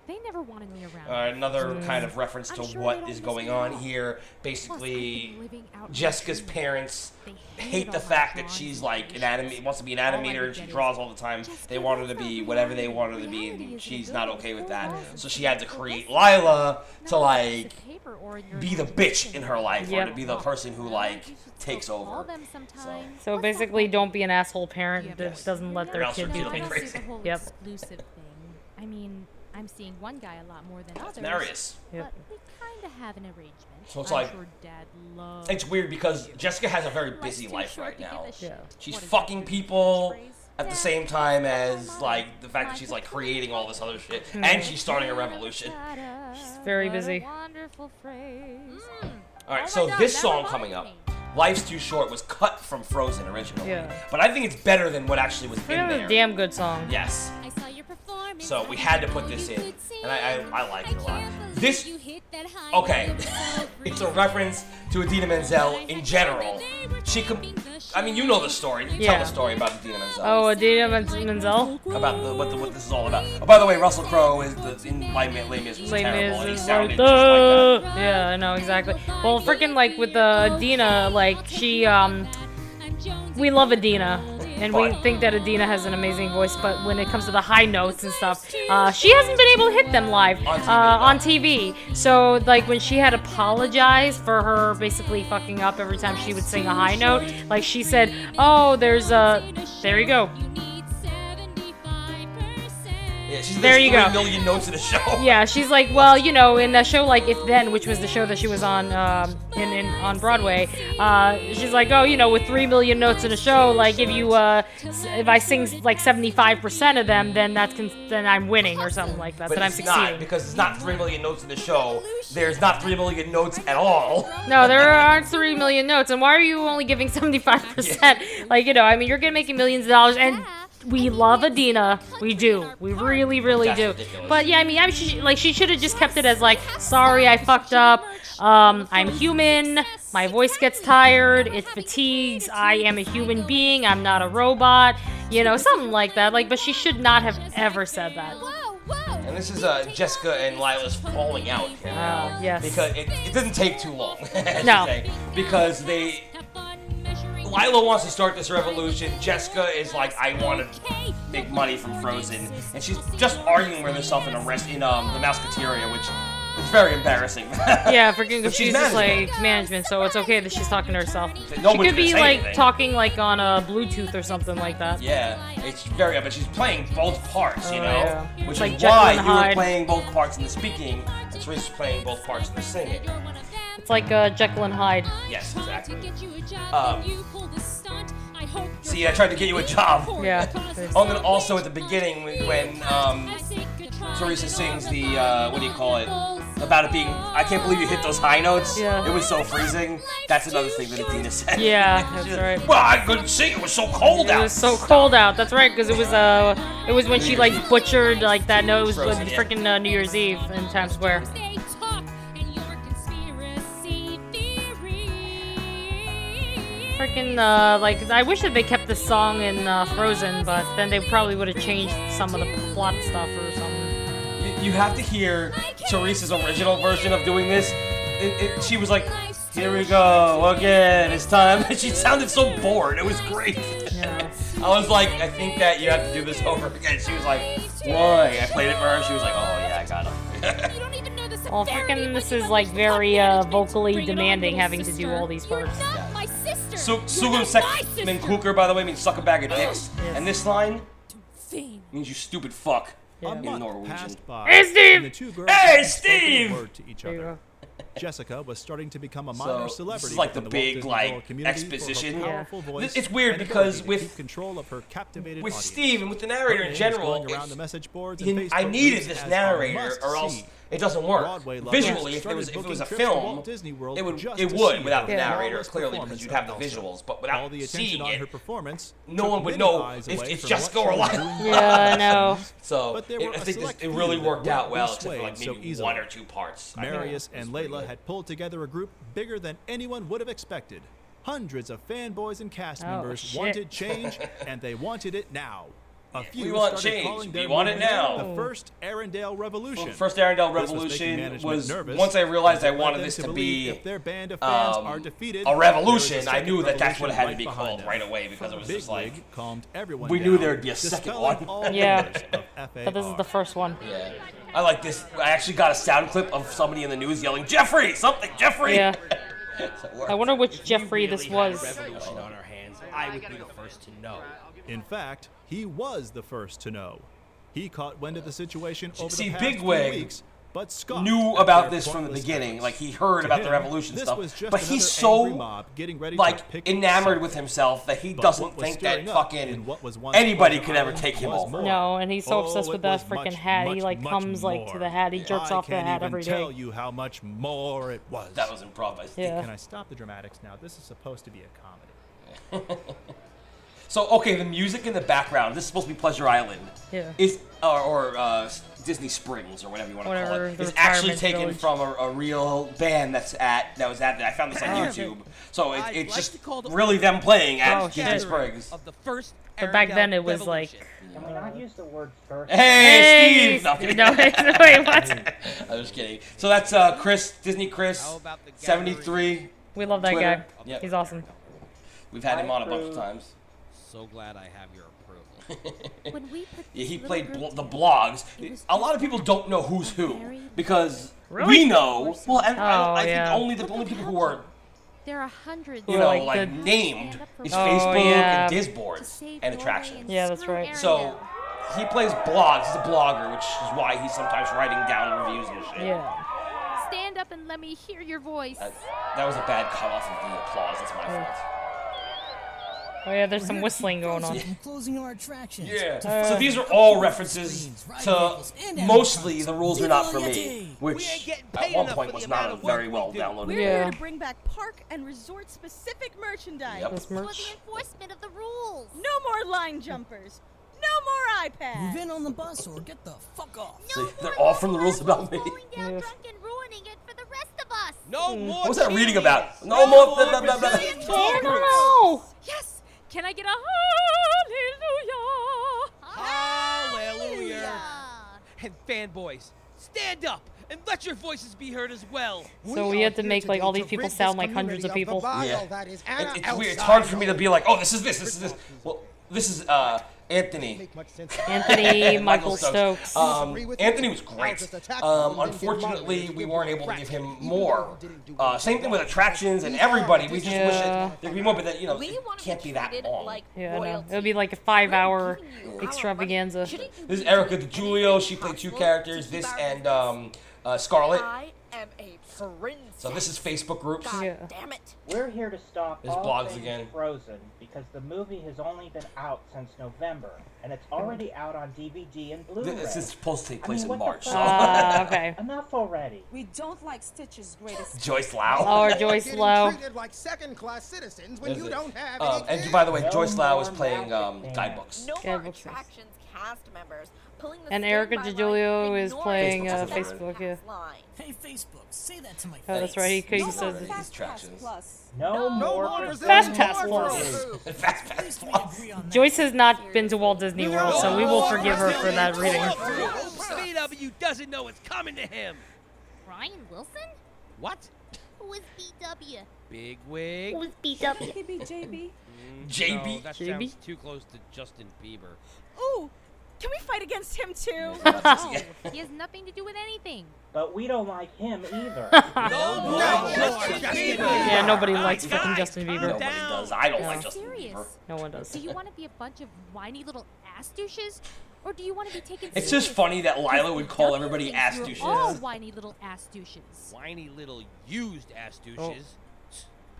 They never wanted me around. Uh, another Mm. kind of reference to I'm sure they what don't is miss going on all. here. Basically, been living out in Jessica's the parents They hate the fact that she's like an anime wants to be an animator and she draws all the time. They want her to be whatever they want her to be, and she's not okay with that. So she had to create Lila to not on a like piece of paper or in your be the bitch in her life, or to be the person who like takes over. them sometimes. So basically, don't be an asshole parent that doesn't let their else kid do kid will be things. crazy. the whole Yep. exclusive thing. I mean, I'm seeing one guy a lot more than others. Marius. Yep. But we kind of have an arrangement. So it's I'm like- sure Dad loves. It's weird because Jessica has a very busy life right now. Yeah. She's What is fucking that, people catchphrase? at the same time as like the fact that she's like creating all this other shit, mm-hmm. and she's starting a revolution. She's very busy. wonderful phrase. Mm. Oh all right, Oh so God, this song coming up, me. "Life's Too Short," was cut from Frozen originally, Yeah. but I think it's better than what actually was in It was there. a damn good song. Yes. I saw your performance. So we had to put this in, and I I, I like it a lot. This okay, it's a reference to Idina Menzel in general. She com- I mean, you know the story. You tell the story about Idina Menzel. Oh, Idina Men- Menzel. About the, what, the, what this is all about. Oh, by the way, Russell Crowe is the, in Les Mis, Les Mis was Les terrible, and he Mis is sounded like, just like that. Yeah, I know exactly. Well, freaking like with uh, Idina, like she, um, we love Idina, and we think that Idina has an amazing voice. But when it comes to the high notes and stuff, uh, she hasn't been able to hit them live On TV, uh, on TV. So like when she had apologized for her basically fucking up every time she would sing a high note, like she said, "Oh, there's a, there you go." Yeah, she's There you go. million notes in a show. Yeah, she's like, well, you know, in the show like If Then, which was the show that she was on um, in, in on Broadway, uh, she's like, oh, you know, with three million notes in a show, like if you uh, if I sing like seventy five percent of them, then that's con- then I'm winning or something like that. But that I'm succeeding. not because it's not three million notes in the show. There's not three million notes at all. No, there aren't three million notes, and why are you only giving seventy five percent? Like, you know, I mean, you're gonna making millions of dollars, and we love Idina, we do, we really, really That's do. ridiculous. But yeah, I mean, I mean, she, like, she should have just kept it as like, sorry, I fucked up. Um, I'm human. My voice gets tired. It fatigues. I am a human being. I'm not a robot. You know, something like that. Like, but she should not have ever said that. And this is uh, Jessica and Lila's falling out. Oh, yes. Because it, it doesn't take too long. No. say, because they. Lila wants to start this revolution. Jessica is like, I want to make money from Frozen, and she's just arguing with herself in a rest in um the Mousecafeteria, which is very embarrassing. Yeah, freaking But she's management. like management, so it's okay that she's talking to herself. She could be like anything. talking like on a Bluetooth or something like that. Yeah, it's very, but she's playing both parts, you Oh, know, yeah. which It's is like why you were Hyde. playing both parts in the speaking, and Teresa's playing both parts in the singing. It's like uh, Jekyll and Hyde. Yes, exactly. Um, see, I tried to get you a job. Yeah. Oh, and then also at the beginning when, when um, Teresa sings the uh, what do you call it? About it being, I can't believe you hit those high notes. Yeah. It was so freezing. That's another thing that Idina said. Yeah, that's right. Well, I couldn't sing. It was so cold out. It was so cold out. That's right, because it was uh, it was when she like butchered like that. No, it was Frozen, yeah. freaking uh, New Year's Eve in Times Square. Freaking uh, like I wish that they kept the song in uh, Frozen, but then they probably would have changed some of the plot stuff or something. You, you have to hear Teresa's original version of doing this. It, it, she was like, "Here we go again. It's time." And she sounded so bored. It was great. I was like, "I think that you have to do this over again." She was like, "Why?" I played it for her. She was like, "Oh yeah, I got it." Well, freaking this is like very uh, vocally demanding, having to do all these parts. Su- Sugum Sekman Kuker, by the way, means suck a bag of dicks. And this line means you stupid fuck I'm in Norwegian. Passed by, Hey, Steve! and the two girls Hey, hadn't spoken a Steve! to each other. Jessica was starting to become a So, minor this is celebrity like the within big, Walt Disney like, community for her exposition. powerful Yeah. voice It's weird because with- control of her captivated With audience. Steve and with the narrator Her in general, around the message boards you- and I needed this narrator, or else must-see. It doesn't work. Visually, if it was if it was a film, Disney World it would just it would without her the narrator clearly because you'd have the visuals, but All without the attention seeing on her it, performance no one would know if it's just Jessica what or she was Lila. doing Yeah, I know. So But there it- were I a think this, it really worked out well, be except for like swayed so maybe one or two parts. Marius it was and Layla had pulled together a group bigger than anyone would have expected. Hundreds of fanboys and cast Oh, members shit. wanted change, and they wanted it now. A few We want change. We want it now. The first Arendelle Revolution. Well, first Arendelle This was Revolution was nervous, once I realized I as it led wanted this to to be if their band of fans um, are defeated, a revolution. I knew that that's what it had to be called behind right away because it was just like calmed everyone we knew there'd be a second one. Yeah. But this is the first one. Yeah. I like this. I actually got a sound clip of somebody in the news yelling, Jeffrey, something, Jeffrey. Yeah. So. I wonder which Jeffrey this was. Revolution on our hands. I would be the first to know. In fact, he was the first to know. He caught wind of the situation over See, the past Big few Wig weeks, but scoffed knew about this from the beginning. Like he heard To about the revolution stuff, but he's so mob getting ready like to enamored side. with himself that he But doesn't think that fucking what was anybody Pleasure could ever take him was over. more. No, and he's so Oh, obsessed it with that freaking much, hat. he like much comes like to the hat. He jerks I off the can't hat even every tell you how much more it was. That was improvised. Yeah. Can I stop the dramatics now? This is supposed to be a comedy. So okay, the music in the background. This is supposed to be Pleasure Island. Yeah. Is or, or uh, Disney Springs or whatever you want to call Whatever, it. the Is actually taken village. from a, a real band that's at that was at. I found this on Oh. YouTube. So it, it's like just to the really them playing at Oh, Disney shit. Springs. Of the first But back then it was like. Revolution. Can we not use the word first? Hey, Steve! No, I'm. No, wait, what? I was just kidding. So that's uh, Chris, Disney Chris, How about the 73. We love that Twitter. guy. Yep. He's awesome. We've had I him on a bunch of times. So glad I have your approval. When we put Yeah, he played bl- the blogs. A lot of people don't know who's who because Really? we know. Well, and I, Oh, I yeah. think only the only people who are There are hundreds. you know like, like, named is Oh, Facebook yeah. and to Disboards and Norway attractions. Yeah, that's right. So he plays blogs. He's a blogger, which is why he's sometimes writing down reviews and shit. Yeah. stand up and let me hear your voice. That, that was a bad cut off of the applause. That's my fault. Oh yeah, there's some whistling going on. Closing our attractions. Yeah. Uh, so these are all references to mostly the rules are not for me, We which ain't at paid one point was not a very we well do. downloaded. We're Yeah. here to bring back park and resort specific merchandise. Yep. This For the enforcement of the rules. No more line jumpers. No more iPads. Move in on the bus or get the fuck off. So they're all from the rules about me. Falling down Yeah. drunk and ruining it for the rest of us. No more. What was that reading about? cheerleaders. No more more blah, blah, blah. Brazilian no! Yes. Can I get a hallelujah? Hallelujah. And fanboys, stand up and let your voices be heard as well. So we had to make like all these people sound like hundreds of people. Yeah. It- it's weird. It's hard for me to be like, oh, this is this, this is this. Well, this is uh, Anthony. Anthony Michael Stokes. Um, Anthony was great. Um, unfortunately, we weren't able to give him more. Uh, same thing with attractions and everybody. We just wish Yeah. it, there could be more, but that you know, We it can't be that long. like Yeah, I know. royalty. It would be like a five-hour We're giving you our extravaganza. money. Shouldn't you This is Erica giving DiGiulio. She played two characters. This and business? um, uh, Scarlett. I am a princess. So this is Facebook groups. God Yeah. damn it. We're here to stop There's all blogs things again. Frozen because the movie has only been out since November, and it's already out on DVD and Blu-ray. This is supposed to take I place mean, in March. So. Ah, okay. Enough already. We don't like Stitch's greatest. Joyce Lau. Oh, Joyce Lau. Lowe. treated like second-class citizens when There's you it. don't have Um, and by the way, No Joyce Lau is playing um, guidebooks. No Yeah, more attractions cast members pulling the And Erica standby DiGiulio is playing the uh, Facebook. Yeah. line. Hey, Facebook, say that to my Oh, that's right. He, he No says more it. These attractions. Plus. No, No more more Brazilian Fast Pass Plus. Plus. Fast At Pass Plus. on that. Joyce has not been to Walt Disney World, so we will forgive her for that reading. BW doesn't know it's coming to him. Brian Wilson? What? Who is BW? Big wig. Who is BW? Could be JB? JB. No, that JB? sounds too close to Justin Bieber. Ooh, can we fight against him too? No, he has nothing to do with anything. But we don't like him either. No more No, Justin Justin Bieber. Yeah, nobody likes Guys, fucking Justin Bieber. Nobody down. does. I don't Yeah. like Justin Serious. Bieber. No one does. Do you want to be a bunch of whiny little ass douches? Or do you want to be taken seriously? It's just serious? funny that Lila would call BW everybody thinks ass you're douches. all whiny little ass douches. Whiny little used ass oh. douches.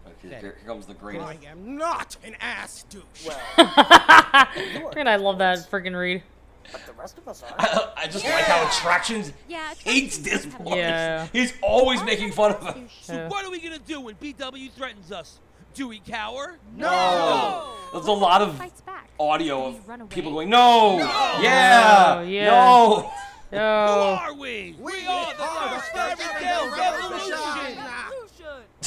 Okay, here, here comes the greatest. I am not an ass douche. and I love that freaking read. But the rest of us are. I, I just like how attractions Yeah, hates this attractions boy. Yeah. He's always All making fun of us. So what are we gonna do when BW threatens us? Do we cower? No. There's a lot of audio Do we run of people going, no, yeah, No, yeah. no. Who are we? We, are the are the first first Riverdale Riverdale Revolution.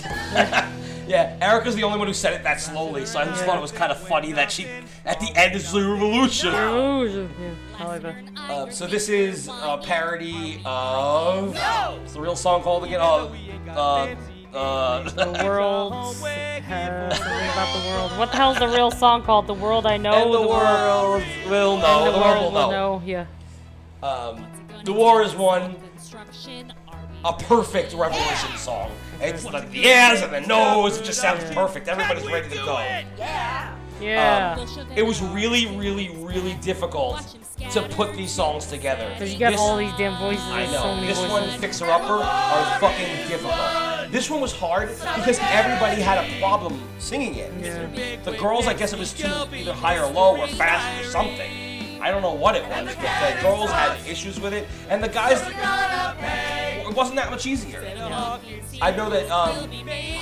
Revolution. Revolution. Yeah, Erica's the only one who said it that slowly, so I just thought it was kind of funny that she, at the end, it's the revolution. Revolution. Yeah, I like that. Uh, so this is a parody of. What's the real song called again? Oh, uh, uh, The world has something about the world. What the hell's the real song called? The world I know. And the world will know. The, The world world will will know. know. Yeah. Um, the war is won. A perfect revolution song. It's like the yeahs and the no's. It just sounds perfect. Everybody's ready to go. Yeah. Um, it was really, really, really difficult to put these songs together. Because you got This- all these damn voices. I so know. many This voices. one, Fixer Upper, are fucking difficult. This one was hard because everybody had a problem singing it. The girls, I guess it was too either high or low or fast or something. I don't know what it was, but the girls had issues with it, and the guys, it wasn't that much easier. I know that um,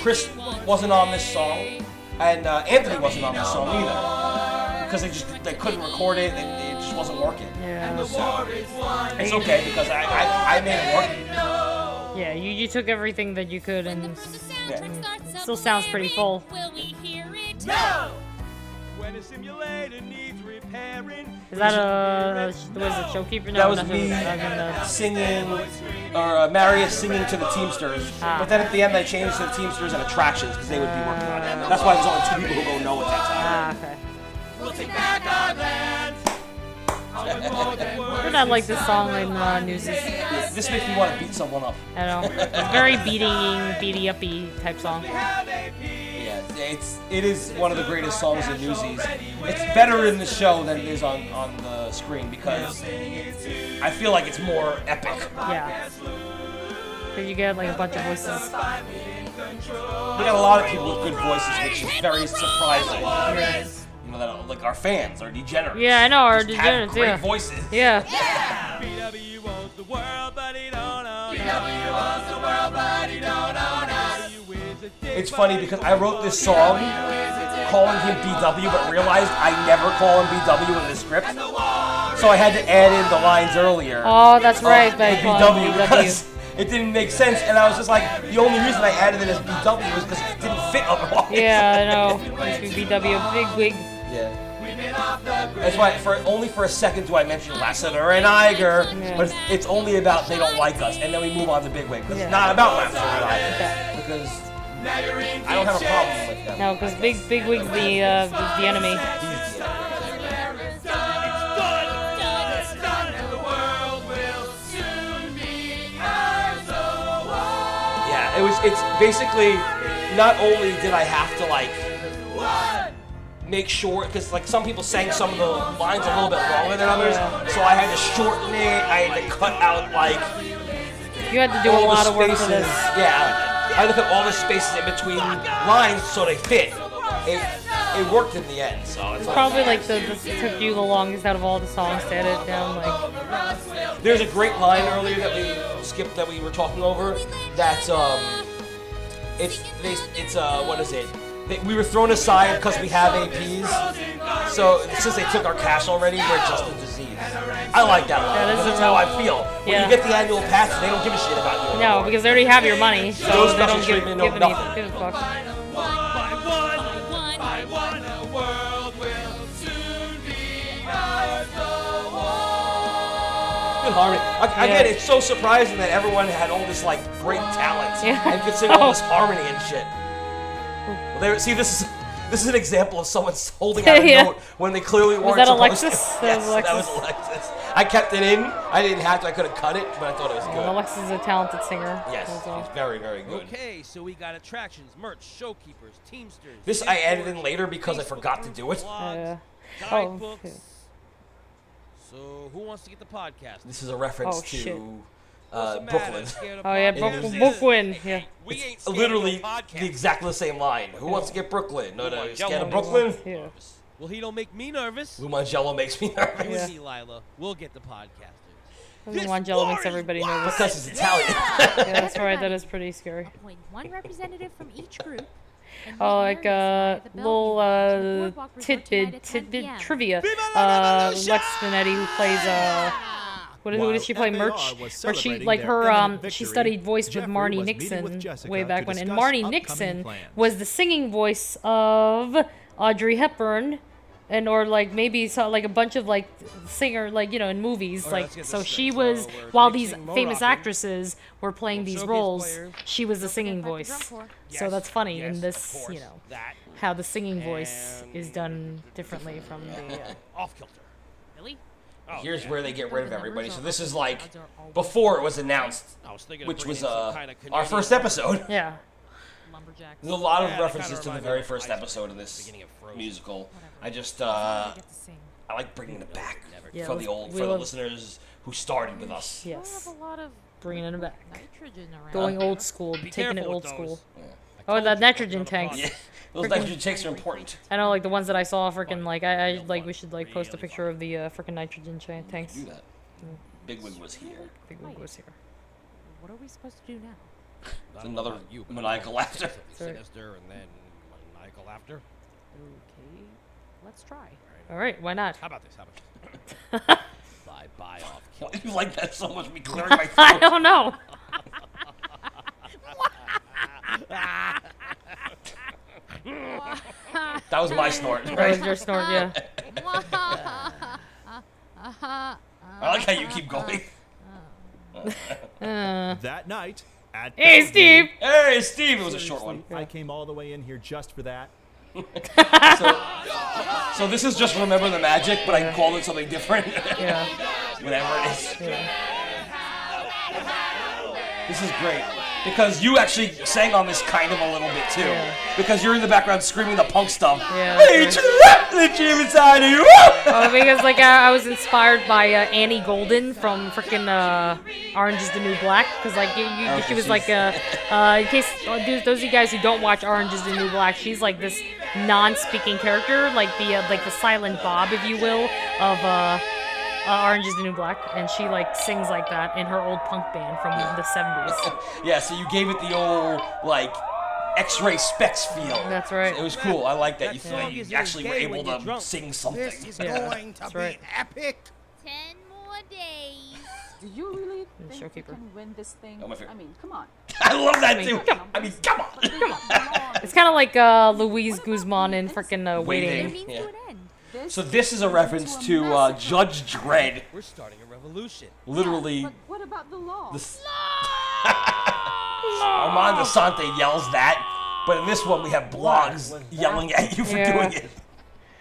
Chris wasn't on this song, and uh, Anthony wasn't on this song either because they just they couldn't record it, and it just wasn't working. Yeah. So, it's okay because I, I, I made it work. Yeah, you, you took everything that you could and Yeah. it still sounds pretty full. When a simulator needs repairing. Is that a was it showkeeper? No, that was me I mean, uh, singing, or uh, Marius singing to the Teamsters. Ah. But then at the end, they changed to the Teamsters and Attractions because they would be working on it. That's why there's only two people who go no at that time. Ah, okay. We'll take back our lands. I heard I like this song in uh, Newsies. This makes me want to beat someone up. I know. It's very beating, beady uppy type song. Yeah, it's it is one of the greatest songs in Newsies. It's better in the show than it is on on the screen because I feel like it's more epic. Yeah. Because you get like a bunch of voices. We got a lot of people with good voices, which is very surprising. You know, that like our fans are degenerates. Yeah, I know, our Just have degenerates, great yeah. voices. Yeah. BW owns the world, but he don't own BW owns the world, but he don't own us. It's funny because I wrote this song calling him BW, but realized I never call him BW in the script. So I had to add in the lines earlier. Oh, that's of right, they BW BW. because it didn't make sense, and I was just like, the only reason I added it as BW was because it didn't fit otherwise. Yeah, I know. Be BW, big wig. Yeah. That's why for only for a second do I mention Lasseter and Iger, Yeah. but it's, it's only about they don't like us, and then we move on to Bigwig because Yeah. it's not about Lasseter and Iger because I don't have a problem with them. No, because big big wig's the uh, the, the enemy. Yeah, it was. It's basically not only did I have to like make sure because like some people sang some of the lines a little bit longer than others, so I had to shorten it. I had to cut out like You had to do a all the lot of work for spaces. this. Yeah, I look at all the spaces in between lines so they fit. It it worked in the end, so it's probably like the this took you the longest out of all the songs to edit down. Like, There's a great line earlier that we skipped that we were talking over. That's um, it's they, it's uh, what is it? They, we were thrown aside because we have APs. So since they took our cash already, we're just a disease. I like that line. Yeah, this that's how I feel. When yeah. you get the annual pass, they don't give a shit about you. no, because they already have your money, so Those they don't give, treatment, give, no nothing. give a fuck. Good harmony. I, Again, it's so surprising that everyone had all this like great talent Yeah. and could sing all oh. this harmony and shit. Well, there, see, this is this is an example of someone holding out a Yeah. note when they clearly weren't that supposed Alexis? to. That yes, was that was Alexis. Alexis. I kept it in. I didn't have to. I could have cut it, but I thought it was good. Well, Alexis is a talented singer. Yes, That's all. very, very good. Okay, so we got attractions, merch, showkeepers, teamsters. This I added in later because I forgot to do it. Yeah. Oh, guidebooks. okay. So who wants to get the podcast? This is a reference Oh, to shit. Uh, What's the matter? Brooklyn. Oh yeah, In Book, Newsies. Brooklyn. Yeah. It's literally of no podcast. the exactly the same line. Who wants to get Brooklyn? No, no, Well, you scared of Jello Brooklyn? Yeah. Well, he don't make me nervous. Lou Mongello makes me nervous. Yeah. See, Lila, we'll get the podcasters. This Angelo makes everybody nervous. Because he's Italian. yeah, that's right. That is pretty scary. Appoint one representative from each group. Oh, meet like Mary's uh, little Bellevue uh, Boardwalk Resort tonight tidbit tidbit trivia. Uh, Lex Finetti, who plays uh, What, who did she play? FAR Merch, or she like her imminent um she studied voice with Marni was meeting with Nixon Jessica way back when, and Marni Nixon plans. was the singing voice of Audrey Hepburn. And or like maybe saw like a bunch of like singer like you know in movies Alright, like so she straight. was So while these famous rocking. actresses were playing We'll these showcase roles players. she was the singing forget about the voice drum corps. so that's funny yes, in this course, you know that. how the singing voice is done differently from the uh, Off kilter. Really? Oh, Here's yeah. where they get rid of everybody. So this is like Odds are always before it was announced, was which was uh, kinda our first episode. yeah lumberjacks. There's a lot of Yeah, that references kinda to the very first episode of this of Frozen. musical. I just uh, You get to sing. I like bringing it back Yeah, for the old for the listeners who started with us. Yes a lot of bringing it back nitrogen going old school Be taking it old with school oh told the nitrogen don't tanks Yeah, those Freaking- nitrogen tanks are important. I know, like the ones that I saw, freaking like I, I like we should like post a picture of the uh, freaking nitrogen cha- tanks. Do that. Bigwig was here. Big one goes here. What are we supposed to do now? It's another you, maniacal laughter. Sinister and then maniacal laughter. Okay, let's try. All right, why not? How about this? How about this? bye bye off. Why do you like that so much? Me clearing my I throat. don't know. That was my snort, That was your snort, yeah. I like how you keep going. Uh, That night at hey, Bellevue- Steve. Hey, Steve, it was a short one. Seriously, I came all the way in here just for that. So this is just remember the magic, but I called it something different. Yeah. Whatever it is. yeah. This is great because you actually sang on this kind of a little bit too. Yeah. Because you're in the background screaming the punk stuff. Yeah, Hey, the dream inside of you. Oh, because like I, I was inspired by uh, Annie Golden from freaking uh, Orange Is the New Black, because like you, you, Oh, she was like uh, uh, in case uh, those of you guys who don't watch Orange Is the New Black, she's like this non-speaking character, like the uh, like the silent Bob, if you will, of uh, Orange Is the New Black, and she like sings like that in her old punk band from the '70s. yeah, so you gave it the old like X-Ray Spex feel. That's right. It was cool. I like that you, That that song you actually were able to drunk. sing something. This is Yeah, going to that's be right. epic. Ten more days. Do you really The think you can win this thing? Oh, my favorite. I mean, come on. I love that I too. mean, I mean, come on. It's kind of like uh, Luis Guzman in freaking uh, Waiting. Waiting. Yeah. This So this is a reference into to a uh. Judge Dredd. We're starting a revolution. Literally, But what about the law? the s- Armand Assante yells that, but in this one we have blogs yelling at you for Yeah. doing it.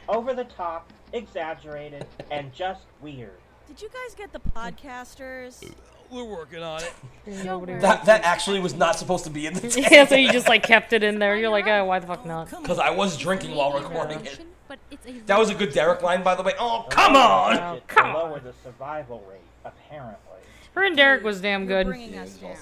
Over the top, exaggerated, and just weird. Did you guys get the podcasters? We're working on it. That that actually was not supposed to be in the tape. yeah, so you just like kept it in there. You're like, oh, why the fuck not? Because I was drinking while recording it. But it's a That was a good Derek line, by the way. Oh, come on! come on. Lower the survival rate, apparently. Her and Derek was damn You're good. bringing us down.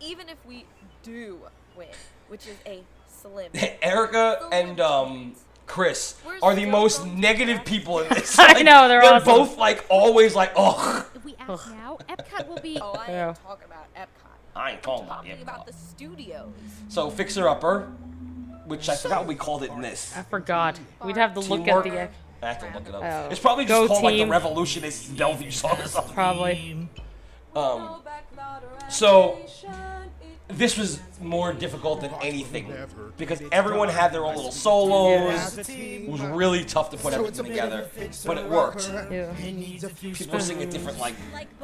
Even if we do win, which is a slim. Erica and um, Chris are the most negative people in this. I know, they're They're awesome. both like always like, oh, If we act now, Epcot will be. Oh, I Yeah. ain't talking about Epcot. I ain't talking about Talking it. about the studios. So Fixer Upper, which I forgot what we called it in this. I forgot. We'd have to look Teamwork? at the. I have to look it up. Oh. It's probably Go just called like the team. Revolutionist Bellevue song or something. Probably. Um, so this was more difficult than anything because everyone had their own little solos. It was really tough to put everything together, but it worked. Yeah. People sing at different like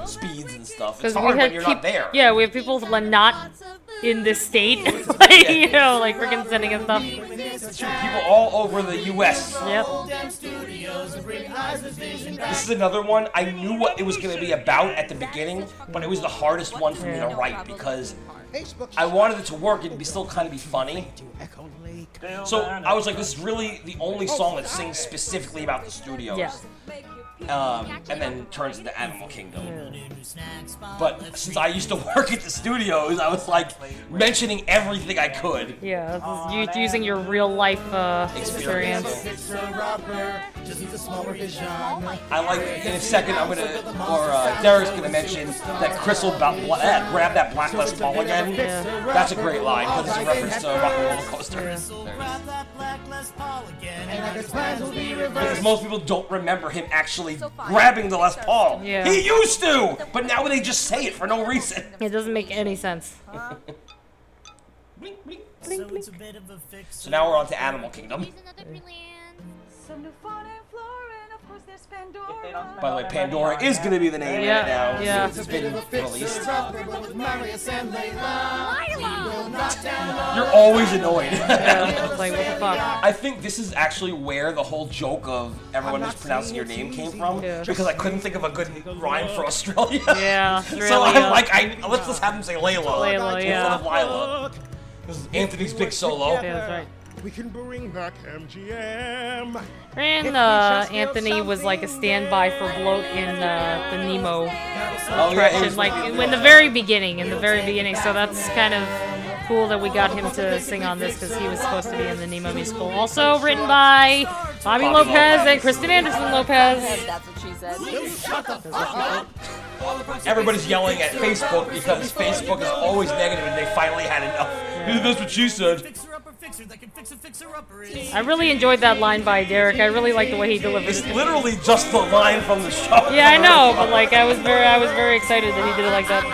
speeds and stuff. Because It's we hard when you're peop- not there. Yeah, we have people who are not in this state, like, you know, like freaking sending us stuff. People all over the U.S. Yep. This is another one. I knew what it was going to be about at the beginning, but it was the hardest one for me to write because I wanted it to work and be still kind of be funny. So I was like, this is really the only song that sings specifically about the studios. Yeah. Um, and then turns into Animal Kingdom. But since I used to work at the studios, I was like mentioning everything I could. Yeah, this is u- using your real life uh, experience. I like in a second I'm gonna or uh, Derek's gonna mention that Crystal will ba- bla- eh, grab that black Les Paul again. That's a great line because it's a reference to Rock and Roller Coaster. There it is. black Les Paul again. And like his plans will be Because most people don't remember him actually grabbing the Les Paul. Yeah. He used to, but now they just say it for no reason. It doesn't make any sense. So it's a bit of a fix. So now we're on to Animal Kingdom. By the way, Pandora is going to be the name Yeah, right now. yeah. It's been released. Marius and Layla. Will knock down You're always annoyed. Yeah, like, what the fuck? I think this is actually where the whole joke of everyone mispronouncing your name came from. Because I couldn't think of a good rhyme for Australia. Yeah, so I'm like, I let's just have him say Layla. Layla, instead yeah. of Lila. This is Anthony's big solo. Yeah, that's right. We can bring back MGM. And uh, Anthony was like a standby for Bloat in uh, the Nemo Oh, yeah, he's- like in the very beginning, in the very beginning. So that's kind of cool that we got him to sing on this because he was supposed to be in the Nemo musical. Also written by Bobby Bobby Lopez Lopez. and Kristen Anderson Lopez. That's what she said. Everybody's yelling at Facebook because Facebook is always negative and they finally had enough. That's what she said. Fixer-upper that can fix a fixer-upper is. I really enjoyed that line by Derek. I really like the way he delivered it. It's literally just the line from the show. Yeah, I know, but like I was very, I was very excited that he did it like that.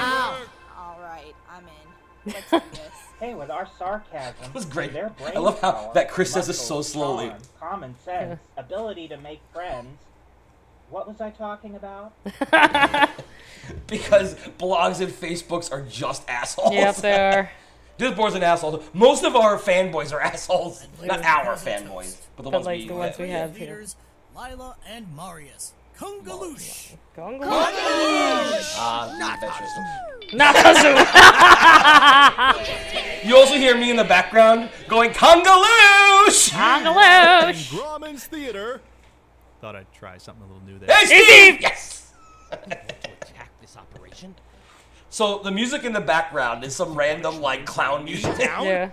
All right, I'm in. Let's do this. Hey, with our sarcasm, it was great. their brain I love how power, that Chris says it so slowly. charm, common sense, ability to make friends. What was I talking about? Because blogs and Facebooks are just assholes. Yep, they are. Disboard's an asshole. Most of our fanboys are assholes. Not our fanboys, but the But ones like we the ones we Three have here. leaders, Lila and Marius. Kungaloosh. Ah, Not You also hear me in the background going Kungaloosh! Kungaloosh! Grauman's Theater. Thought I'd try something a little new there. Hey, Steve! Yes! attack this operation. So the music in the background is some random like clown music. Yeah.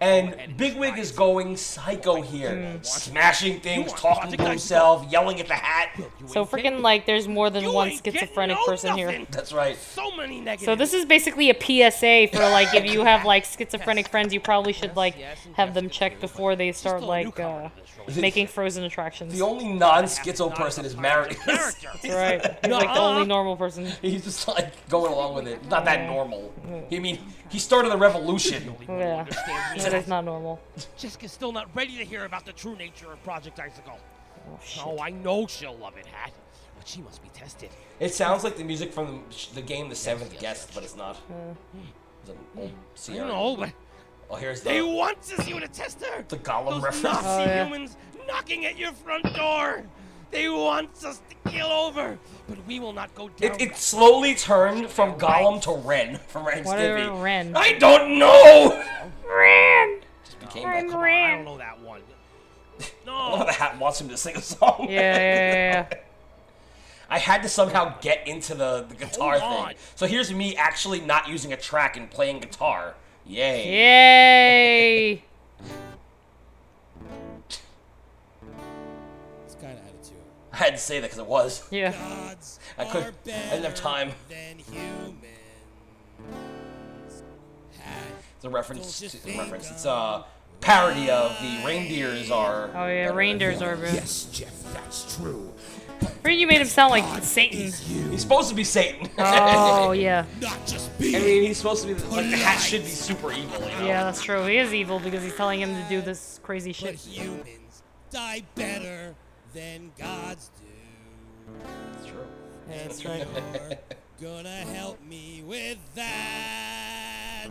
And Bigwig is going psycho here, smashing things, talking to himself, yelling at the hat. So freaking like there's more than one schizophrenic person here. That's right. So many negatives. So this is basically a PSA for like if you have like schizophrenic friends, you probably should like have them checked before they start like uh, making frozen attractions. The only non-schizo person is Marius. That's right. He's like the only normal person. He's just like going along with it. Not that normal. I mean, he started the revolution. Yeah. That is not normal. Jessica's still not ready to hear about the true nature of Project Icicle. Oh, Oh, I know she'll love it, Hat. But she must be tested. It sounds like the music from the, the game The Seventh Guest, but it's not. It's an old I Sierra. know, but Oh, here's they the want to see you to test her. the Gollum Those reference. Nazi Oh, yeah. humans knocking at your front door. They want us to kill over, but we will not go down. It, it slowly turned from Gollum to Ren from Ren and What Stimpy. are Ren? I don't know. Ren. Just became I'm that. Come on, I don't know that one. I love the hat wants him to sing a song. Yeah, yeah, yeah, yeah. I had to somehow get into the, the guitar Hold on. thing. So here's me actually not using a track and playing guitar. Yay. Yay! It's kind of attitude. I had to say that because it was. Yeah. Gods I could. are I didn't have time. than. It's a reference. It's a reference. It's a parody of the reindeers are. Oh yeah, reindeers are. Bad. Yes, Jeff, that's true. Heard you made him sound like Satan. He's supposed to be Satan. Oh yeah. Not just I mean, he's supposed to be the, like the hat should be super evil. You know? Yeah, that's true. He is evil because he's telling him to do this crazy But shit. humans die better than gods do. That's true. Yeah, that's right. You're gonna help me with that.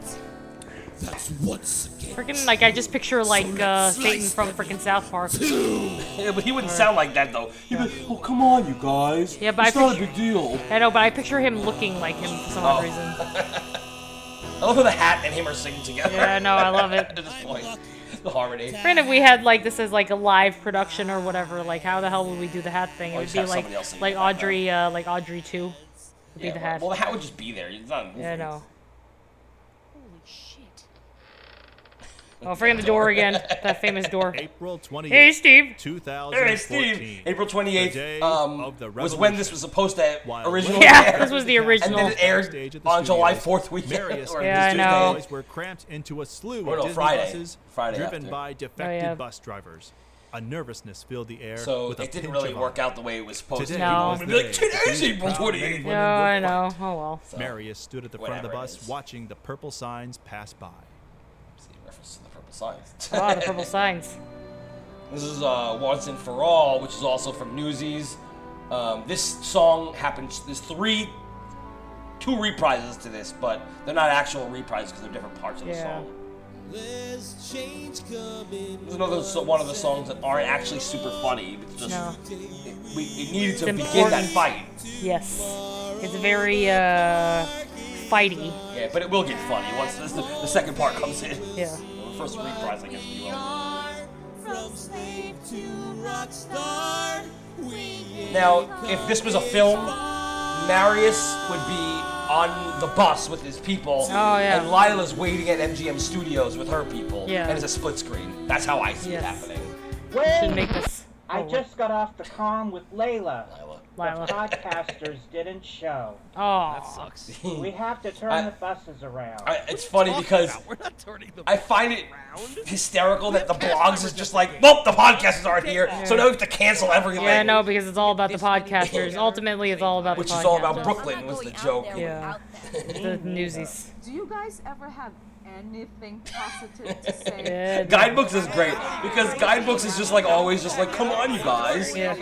That's once again. Freaking like I just picture like uh, Satan from freaking South Park. Yeah, but he wouldn't sound like that though. He'd be, oh come on, you guys. Yeah, but it's I not a big deal. I know, but I picture him looking like him for some Oh. odd reason. I love how the hat and him are singing together. Yeah, no, I love it. At this point, the harmony. Granted, if we had like this as like a live production or whatever, like how the hell would we do the hat thing? It Oh, would just be have like somebody else sing like in the. Audrey, uh, like Audrey two. Would be the well- hat. Well, the hat would just be there. It's not. Yeah, I know. Holy Oh, freaking the door again. That famous door. April 28th. Hey, Steve. 2014. Hey, Steve. April 28th um, was when this was supposed to While originally Yeah, air. this was the original. And then it aired Stage the on July 4th weekend. Or Yeah, I know. boys were cramped into a slew Or of no, Disney Friday. buses Friday driven after. by defected Oh, yeah. bus drivers. A nervousness filled the air So with a it didn't really of work out the way it was supposed Today to. No. was People the be like, day today's these April 28th. men No, I know. Oh well. Marius stood at the front of the bus watching the purple signs pass by. See, reference to the purple signs. The purple signs. This is uh, Once and For All, which is also from Newsies. Um, this song happens, there's three, two reprises to this, but they're not actual reprises because they're different parts of the Yeah. song. There's change coming. There's another so- one of the songs that aren't actually super funny. It's just No. it, we, it needed to It's begin that fight. Yes. It's very uh fighty. Yeah, but it will get funny once this, the, the second part comes in. Yeah. The first reprise, I guess. if you will. From slave to rock star. We Now, if this was a film, Marius would be on the bus with his people, Oh, yeah. and Lila's waiting at MGM Studios with her people, Yeah. and it's a split screen. That's how I see it happening. You should make this. I oh, just got off the con with Layla. Layla. Lila. The podcasters didn't show. Oh. That sucks. We have to turn I- the buses around. I, it's funny because We're not turning the I find it hysterical that the blogs is just like, nope, the podcasters aren't here, so now we have to cancel everything. Yeah, no, because it's all about the podcasters. Ultimately, it's all about Which the is all about Brooklyn was the joke. Yeah. the newsies. Do you guys ever have anything positive to say? Yeah, Guidebooks is great because Guidebooks is just like always just like, come on, you guys. Yeah.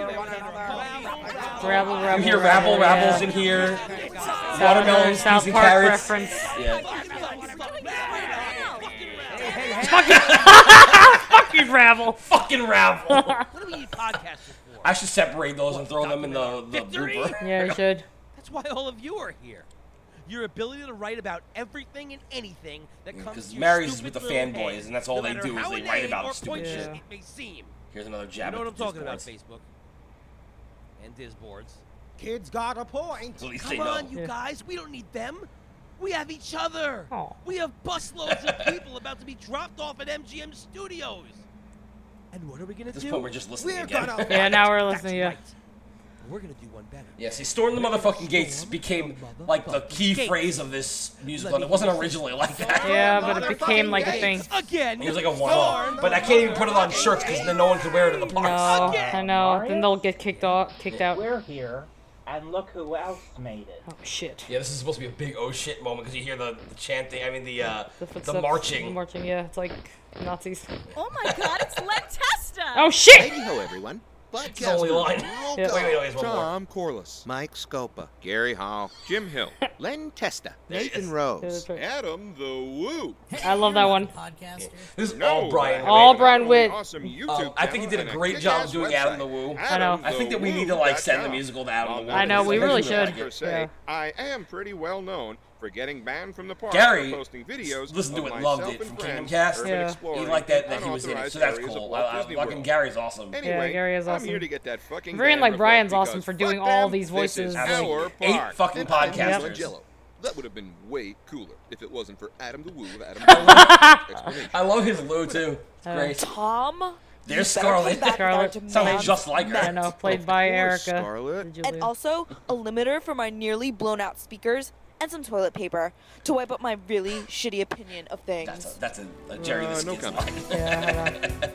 Rabble, rabble, You hear rabble, rabble, rabble's yeah. in here. South, Watermelon, South peas and Park carrots. reference. Yeah. Fucking rabble. Fucking rabble. What do we need podcasters for? I should separate those and throw them in the, the Victory? blooper. Yeah, you should. That's why all of you are here. Your ability to write about everything and anything that comes Because to your Marius is stupid with the fanboys, and that's all no they do is they write about stupid shit. It may seem. Here's another You know what I'm the talking about, Facebook and Disboards. Kids got a point. At Come they know. on, you guys. We don't need them. We have each other. Oh. We have busloads of people about to be dropped off at MGM Studios. And what are we gonna At this do? point, we're just listening We're again. gonna Yeah, now we're That's listening, yeah. right. We're gonna do one better. Yeah, see, Storm the Motherfucking Gates became like the key Gates. phrase of this musical, and it wasn't originally like that. Yeah, but it became like a thing. Again. It was like a one-off. But I can't even put it on shirts because then no one could wear it in the No, parks. I know. Then they'll get kicked off, kicked out. We're here, and look who else made it. Oh shit. Yeah, this is supposed to be a big oh shit moment because you hear the, the chanting. I mean the uh, The, the, marching. The marching, yeah. It's like Nazis. Oh my god, it's Len Testa! Oh shit! Hey-ho, everyone. It's the only line. Roll Yeah. Wait, wait, wait, there's one more. Tom Corliss. Mike Scopa, Gary Hall, Jim Hill, Len Testa, Nathan Yeah, Rose. that's right. Adam the Woo. I love that one. This is No, all Brian. All Brian Witt. Awesome YouTube Um, I think he did a channel great and job kick-ass doing website. Adam the Woo. I know. I think that we need to like send the musical to Adam the Woo. I know, we really should. like it. Yeah. I am pretty well known for getting banned from the park Gary for posting videos listened to it, loved myself it from friends Kingdom Cast. urban Yeah. He liked that that he was in it, so that's cool. Walt I, I, fucking Gary's awesome. Anyway, Gary is I'm awesome. here to get that fucking Very ban like Brian's awesome for fuck doing all them, these this is voices. our Eight fucking And I'm podcasters. Michelangelo. That would have been way cooler if it wasn't for Adam the Woo with Adam. I love his Lou too. It's Uh, great. Tom. There's you Scarlet. come Scarlett. back with our Scarlett. Sounds just like her. I know, played by course, Erica. Scarlett. Julia. And also a limiter for my nearly blown out speakers and some toilet paper to wipe up my really shitty opinion of things. That's a, that's a, a Jerry Uh, the no comment. line. Yeah, I know.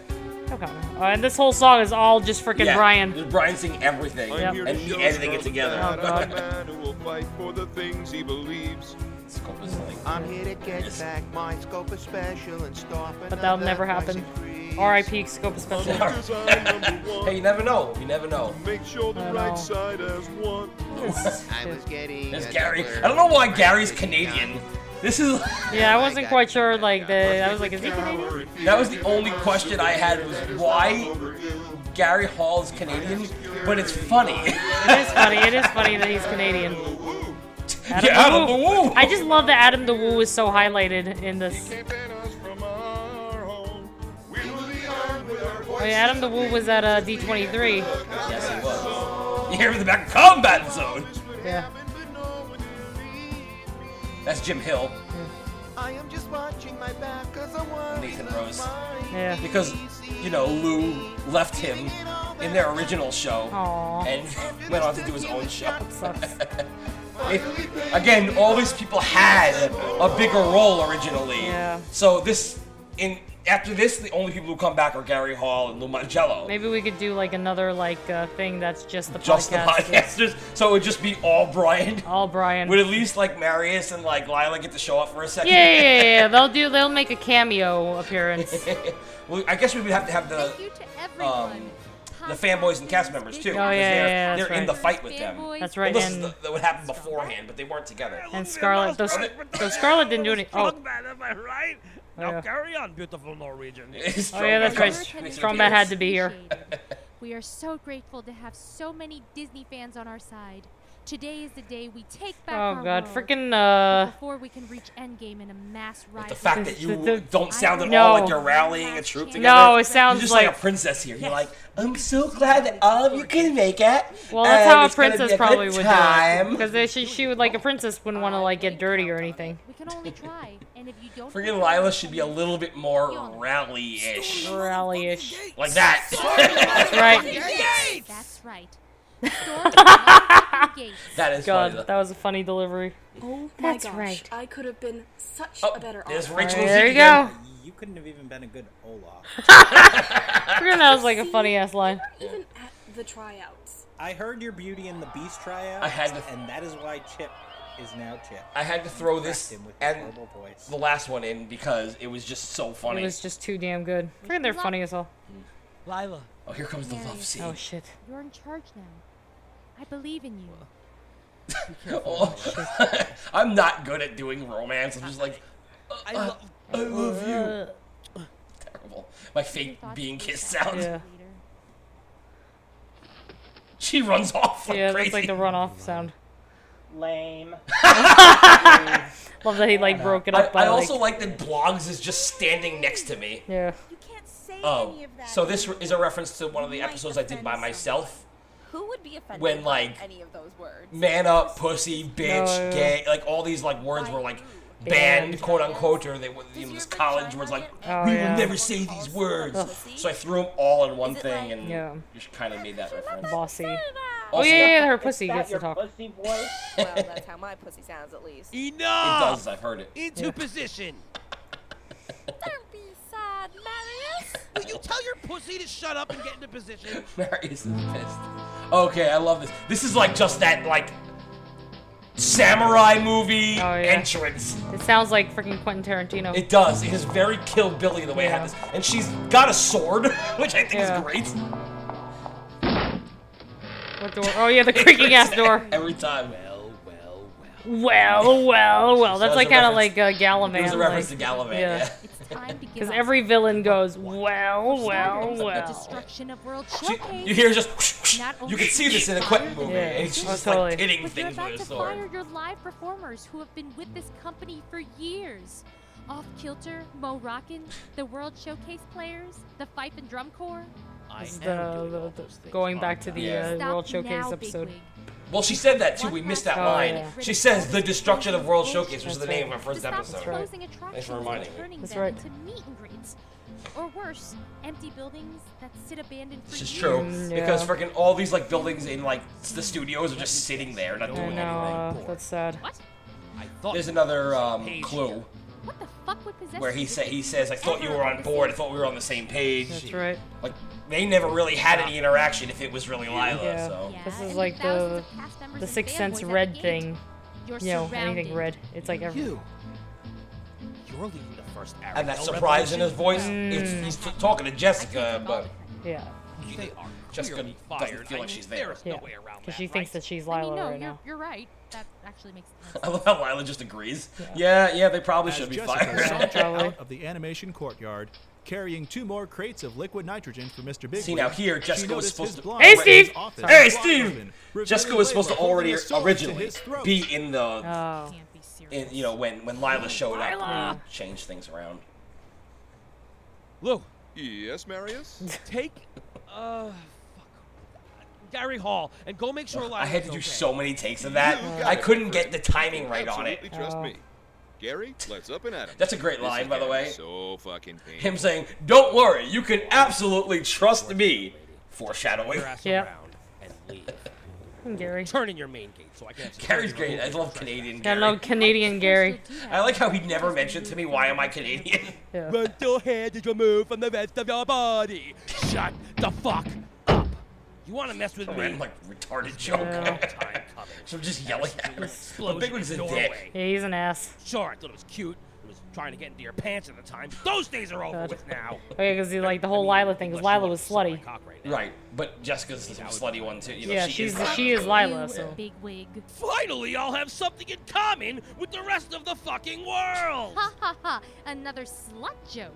Okay. Uh, and this whole song is all just freaking Yeah, Brian. Brian singing everything Yep. and me show editing it together. Oh, God. a man who will fight for the things he believes. Scopa's like, I'm here to get back my Scopa special and stop But that'll never happen. R.I.P. Scope Special. Because I'm number one. hey, you never know. You never know. Make sure the right side has won. I was getting There's Gary. I don't know why Gary's Canadian. This is. Yeah, I wasn't quite sure. Like the, I was like, is he Canadian? That was the only question I had was why Gary Hall is Canadian, but it's funny. It is funny. It is funny that he's Canadian. Adam Yeah, Adam the the Woo. Woo. I just love that Adam the Woo is so highlighted in this. Can't us from our home. We will be armed with our Oh, yeah, Adam the Woo was at uh, D23. yes, he was. You hear him in the back combat zone. Yeah. That's Jim Hill. I am just watching my back cause I want Nathan Rose. Yeah. Because, you know, Lou left him in their original show Aw. and went on to do his own show. It- again, all these people had a bigger role originally. Yeah. So this, in after this, the only people who come back are Gary Hall and Lou Mongello. Maybe we could do like another like uh, thing that's just the Just the podcasters. So it would just be all Brian. All Brian. Would at least like Marius and like Lila get to show up for a second? Yeah, yeah, yeah, yeah. They'll do. They'll make a cameo appearance. well, I guess we would have to have the um, the fanboys and cast members too. Oh, because yeah, they're, yeah, that's they're in the fight with them. That's right, Well, this is and- the, that would happen beforehand, but they weren't together. And Scarlet. Those, those Scarlet didn't do any. Oh. Strongman, am I right? Now Yeah. carry on, beautiful Norwegian. Oh yeah, that's right. Strombat had to be here. We are so grateful to have so many Disney fans on our side. Today is the day we take back Oh our god, world. freaking But uh. before we can reach Endgame in a mass rise. The fact that you The- the- don't sound at No. all like you're rallying a troop together. No, it sounds You're just like- like, a princess here. You're like, I'm so glad that all of you can make it. Well, that's how a it's gonna be princess good probably would do it. Because she, she would like a princess wouldn't want to like get dirty or anything. We can only try, and if you don't. Friggin' Lila should be a little bit more rally-ish. Rally-ish. Like that. That's right. That's right. That is God, funny. that was a funny delivery. Oh That's my gosh, right. I could have been such Oh, a better there's author. Rachel Alright, there you again. go. You couldn't have even been a good Olaf. Freaking that was like a funny ass line. Even at the tryouts. I heard your Beauty and the Beast tryout, I had to- and that is why Chip is now Chip. I had to throw this Him with and voice. the last one in because it was just so funny. It was just too damn good. Freaking they're funny as hell. Lila. Oh, here comes the love scene. Oh shit. You're in charge now. I believe in you. Oh, I'm not good at doing romance. I'm just like, uh, I uh, love. I love you. Terrible. My fake being kissed sound. Yeah. She runs off like Yeah, crazy. that's like the runoff sound. Lame. Love that he like broke it I, up by I also like. like that Blogs is just standing next to me. Yeah. You can't say Oh, so this is a reference to one of the episodes I did by myself. Who would be offended When, by like, any of those words? Man up, pussy, bitch, yeah. gay, like all these like words were like Banned. banned, quote unquote, or they were in this college where it's like Oh, we yeah. will never say these words. Ugh. So I threw them all in one thing and Yeah. just kind of made that reference. Bossy. Oh Also- yeah, yeah, yeah, her Is pussy that gets to your talk. pussy voice? well, that's how my pussy sounds at least. Enough. It Enough! does. I've heard it. Into Yeah. position. Don't be sad, Marius. Will you tell your pussy to shut up and get into position? Marius is pissed. Okay, I love this. This is like just that like samurai movie Oh, yeah. entrance. It sounds like freaking Quentin Tarantino. It does. It is very Kill Billy the way I have this, and she's got a sword, which I think Yeah. is great. What door? Oh yeah, the creaking ass door. Every time. Well, well, Well, well, well. Well. That's So like kind of like uh, Galavan. It was a reference like, to Galavan, yeah. It's time to give Because every villain goes, well, well, Starters, The well. destruction of World She- Showcase. you hear just. Not You can see this in a fire Quentin movie. Yeah. and she's Oh, just totally. like hitting But you're about with a to sword. fire your live performers who have been with this company for years. Off Kilter, Mo Rockin, the World Showcase players, the Fife and Drum Corps. I am the, doing the, all the- those going back to the Yeah. uh, World Showcase now, episode. Bigwig. Well, she said that too. We missed that Oh, line. yeah. She says the destruction of World Showcase, which is the name of our first to stop episode. right. Thanks for reminding me. That's right. into meet and greets. Or worse, empty buildings that sit abandoned for This is years. true Mm, because yeah. freaking all these like buildings in like the studios are just sitting there, not I doing know, anything. uh, that's sad. What? I thought There's another um, Page. clue What the fuck would possess where he to say he says, "I thought you were on board. I thought we were on the same page." That's right. Like they never really had any interaction if it was really Lila. Yeah. So Yeah, This is and like the of cast members the and Sixth Sense fanboys at the red thing. You're You know, anything red. It's like every. you. You're leading the first Ariel and that surprise in his voice, Mm. it's, he's t- talking to Jessica, but Yeah. They are Jessica clearly doesn't fired. feel like she's there. There's Yeah. no way around Because that, she thinks right? that she's I mean, Lila no, right you're, now. you're right. That actually makes sense. I love how Lila just agrees. Yeah, yeah, they probably As should be Jessica fired. out of the animation courtyard, carrying two more crates of liquid nitrogen for Mr. Big. See, now here, Jessica was supposed to. Hey, Steve! Hey, Steve! Jessica was supposed to already originally be in the, Oh. in, you know, when when Lila showed up, Lila! and changed things around. Lou, Yes, Marius? take uh, fuck, Gary Hall and go make sure Lila's I had to do okay. so many takes of that. You I it, couldn't get the timing right on it. Absolutely trust me. Gary, let's up and at 'em. That's a great This line, by the way. So fucking painful. Him saying, "Don't worry, you can absolutely trust me." Foreshadowing. Your ass Yep. around and leave. Gary. Turn in your main gate so I can have Gary's great. I love Canadian Yeah, Gary. no Canadian Gary. I like how he never mentioned to me why am I Canadian. Yeah. Rental hand is removed from the rest of your body. Shut the fuck up. You want to mess with me? Random, like retarded joke. Time coming. so I'm just yelling at him. The big one's a in dick. Norway. Yeah, he's an ass. Sure, I thought it was cute. It was trying to get into your pants at the time. Those days are over God. with now. Okay, yeah, because like the whole Lila thing, because Lila was slutty. Right, but Jessica's the slutty one too. You know, Yeah, she she's is she is Lila. So Big wig. Finally, I'll have something in common with the rest of the fucking world. Ha ha ha! Another slut joke.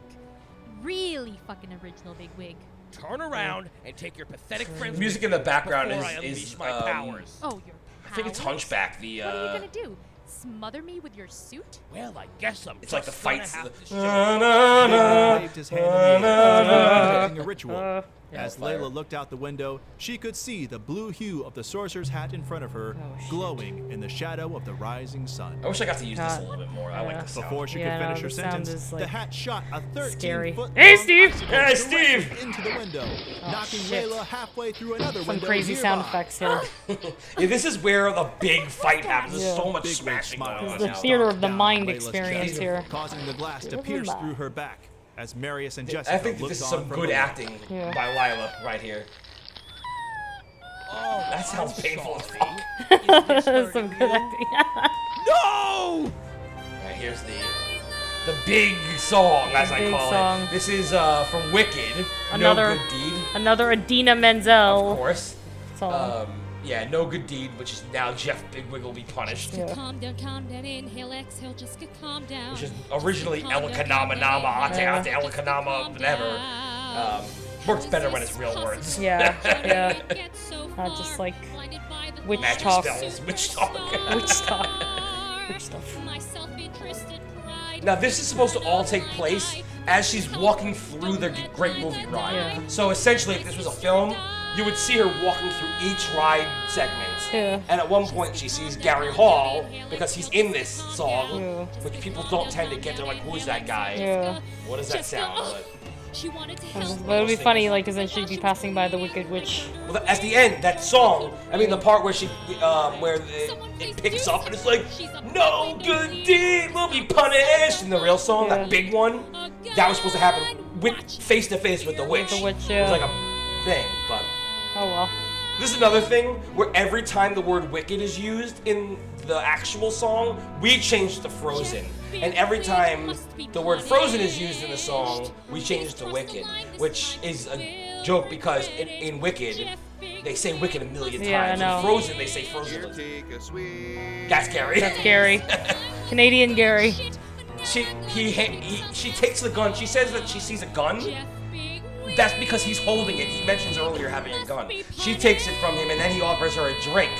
Really fucking original, Bigwig. Turn around and take your pathetic friends. Music with in the background is- I unleash is, my um, powers. Oh, your I think it's? Hunchback. The uh, What are you gonna do? Smother me with your suit? Well, I guess I'm. It's like the fights. have the- to Na, show na, you. na, He waved his hand in the air, na, conducting a ritual. As Layla looked out the window, she could see the blue hue of the sorcerer's hat in front of her, Oh, glowing in the shadow of the rising sun. I wish I got to use this a little bit more. I like Yeah. the sound. Before she Yeah, could no, finish her sentence, is, the hat shot a 13 scary. foot Hey, Steve! Hey, Steve! into the window, oh, knocking shit. Layla halfway through another some window crazy sound effects here. Yeah, this is where the big fight happens. There's Yeah. so much Big smashing Wig going smiles on the now. as theater of the mind experience here. causing the glass to pierce through her back. As Marius and Jessica. I think that this is some good below. acting Yeah. by Lila right here. Oh, That sounds I'm painful as sorry. fuck. Is this some hurting good you? acting. No! Right, here's the the big song, as I call song. it. This is uh, from Wicked. Another- No Good Deed, Another Idina Menzel of course. song. Um, yeah, No Good Deed, which is now Jeff Bigwig will be punished. Yeah. Calm down, calm down, inhale, exhale, just get calm down. Which is originally Calm down, Elikanama Nama, Ate Yeah. Ate Elikanama, whatever. Um, works better when it's real words. Yeah, yeah. Not just like blinded by the witch Magic talk. spells, witch talk. Witch talk. Witch stuff. My self-interested pride. Now, this is supposed to all take place as she's walking through the great movie ride. Yeah. So essentially, if this was a film, you would see her walking through each ride segment. Yeah. And at one point, she sees Gary Hall because he's in this song, Yeah. which people don't tend to get. They're like, "Who's that guy? Yeah. What does that sound?" But, She wanted to But help. it would be funny, like, because then she'd be passing by the Wicked Witch. well, at the end, that song. I mean, the part where she, um, where it, it picks up and it's like, "No good deed will be punished." In the real song, Yeah. that big one, that was supposed to happen with face to face with the witch. the witch, It was like a thing, but. Oh well. This is another thing where every time the word wicked is used in the actual song, we change to frozen. And every time the word frozen is used in the song, we change to wicked, which is a joke because in, in Wicked, they say wicked a million Yeah, I times. know. In Frozen, they say frozen. Here, take a sweet. That's Gary. That's Gary. Canadian Gary. she he, he she takes the gun. She says that she sees a gun. That's because he's holding it. He mentions earlier having a gun. She takes it from him, and then he offers her a drink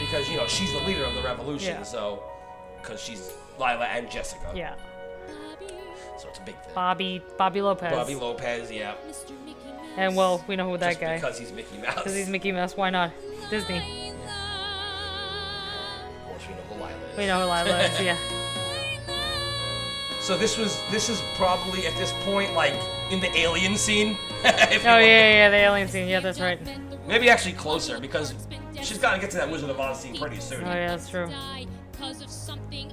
because you know she's the leader of the revolution. Yeah. So, because she's Lila and Jessica. Yeah. So it's a big thing. Bobby. Bobby Lopez. Bobby Lopez, yeah. And well, we know who that Just guy. because he's Mickey Mouse. Because he's Mickey Mouse. Why not? Disney. Of course, we know who Lila is. We know who Lila is. Yeah. So this was this is probably at this point like in the alien scene. Oh yeah, yeah, the alien scene. Yeah, that's right. Maybe actually closer because she's got to get to that Wizard of Oz scene pretty soon. Oh yeah, that's true. Because of something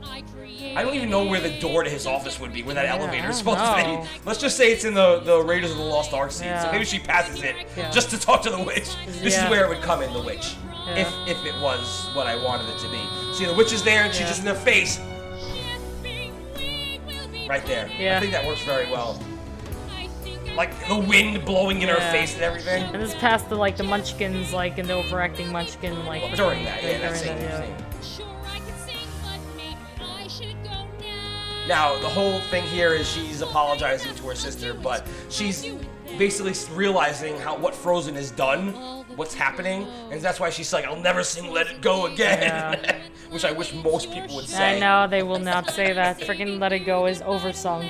I don't even know where the door to his office would be, where that Yeah, elevator is supposed know. to be. Let's just say it's in the, the Raiders of the Lost Ark scene. So maybe she passes it Yeah. just to talk to the witch. This Yeah. is where it would come in, the witch. Yeah. If if it was what I wanted it to be. See, the witch is there and she's Yeah. just in their face. Right there. Yeah. I think that works very well. Like the wind blowing in her face and everything. And this is past the like the Munchkins, like and the overacting Munchkin, like Well, during that, yeah, during that yeah. Now, the whole thing here is she's apologizing to her sister, but she's basically realizing how what Frozen has done, what's happening, and that's why she's like, "I'll never sing Let It Go again," which I wish most people would say. I know they will not say that. Freaking Let It Go is oversung.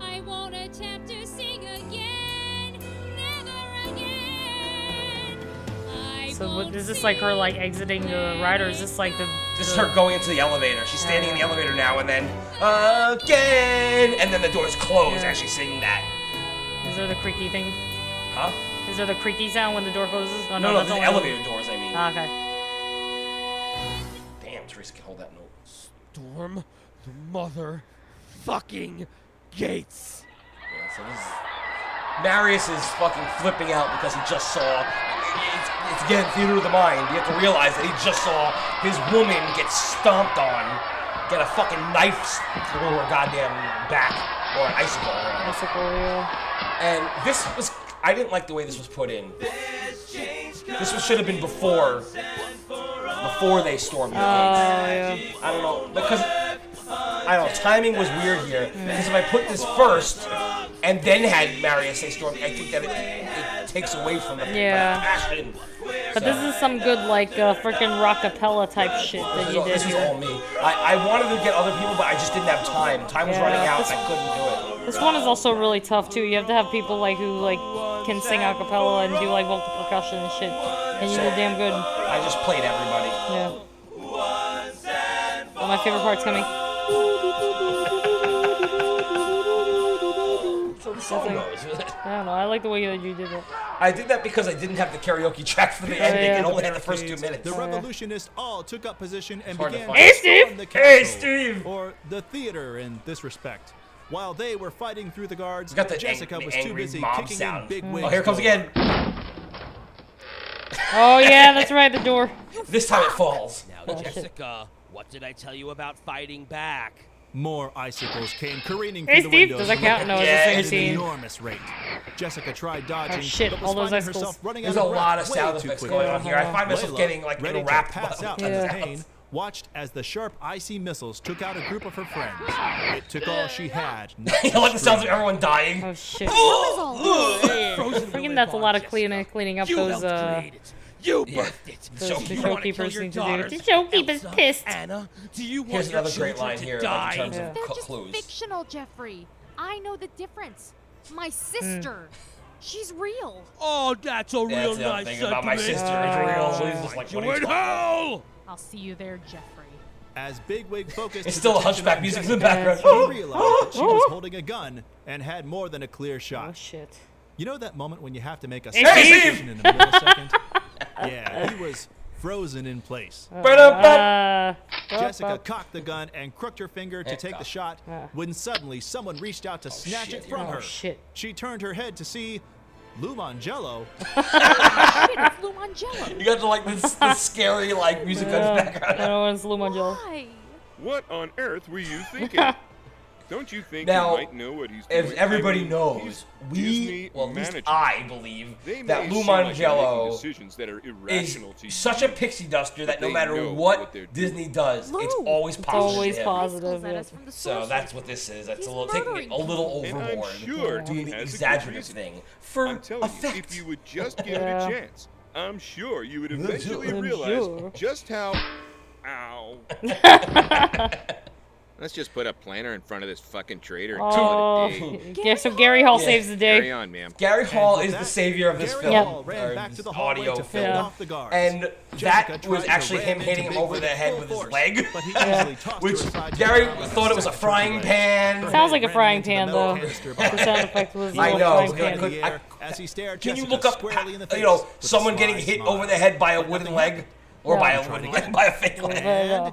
I won't attempt to sing again. Never again. I So what, is this like her like exiting the ride, or is this like the This is her going into the elevator. She's standing in the elevator now, and then again, and then the doors close as she's singing that. Is there the creaky thing? Huh? Is there the creaky sound when the door closes? Oh, No, no, that's the only- elevator doors. I mean. Ah, okay. Damn, Teresa can hold that note. Storm the mother fucking gates. Yeah, so this is, Marius is fucking flipping out because he just saw. It's, it's again theater of the mind. You have to realize that he just saw his woman get stomped on, get a fucking knife through her goddamn back or an icicle. or. Icicle, yeah. And this was. I didn't like the way this was put in. This was, should have been before. Before they stormed the oh, gates. I don't know because I don't know. Timing was weird here because if I put this first and then had Marius say storm, I think that it, it takes away from the, Yeah. passion. But So- this is some good, like, uh, freaking rockapella type shit that you all- did This is all me. I, I wanted to get other people, but I just didn't have time. Time was Yeah, running out. this- and I couldn't do it. This one is also really tough too. You have to have people like who like can sing a cappella and do like vocal percussion and shit. And you So- did damn good. I just played everybody. Yeah. Oh, my favorite part's coming. The song goes. I don't know. I like the way that you did it. I did that because I didn't have the karaoke track for the Oh, ending. yeah. It only had the first two minutes. The oh, revolutionists all took up position and began find. to Hey, Steve! storm the Hey, Steve! Or the theater in this respect. While they were fighting through the guards, got the Jessica ang- was too busy kicking sound. in big Oh, wigs. here comes again. Oh yeah, that's right. The door. This time it falls. Now, Oh, shit. Jessica, what did I tell you about fighting back? More icicles came careening Hey, through Steve, the windows. does that count? No, it's the Yeah, same an scene. enormous rate. Jessica tried dodging, Oh, shit, but was all those finding icicles. herself running There's out a of breath lot of way sound effects going on here. I find myself Layla, getting like ready in a to rap pass out Yeah. in pain, watched as the sharp, icy missiles took out a group of her friends. It took all she had. not you to like the sounds of everyone dying. Oh shit. Frozen Freaking that's a lot of cleaning cleaning up You those helped uh create it. You Yeah. birthed it. those So you wanna kill showkeepers your need to daughters? do. The showkeeper's Elsa, pissed. Anna, do you want Here's your another great children line to here, like, die? in terms Yeah. of They're cl- just clues. fictional, Jeffrey. I know the difference. My sister. Hmm. She's real. Oh, that's a real That's nice thing about my sentiment. sister. It's real. Oh, She's just like, You what are in hell? I'll see you there, Jeffrey. As Bigwig focused It's still the attention Hunchback music in the background. He realized that she was holding a gun and had more than a clear shot. Oh shot. shit. You know that moment when you have to make a Hey, split Steve! decision in a millisecond? yeah, he was frozen in place. Uh, Jessica cocked the gun and crooked her finger to take the cock. shot when suddenly someone reached out to snatch shit, it from oh her. shit. She turned her head to see Lou Mongello. Shit, it's Lou Mongello. You got the like this, this scary like music on Yeah, the I background. know it's Lou Why? What on earth were you thinking? Don't you think Now, you might know what he's doing? If everybody I mean, knows, we, Disney well, at least management. I believe that may Lou seem like Mongello decisions that are is such a pixie duster that no matter what, what Disney does, it's Lou. always It's positive. always positive. Yeah. us from the So that's what this is. That's He's a little taking it a little And I'm overboard. sure doing the has a good exaggerative thing for I'm telling effect. you, if you would just give Yeah. it a chance, I'm sure you would I'm eventually sure. realize just how. Ow. Let's just put a planter in front of this fucking traitor and Oh, call it a oh. day. yeah, so Gary Hall Yeah. saves the Carry day. on, ma'am. Gary Hall is the savior of this Gary film, Hall ran or back to the hallway audio to film, fend Yeah. off the guards. and that tried was actually him hitting him over the head with his force, leg, but he Yeah. which her aside to Gary thought it was a frying pan. Sounds like a frying pan, though. The sound effect was He I like know, frying pan. could- the I- air as he stared Can you look up, squarely in the you know, someone getting hit smile. over the head by a wooden leg, or by a wooden leg, by a fake leg? Uh,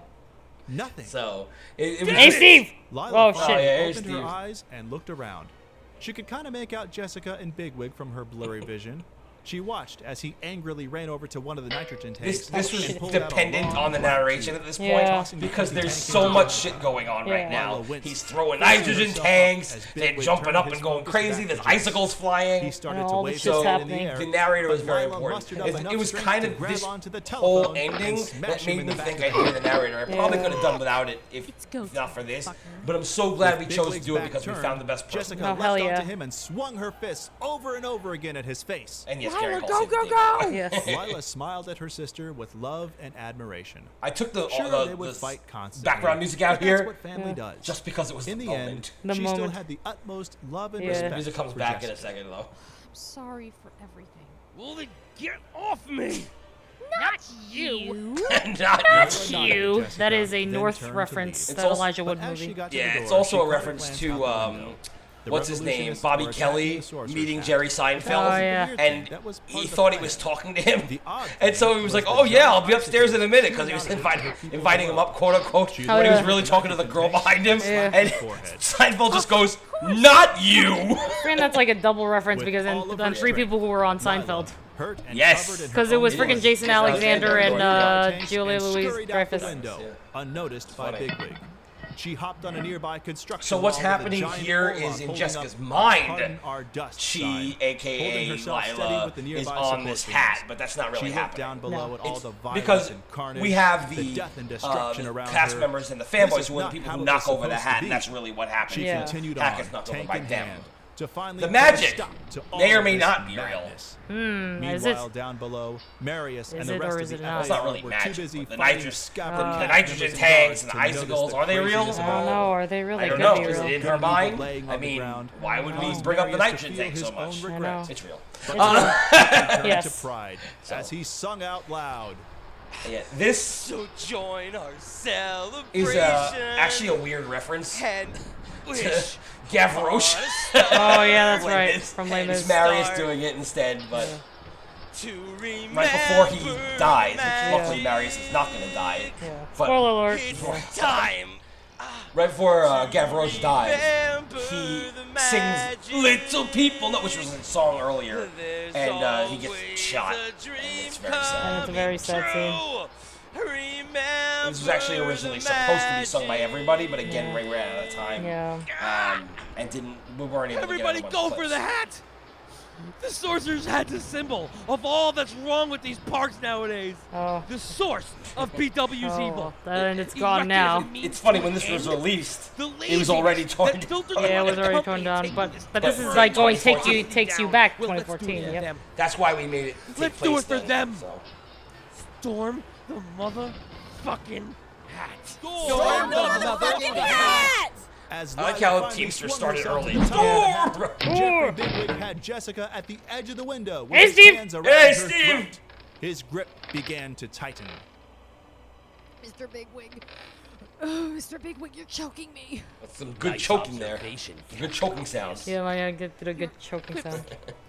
Yeah. Nothing. So it, it was Hey, Steve! Lila Oh, finally shit. yeah, hey, opened Steve. her eyes and looked around. She could kind of make out Jessica and Bigwig from her blurry vision. She watched as he angrily ran over to one of the nitrogen tanks. This this was and pulled out a dependent on the narration at this Yeah. point because there's so much shit going on right now. He's throwing nitrogen tanks, as they're jumping up and going crazy. There's icicles flying. He started to all wave this his shit's hand in the The narrator was very important. It, it was kind of grab this onto the whole ending that made me think I'd of the hear the narrator. I probably could have done without it if, not for this. But I'm so glad we chose to do it because we found the best person. Jessica Oh, leapt hell onto him and swung her fists over and over again at his face. And yes, Lila, go, go, go! Yes. Lila smiled at her sister with love and admiration. I took the, sure, uh, the, they would fight constantly. background music out here. That's what family yeah. does. Just because it was in the, the end, she moment. still had the utmost love and yeah. respect. The music comes back in a second, though. I'm sorry for everything. Will they get off me! Not, you. Not, Not you. you. That is a North reference. That Elijah Wood movie. Yeah, it's also a reference to what's his name, Bobby Kelly, meeting Jerry Seinfeld, oh, yeah. and he thought he was talking to him, and so he was like, "Oh yeah, I'll be upstairs in a minute," because he was inviting inviting him up, quote unquote, oh, but he was really talking to the girl behind him, yeah. and Seinfeld just oh, goes, "Not you." And that's like a double reference because then, three people who were on Seinfeld. yes, because it was freaking Jason Alexander and uh, Julia Louise Dreyfus. Unnoticed by Big League. She hopped on a nearby construction. So what's happening here is in Jessica's mind. She, aka Lila, is on this hat, but that's not really she happening. Down below no. all the because and carnage, we have the, the death and uh, destruction cast her. members and the fanboys who are the people who knock over the hat, and that's really what happened. She yeah. continued Hack on, is knocked over by them. Hand to finally the magic may or may not be madness. real. Mm, Meanwhile, it, down below, Marius and the rest of the FAL it's not really magic. Too busy the, nitrous, the, the nitrogen tanks and the icicles are they real? I don't know. Are they really? I don't know. Is it in her mind? I mean, why would we bring up the nitrogen tank so much? It's real. Uh, yes. Pride as he sung out loud. Yeah, this so join our celebration is uh, actually a weird reference. Head wish. Gavroche. oh yeah, that's right. From Les Mis. Marius doing it instead, but yeah. right before he dies, which luckily yeah. Marius is not gonna die. Yeah. But Spoiler alert. Before, time. Right before uh, Gavroche dies, he sings "Little People," which was a song earlier, and uh, he gets shot. And it's very sad. And it's a very sad scene. Remember this was actually originally supposed to be sung by everybody, but again, yeah. we ran out of time. Yeah. Um, and didn't we weren't able everybody to go for the hat. The sorcerer's hat is a symbol of all that's wrong with these parks nowadays. Oh. The source of BW's oh, evil. And it's gone now. It's funny when this was released, it was already torn. down. Yeah, it was already torn down. But but this is like going take you takes you back 2014. Well, yep. That's why we made it. let's do it for then, them. So. Storm the motherfucking hat. Storm, Storm the, the motherfucking hat! As I like how Teamster started early. Storm! Jeffrey Bigwig had Jessica at the edge of the window. Hey, Steve! Hey, Steve! Throat. His grip began to tighten. Mr. Bigwig. Oh, Mr. Bigwig, you're choking me. That's some good nice choking there. Good choking sounds. Yeah, I gotta get through a good choking sound.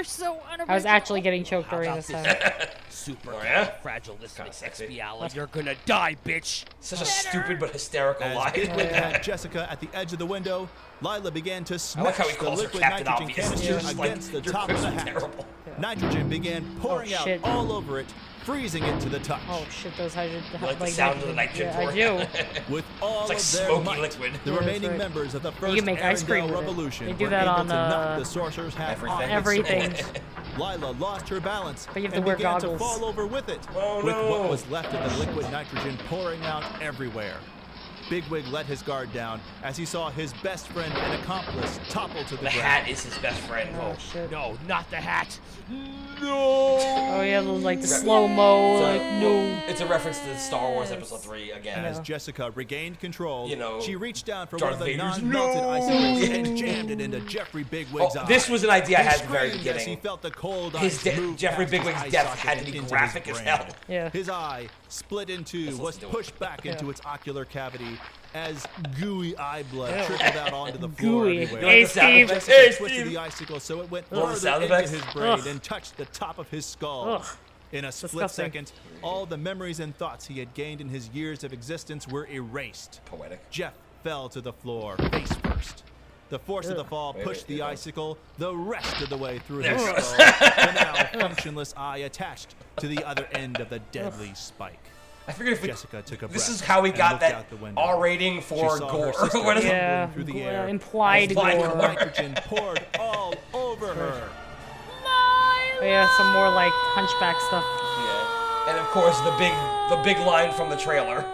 They're so unoriginal. I was actually getting choked during this time. Super oh, yeah? fragile expiala. You're gonna die, bitch. Such a stupid but hysterical lie. Claire Jessica at the edge of the window, Lila began to smash like the liquid nitrogen canister against like, the top of the hat. Terrible. Nitrogen began oh, pouring oh, out all over it, freezing it to the touch. Oh shit, those hydrogen. You like, like the sound of the nitrogen yeah, pour? I do. With all it's like of their smoky might, liquid. The remaining right. members of the first you make ice cream revolution they do that able on, to uh, knock the sorcerer's hat everything. off everything. Lila lost her balance but you have to and wear began goggles. to fall over with it, oh, with no. what was left of the liquid nitrogen pouring out everywhere. Bigwig let his guard down as he saw his best friend and accomplice topple to the, the ground. The hat is his best friend. Oh, oh shit. No, not the hat. No. Oh yeah, like the slow mo, like no. It's a reference to Star Wars Episode Three again. As Jessica regained control, you know, she reached down for Darth one of the Vader's non-melted no! icicles and jammed it into Jeffrey Bigwig's oh, eye. This was an idea I had at the very beginning. He felt the cold his de- Jeffrey Bigwig's death had to be graphic as hell. Yeah. His eye, split in two, was pushed back into its ocular cavity, as gooey eye blood trickled out onto the floor gooey. everywhere. Hey, Steve. Jessica hey, Steve. the icicle so it went oh, into his brain Ugh. and touched the top of his skull. Ugh. In a split Disgusting. second, all the memories and thoughts he had gained in his years of existence were erased. Poetic. Jeff fell to the floor, face first. The force Ugh. of the fall pushed the icicle the rest of the way through his skull, the now functionless eye attached to the other end of the deadly spike. I figured if we, Jessica took a this is how we got that R rating for gore. what is yeah, through the air. implied, implied gore. Nitrogen poured all over her. But oh, yeah, some more like hunchback stuff. Yeah, and of course the big the big line from the trailer.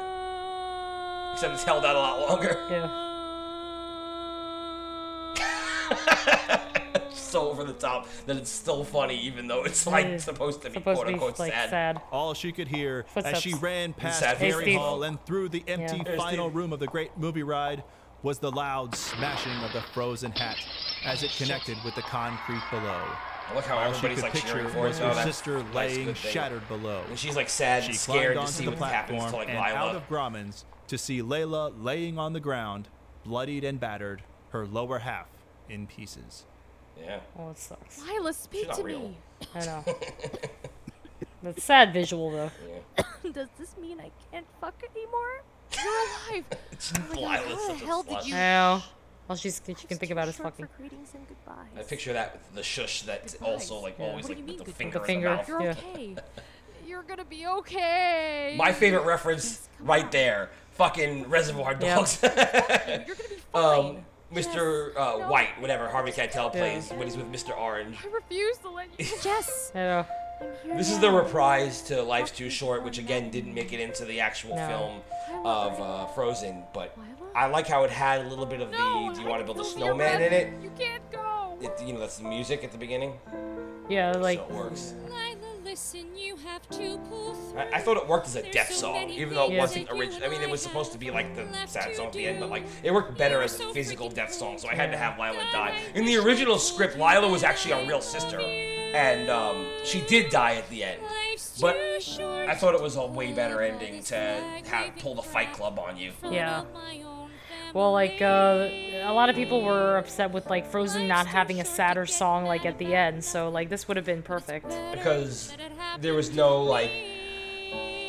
Except it's held out a lot longer. Yeah. so over the top that it's still funny, even though it's like supposed to be supposed quote unquote like, sad. sad. All she could hear Footsteps. as she ran past sad. Harry hey, Hall and through the empty yeah. final room of the great movie ride was the loud smashing of the frozen hat as it connected with the concrete below. Look how All everybody's like cheering for was her sister laying shattered below. And she's like sad she and scared to see what happens to like and Lila. out of Grahams to see Layla laying on the ground, bloodied and battered, her lower half in pieces. Yeah. Oh, it sucks. Lila, speak not to real. me. I know. That's sad visual though. Does this mean I can't fuck anymore? You're alive. oh my God, how the hell did you? I know. All she's she can think about is fucking. for and goodbyes. I picture that with the shush that's also like Yeah. always What like with the finger, The in the finger, mouth. You're Yeah. okay. You're gonna be okay. My favorite reference right there, fucking Reservoir Yeah. Dogs. You're gonna be fine. um, Mr. Uh, No. White, whatever Harvey Keitel Yeah. plays when he's with Mr. Orange. I refuse to let you. yes. I know. I'm here This is the reprise to Life's Too Short, which again didn't make it into the actual No. film of uh, Frozen, but I like how it had a little bit of the "Do you want to build a snowman" in it. You can't go. it. You know, that's the music at the beginning, Yeah, like so it works. Lila, listen, you have to pull through. I, I thought it worked as a death so song, even though it things wasn't that original. I mean, it was supposed to be like the sad song at the end, but like it worked better as a physical death song, so I had to have Lila die. In the original script, Lila was actually a real sister, and um, she did die at the end. But I thought it was a way better ending to have pull the Fight Club on you. Yeah. Well, like uh, a lot of people were upset with like Frozen not having a sadder song like at the end, so like this would have been perfect. because there was no like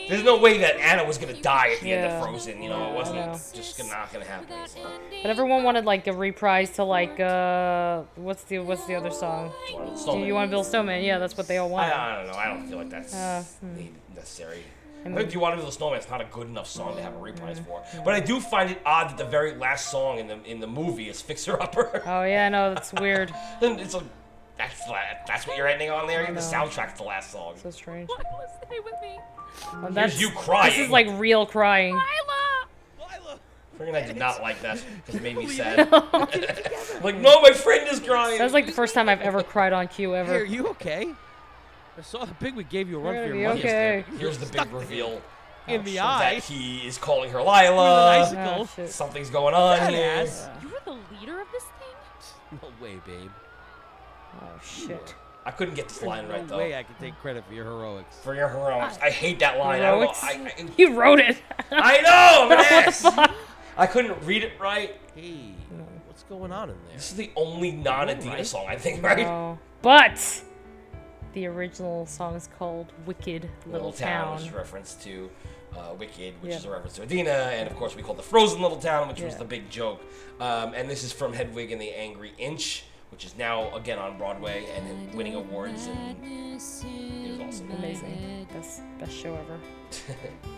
there's no way that Anna was gonna die at the end of Frozen. You know, it wasn't know. just not gonna happen. So. But everyone wanted like a reprise to like uh, what's the what's the other song? Do you want to build snowman? Yeah, that's what they all I. I don't know. I don't feel like that's Uh, hmm. necessary. I I, think "Do You Want to Build a Snowman" is not a good enough song to have a reprise for. Mm-hmm. But I do find it odd that the very last song in the in the movie is "Fixer Upper." Oh yeah, no, that's weird. Then it's like that's the- that's what you're ending on there. I The know. soundtrack's the last song. So strange. Lila, stay with me. Well, Here's that's you This is like real crying. Lila. Friggin' I did not like that because it made me sad. like, no, my friend is crying. That was like the first time I've ever cried on cue Hey, ever. are you okay? I saw the big. Bigwig gave you a run for your money. okay. yesterday. Here's the big reveal. in uh, the that eye. he is calling her Lila. Icicle. Oh. Ah, Something's going on here. Badass. You were the leader of this thing? No way, babe. Oh shit. I couldn't get this line right though. no way I can take credit for your heroics. For your heroics, ah. I hate that line. I don't. Heroics? I, I, You wrote it. I know. I'm What the ass. fuck? I couldn't read it right. Hey, what's going on in there? This is the only non-Adidas Right. song I think, right? No. But the original song is called Wicked Little, Little Town, Town. is a reference to uh, Wicked, which Yeah. is a reference to Idina, and of course we called the Frozen Little Town, which was Yeah. the big joke. Um, and this is from Hedwig and the Angry Inch, which is now again on Broadway and in- winning awards, and it was awesome. Amazing. Best best show ever.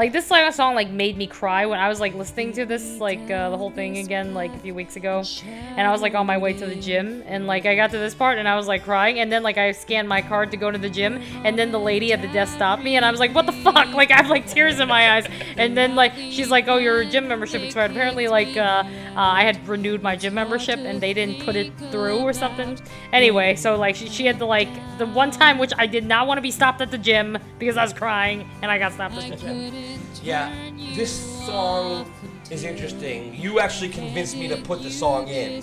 Like this like song like made me cry when I was like listening to this like uh, the whole thing again like a few weeks ago, and I was like on my way to the gym. And like I got to this part and I was like crying. And then like I scanned my card to go to the gym. And then the lady at the desk stopped me. And I was like what the fuck? Like I have like tears in my eyes. And then like she's like oh your gym membership expired. Apparently like uh, uh, I had renewed my gym membership and they didn't put it through or something. Anyway so like she, she had to like the one time which I did not want to be stopped at the gym because I was crying and I got stopped at the gym. Yeah, this song is interesting. You actually convinced me to put the song in.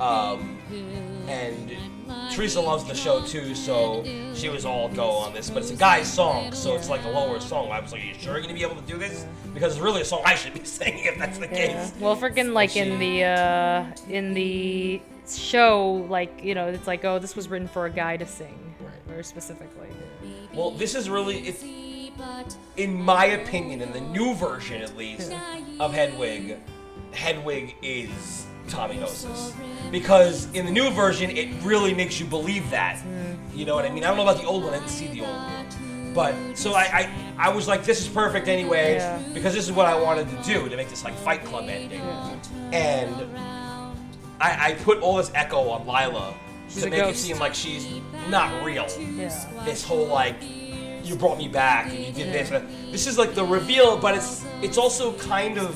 Um, and Teresa loves the show too, so she was all go on this. But it's a guy's song, so it's like a lower song. I was like, Are you sure you're gonna be able to do this? Because it's really a song I should be singing if that's the Yeah. case. Well, freaking like in the uh, in the show, like you know, it's like oh, this was written for a guy to sing, very specifically. Well, this is really it's in my opinion, in the new version at least of Hedwig, Hedwig is Tommy Gnosis. Because in the new version, it really makes you believe that. You know what I mean? I don't know about the old one. I didn't see the old one. But so I, I, I was like, this is perfect anyway Yeah. because this is what I wanted to do to make this like Fight Club ending. And I, I put all this echo on Lila She's to a make it seem like she's not real. Yeah. This whole like you brought me back and you did this. But This is like the reveal, but it's it's also kind of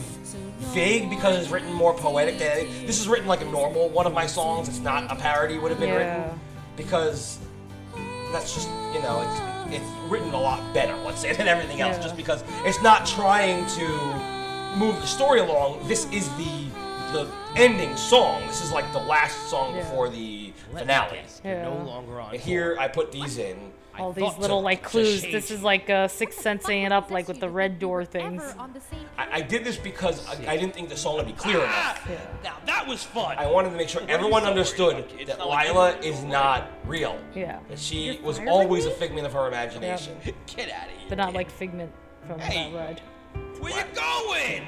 vague because it's written more poetic than this is written like a normal one of my songs. It's not a parody would have been Yeah. written because that's just you know it's it's written a lot better let's say than everything else Yeah. just because it's not trying to move the story along this is the the ending song this is like the last song Yeah. before the finale. guess, they're no longer on And here I put these in. All thought these to- little like clues. This is like uh, Sixth Sensing it up like with the red door things. I, I did this because I, I didn't think the song would be clear enough. Now that was fun. I wanted to make sure everyone understood that Lila is not real. Yeah. That she You're was always a figment of her imagination. Yeah. Get out of here. But not like Figment from Hey. that red. Where you going?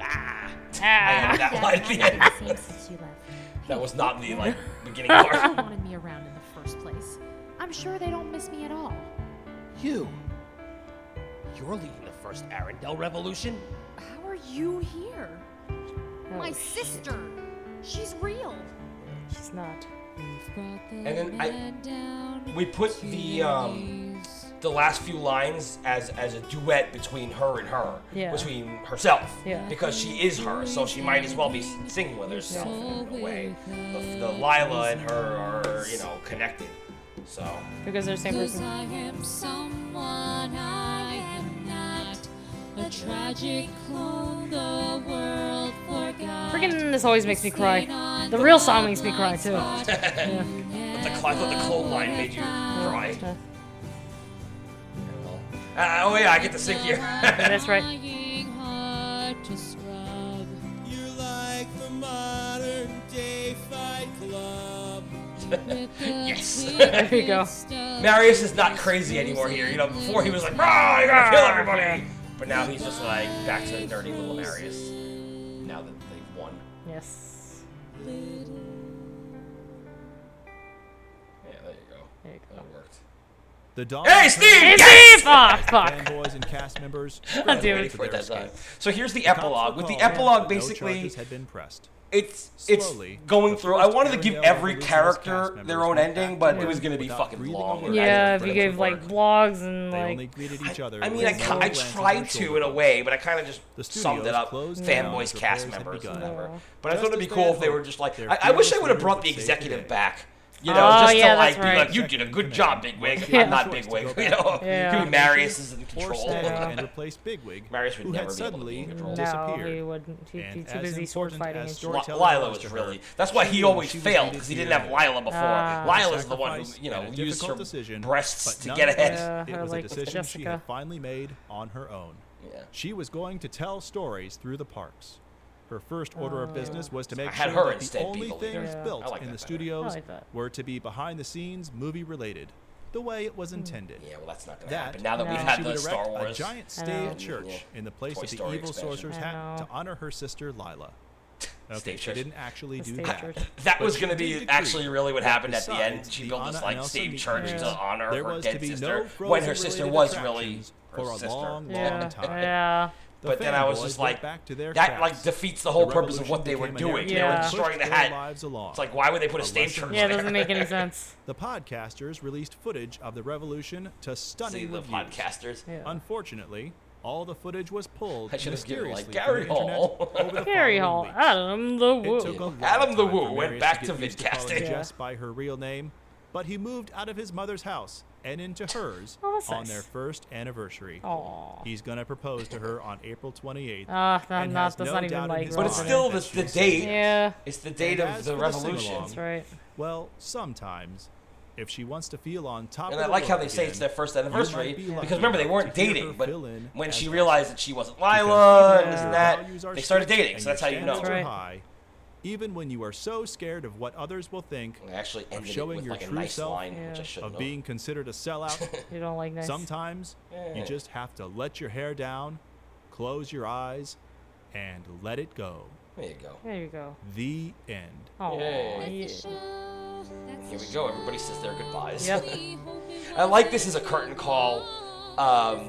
I Ah. added that line at the end. Same since you left. That was not the like beginning They part. wanted me around I'm sure they don't miss me at all. You. You're leading the first Arendelle revolution. How are you here? My sister. She's real. She's not. And then I, we put the um, the last few lines as as a duet between her and her, Yeah. between herself, Yeah. because she is her, so she might as well be singing with herself in a way. The, the Lila and her are you know connected, so. Because they're the same person. I am someone I am not. A tragic clone the world forgot. Freaking this always makes me cry. The real song makes me cry too. Yeah. But the, I thought the clone line made you cry. Uh, oh yeah, I get to sing here. That's right. yes. There you go. Marius is not crazy anymore here. You know, before he was like, "Ah, I gotta kill everybody," but now he's just like back to nerdy little Marius. Now that they've won. Yes. Yeah, there you go. There you go. That worked. The dog. Hey, Steve! Hey, yes! Steve! Ah, fuck. Fanboys and cast members. God spread damn it. for For their that time. So here's the The epilogue. With the epilogue, basically, no charges had been pressed. It's it's Slowly, going through. I wanted to give every character their own ending, but it was going to be fucking long. word. Yeah, if for you gave like blogs and They like. only greeted each other. I mean, I, no ki- I tried to in a way, but I kind of just The summed it up. Fanboys, cast members, whatever. Yeah. But I thought it'd be cool if they were just like. their I, I wish I would have brought the executive back. You know, Oh, just yeah, to like that's be right. like, you did a good job, Bigwig. Yeah. I'm not Bigwig. You know, Yeah. Even Marius is in control. and replace Bigwig, Marius would never be able to be in control. No, he wouldn't. He'd be too busy sword fighting as and shit. storytelling Lila was was to her, really. That's why he always failed because he didn't have. Lila before. Ah. Lila's the one who you know used her decision, breasts to get ahead. Yeah, It was a like, with decision she had finally made on her own. Yeah. She was going to tell stories through the parks. Her first order of business was to oh. make sure her that the only things Yeah. built like in the better. studios like were to be behind the scenes, movie related, the way it was intended. Yeah, well, that's not going to That, happen. Now that No. we've had she the Star Wars. a giant I stave church Yeah. in the place Toy of the Story evil expansion. sorcerer's hat to honor her sister Lila. Okay, she church. didn't actually The do that. church. That was going to be actually really what happened at the end. She the built this like Nelson stave church cute, to honor there her dead sister no when her sister was really her for a sister. long, Yeah. long time. Yeah. The But then I was just like, back to their that like defeats the whole The purpose of what they were became a doing. narrative They were destroying the hat. lives along. It's like, why would they put a A stave lesson Yeah, it doesn't make any sense. The podcasters released footage of the revolution to stunning See the reviews. podcasters. Yeah. Unfortunately, all the footage was pulled I should have like mysteriously Gary from the internet Hall. Gary Hall, weeks. Adam the It took a Woo. Adam the Woo went back to used calling vidcasting. Jess by her real name, but he moved out of his mother's house and into hers Oh, on nice. their first anniversary. Aw. He's gonna propose to her on April 28th. Ah, and not- has that's no not even, doubt like, But it's still the, the date. Yeah. It's the date And of the for the revolution. That's right. Well, sometimes, if she wants to feel on top And of I like how world they say it's their first anniversary be because remember they weren't to hear her dating, but when she realized that she wasn't Lila and this and that, they started dating. So that's how you know. standards are high, even when you are so scared of what others will think, I actually of showing your like true nice self, line, which I Yeah. of have. being considered a sellout, You don't like nice. sometimes you just have to let your hair down, close your eyes, and let it go. There you go. There you go. The end. Oh, yeah. Here we go. Everybody says their goodbyes. Yep. I like this as a curtain call. Um,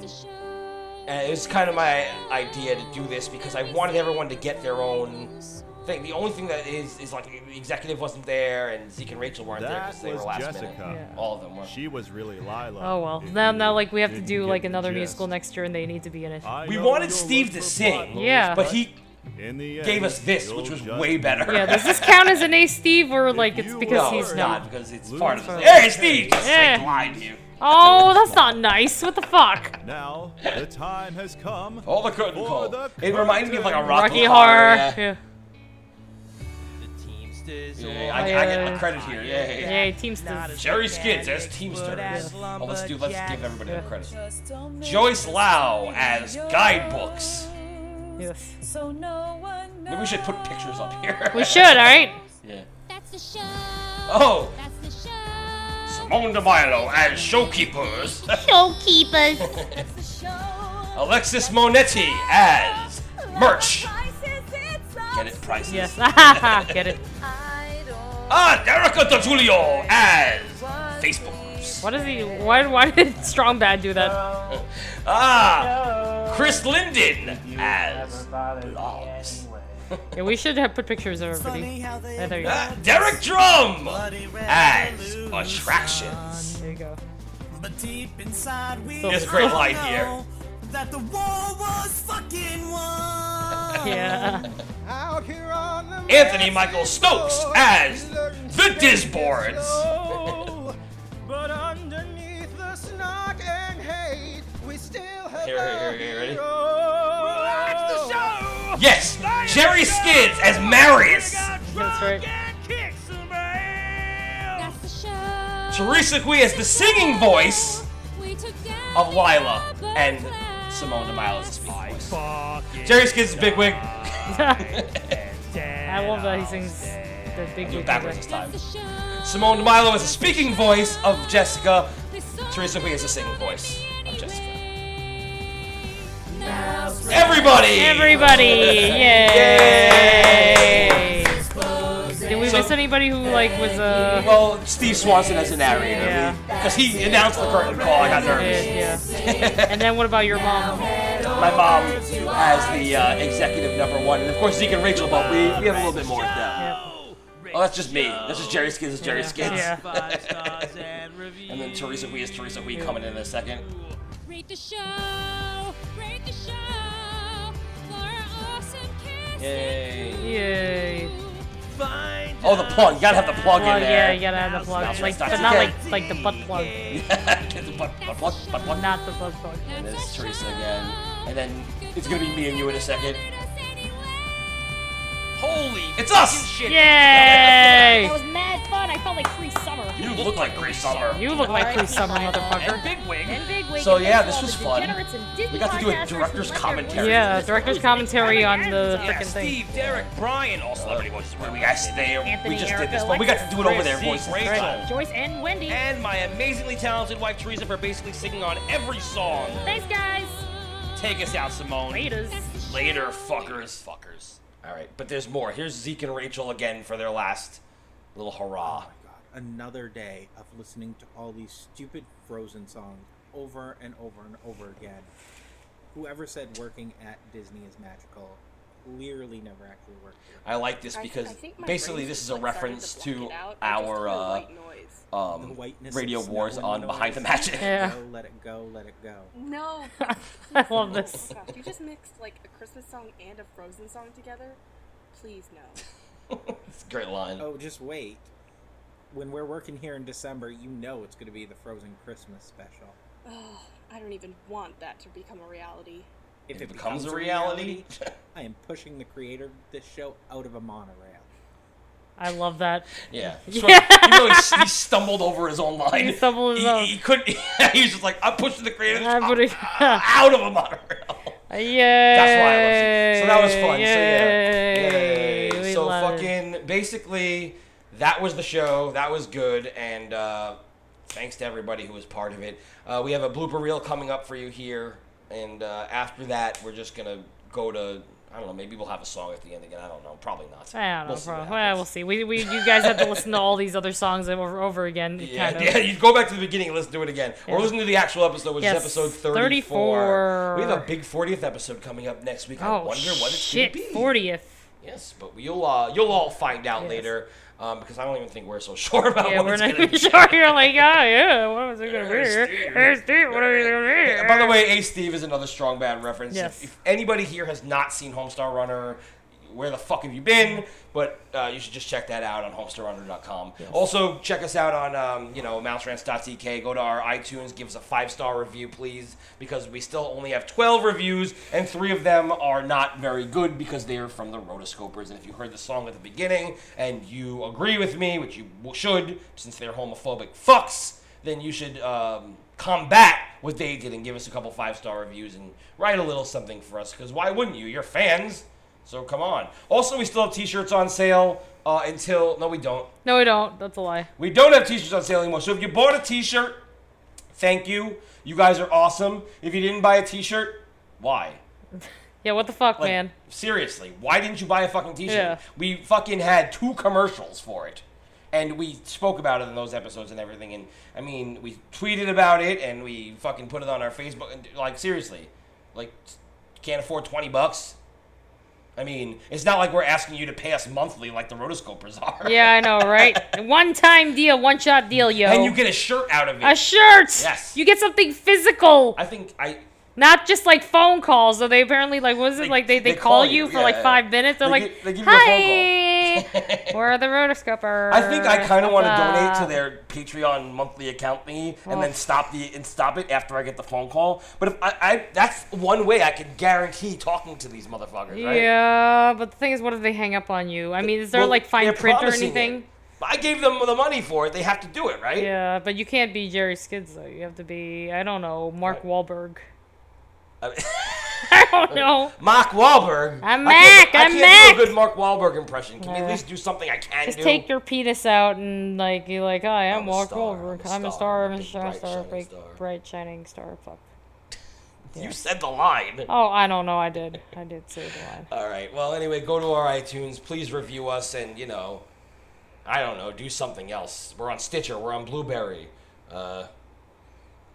and it's kind of my idea to do this because I wanted everyone to get their own thing. The only thing that is is like the executive wasn't there and Zeke and Rachel weren't there That because they was were last Jessica. minute. All of them were. She was really Lila. Oh well. if Now, now, like we have to do like another gist. musical next year, and they need to be in it. I We wanted Steve to sing, plot Yeah. but he in the gave end, us this, which was way better. Yeah. Does this count as an A Steve or like it's because he's not? not because it's Lose part of the. Hey. Steve! Just Yeah. like lied to you. Oh, that's not nice. What the fuck? Now the time has come. All the curtain call. It reminds me of like a curtain. Rocky, Rocky Horror. yeah. Yeah. The team's Teamsters. Yeah, I, I get the credit here. Yeah, yeah, Yay, Teamsters. Jerry Skids as Teamster. as Oh, let's do. Let's give everybody the credit. Joyce Lau as guidebooks. Yes. So no one Maybe we should put pictures up here. We should, alright? Yeah. That's the show. Oh, That's the show. Simone DeMilo as showkeepers. Showkeepers. Alexis Monetti as merch. Get it, prices. Yes. Get it. Ah, Derica DeTulio as Facebook. What is he? Why, why did Strong Bad do that? Ah, Chris Linden as blogs. Yeah, we should have put pictures of everybody. Yeah, there you go. Ah, Derek Drum as attractions. There you go. But deep inside we There's a great line here. That the war was fucking won. Yeah. Out here on the Anthony Michael Stokes as the Disboards. But underneath the snark and hate, we still have Here, here, here, here, ready? That's the show. Yes, Jerry Skids as Marius. That's right. That's the show. Teresa Gui as the singing voice We took down of Lila, and Simone DeMilo as the speaking voice. Jerry Skids is Bigwig. I love that he sings the big Do it wig backwards this time. Simone DeMilo is the speaking voice of Jessica. Teresa Gui is the singing voice of Jessica. Everybody! Everybody! Yay! Did we So- miss anybody who like was uh? Well, Steve Swanson as a narrator. Yeah. Because he announced the curtain call. I got nervous. Yeah. and then what about your mom? My mom as the uh, executive number one. And of course, Zeke and Rachel, but we, we have a little bit more of them. Oh, that's just me. That's just Jerry Skids. Is Jerry Yeah. Skids. Yeah. and then Teresa Gui is Teresa Gui coming in in a second. Rate the show. Rate the show. For our awesome cast. Yay. Yay! Oh, the plug. You gotta have the plug, Plug, in there. yeah, you gotta have the plug, Mouse like, but not like like the butt plug. the butt, butt plug, butt plug. Not the butt plug. And there's Teresa again. And then it's gonna be me and you in a second. Holy It's us! shit. Yay! That was mad fun. I felt like Cree Summer. You look like Cree Summer. You look like Cree Summer, motherfucker. And Bigwig. And Bigwig. So and yeah, this was fun. degenerates and Disney We got to do a director's commentary. Yeah, director's commentary on the Yeah, freaking thing. Steve, Derek, Brian, all celebrity voices. Where we guys there, Anthony, we just did Erica, this, but we got to do it over there, Chris, voices. Zeke, Rachel. Joyce and Wendy. And my amazingly talented wife Teresa for basically singing on every song. Thanks, guys. Take us out, Simone. Laters. Later, fuckers. Fuckers. All right, but there's more. Here's Zeke and Rachel again for their last little hurrah. Oh another day of listening to all these stupid Frozen songs over and over and over again. Whoever said working at Disney is magical clearly never actually worked here. I like this because I think my basically this is a like, started to reference to out. Our uh, white. The um, radio wars on and Behind the. Magic. Yeah. Go, let it go, let it go. No. I love this. Gosh, you just mixed like a Christmas song and a Frozen song together. Please no. It's a great line. Oh, just wait. When we're working here in December, you know it's going to be the Frozen Christmas special. Oh, I don't even want that to become a reality. If If it it becomes becomes a a reality, I am pushing the creator of this show out of a monorail. I love that. yeah. Yeah. So he really he stumbled over his own line. He stumbled his he, own. he couldn't. he was just like, I'm pushing the creator I'm putting- out of a monorail. Yay! That's why I love it. So that was fun. Yay! So yeah. We So love it. fucking basically that was the show. That was good and uh, thanks to everybody who was part of it. Uh, we have a blooper reel coming up for you here and uh, after that we're just going to go to I don't know, maybe we'll have a song at the end again. I don't know. Probably not. I don't know, We'll see bro. Well, we'll see. We, we, you guys have to listen to all these other songs over, over again. Yeah, kind of. yeah, you go back to the beginning and let's do it again. Or Yeah. listen to the actual episode, which Yes, is episode 34. 34. We have a big 40th episode coming up next week. I Oh wonder what it's shit! to be. Fortieth. Yes, but you'll uh, you'll all find out later um, because I don't even think we're so sure about Yeah, what we're not gonna even be. sure. You're like, yeah, yeah, what was it gonna be? Hey, Steve. Hey, Steve, what are you gonna be? By the way, A Steve is another strong bad reference. Yes. If, if anybody here has not seen Homestar Runner, where the fuck have you been? But uh, you should just check that out on homestarrunner.com. Also, check us out on um, you know mouserants.tk. Go to our iTunes, give us a five star review, please, because we still only have 12 reviews, and three of them are not very good because they're from the Rotoscopers. And if you heard the song at the beginning and you agree with me, which you should, since they're homophobic fucks, then you should um, combat what they did and give us a couple five star reviews and write a little something for us. Because why wouldn't you? You're fans. So come on. Also, we still have t-shirts on sale uh, until no, we don't. No, we don't. That's a lie. We don't have t-shirts on sale anymore. So if you bought a t-shirt, thank you. You guys are awesome. If you didn't buy a t-shirt, why? Yeah, what the fuck, Like, man? Seriously, why didn't you buy a fucking t-shirt? Yeah. We fucking had two commercials for it. And we spoke about it in those episodes and everything. And I mean, we tweeted about it and we fucking put it on our Facebook. And like, seriously, like, can't afford 20 bucks? I mean, it's not like we're asking you to pay us monthly like the rotoscopers are. Yeah, I know, right? one time deal, one shot deal, yo. And you get a shirt out of it. a shirt. Yes. You get something physical. I think I. Not just like phone calls. So they apparently like what is it like they, they, they call, call you you, for like yeah. five minutes. They're They like, gi- they give you a we're the rotoscoper. I think I kind of want to donate to their Patreon monthly account thingy and then stop the and stop it after I get the phone call. But if I, I that's one way I can guarantee talking to these motherfuckers, right? Yeah, but the thing is, what if they hang up on you? I mean, is there Well, like fine print or anything? it. I gave them the money for it. They have to do it, right? Yeah, but you can't be Jerry Skids though. You have to be I don't know Mark Wahlberg. I don't know. Mark Wahlberg. I'm I can't- Mac, I I'm can't Mac. do a good Mark Wahlberg impression. Can we at least do something I can Just do? Just take your penis out and like you're like, hi, I'm, I'm a Mark star, Wahlberg. I'm a I'm a star. I'm I'm a a star. shining Big, star. bright shining star. Fuck. You said the line. Oh, I don't know. I did. I did say the line. All right. Well, anyway, go to our iTunes. Please review us, and you know, I don't know, do something else. We're on Stitcher. We're on Blubrry. Uh,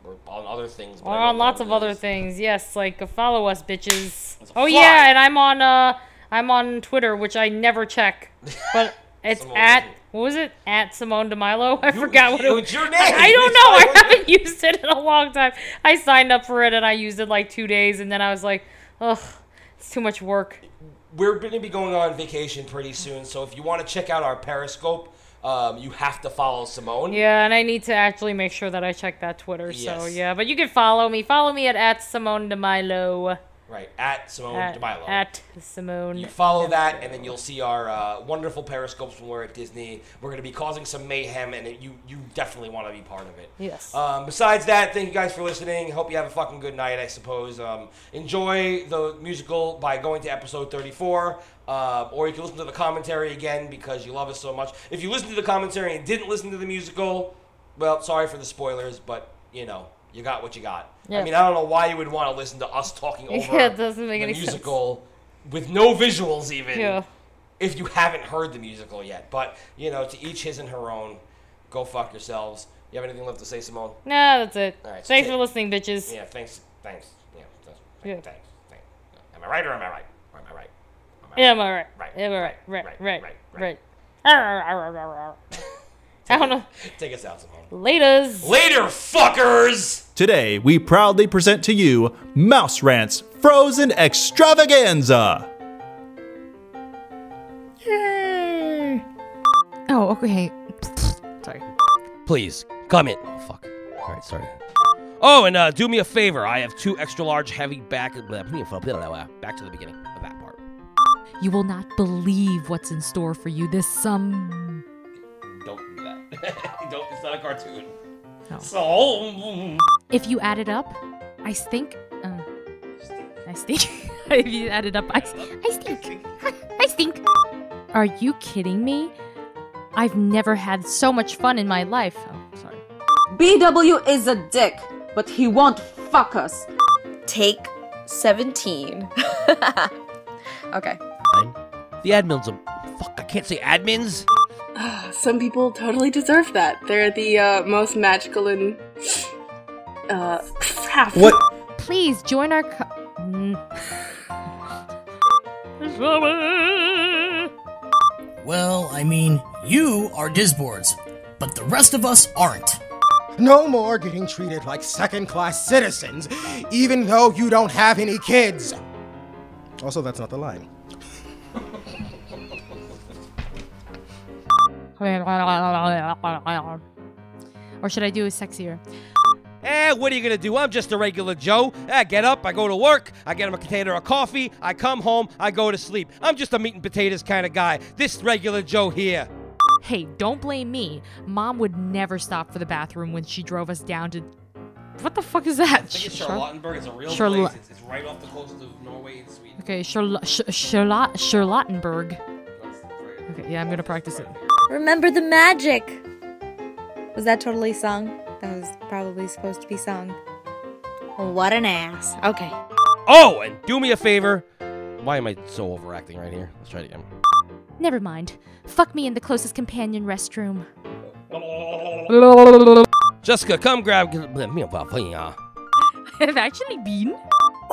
we're on other things. We're on lots of other things. Yes, like uh, follow us, bitches. Oh fly. yeah, and I'm on uh I'm on Twitter, which I never check, but it's Simone at what was it? At Simone DeMilo. I forgot what it was. your I, name. I don't It's know. I haven't used it in a long time. I signed up for it and I used it like two days, and then I was like, ugh, it's too much work. We're going to be going on vacation pretty soon, so if you want to check out our Periscope, um, you have to follow Simone. Yeah, and I need to actually make sure that I check that Twitter. So yeah, but you can follow me. Follow me at at Simone DeMilo. Right at Simone At, DeMilo. at Simone. You follow that, and then you'll see our uh, wonderful periscopes when we're at Disney. We're going to be causing some mayhem, and it, you you definitely want to be part of it. Yes. Um, besides that, thank you guys for listening. Hope you have a fucking good night. I suppose. Um, enjoy the musical by going to episode 34, uh, or you can listen to the commentary again because you love us so much. If you listen to the commentary and didn't listen to the musical, well, sorry for the spoilers, but you know you got what you got. Yeah. I mean, I don't know why you would want to listen to us talking over Yeah, it doesn't make the any sense. musical with no visuals even Yeah. if you haven't heard the musical yet. But, you know, to each his and her own. Go fuck yourselves. You have anything left to say, Simone? Nah, that's it. All right, so Thanks for listening, bitches. Yeah, thanks. Thanks. Yeah, thanks. Yeah. Thanks. thanks. Am I right or am I right? Or am I right? Yeah, am I right? Right, Am I right? Right, right, right, right, right. right. I don't know. Take us out, Simone. Laters. Later, fuckers! Today, we proudly present to you Mouse Rant's Frozen Extravaganza. Yay. Oh, okay. Sorry. Please, comment. Oh, fuck. All right, sorry. Oh, and uh, do me a favor. I have two extra large heavy back. Back to the beginning of that part. You will not believe what's in store for you this sum. it's not a cartoon. No. So. If you add it up, I stink. Uh, I stink. if you add it up, I, I stink. I stink. Are you kidding me? I've never had so much fun in my life. Oh, sorry. BW is a dick, but he won't fuck us. Take 17. okay. The admins. Are, fuck, I can't say admins. Some people totally deserve that. They're the uh, most magical and uh, half. Please join our. Co- Mm. Well, I mean, you are Disboards, but the rest of us aren't. No more getting treated like second class citizens, even though you don't have any kids. Also, that's not the line. Or should I do a sexier? Eh, what are you gonna do? I'm just a regular Joe. I get up, I go to work, I get him a container of coffee, I come home, I go to sleep. I'm just a meat and potatoes kind of guy. This regular Joe here. Hey, don't blame me. Mom would never stop for the bathroom when she drove us down to. What the fuck is that? I think it's Charlottenburg. It's a real Charlo- place. It's, it's right off the coast of Norway and Sweden. Okay, Charlo- Sh- Charlotte Charlottenburg. Okay, yeah, I'm gonna practice it. Remember the magic. Was that totally sung? That was probably supposed to be sung. What an ass. Okay. Oh, and do me a favor. Why am I so overacting right here? Let's try it again. Never mind. Fuck me in the closest companion restroom. Jessica, come grab me a puppy. uh. I've actually been.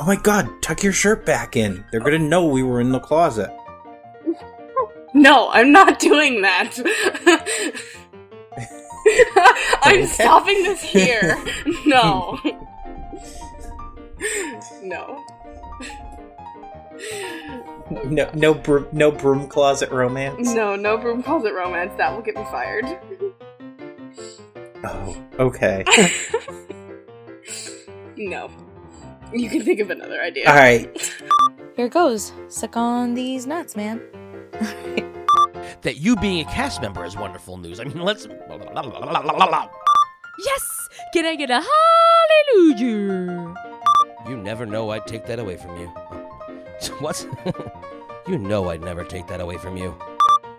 Oh my god, tuck your shirt back in. They're gonna know we were in the closet. No, I'm not doing that. I'm Okay. stopping this here. No. no. No, no, broom, no broom closet romance. No, no broom closet romance. That will get me fired. Oh, okay. No. You can think of another idea. All right. Here goes. Suck on these nuts, man. That you being a cast member is wonderful news. I mean, let's. Yes! Can I get a hallelujah? You never know I'd take that away from you. What? you know I'd never take that away from you.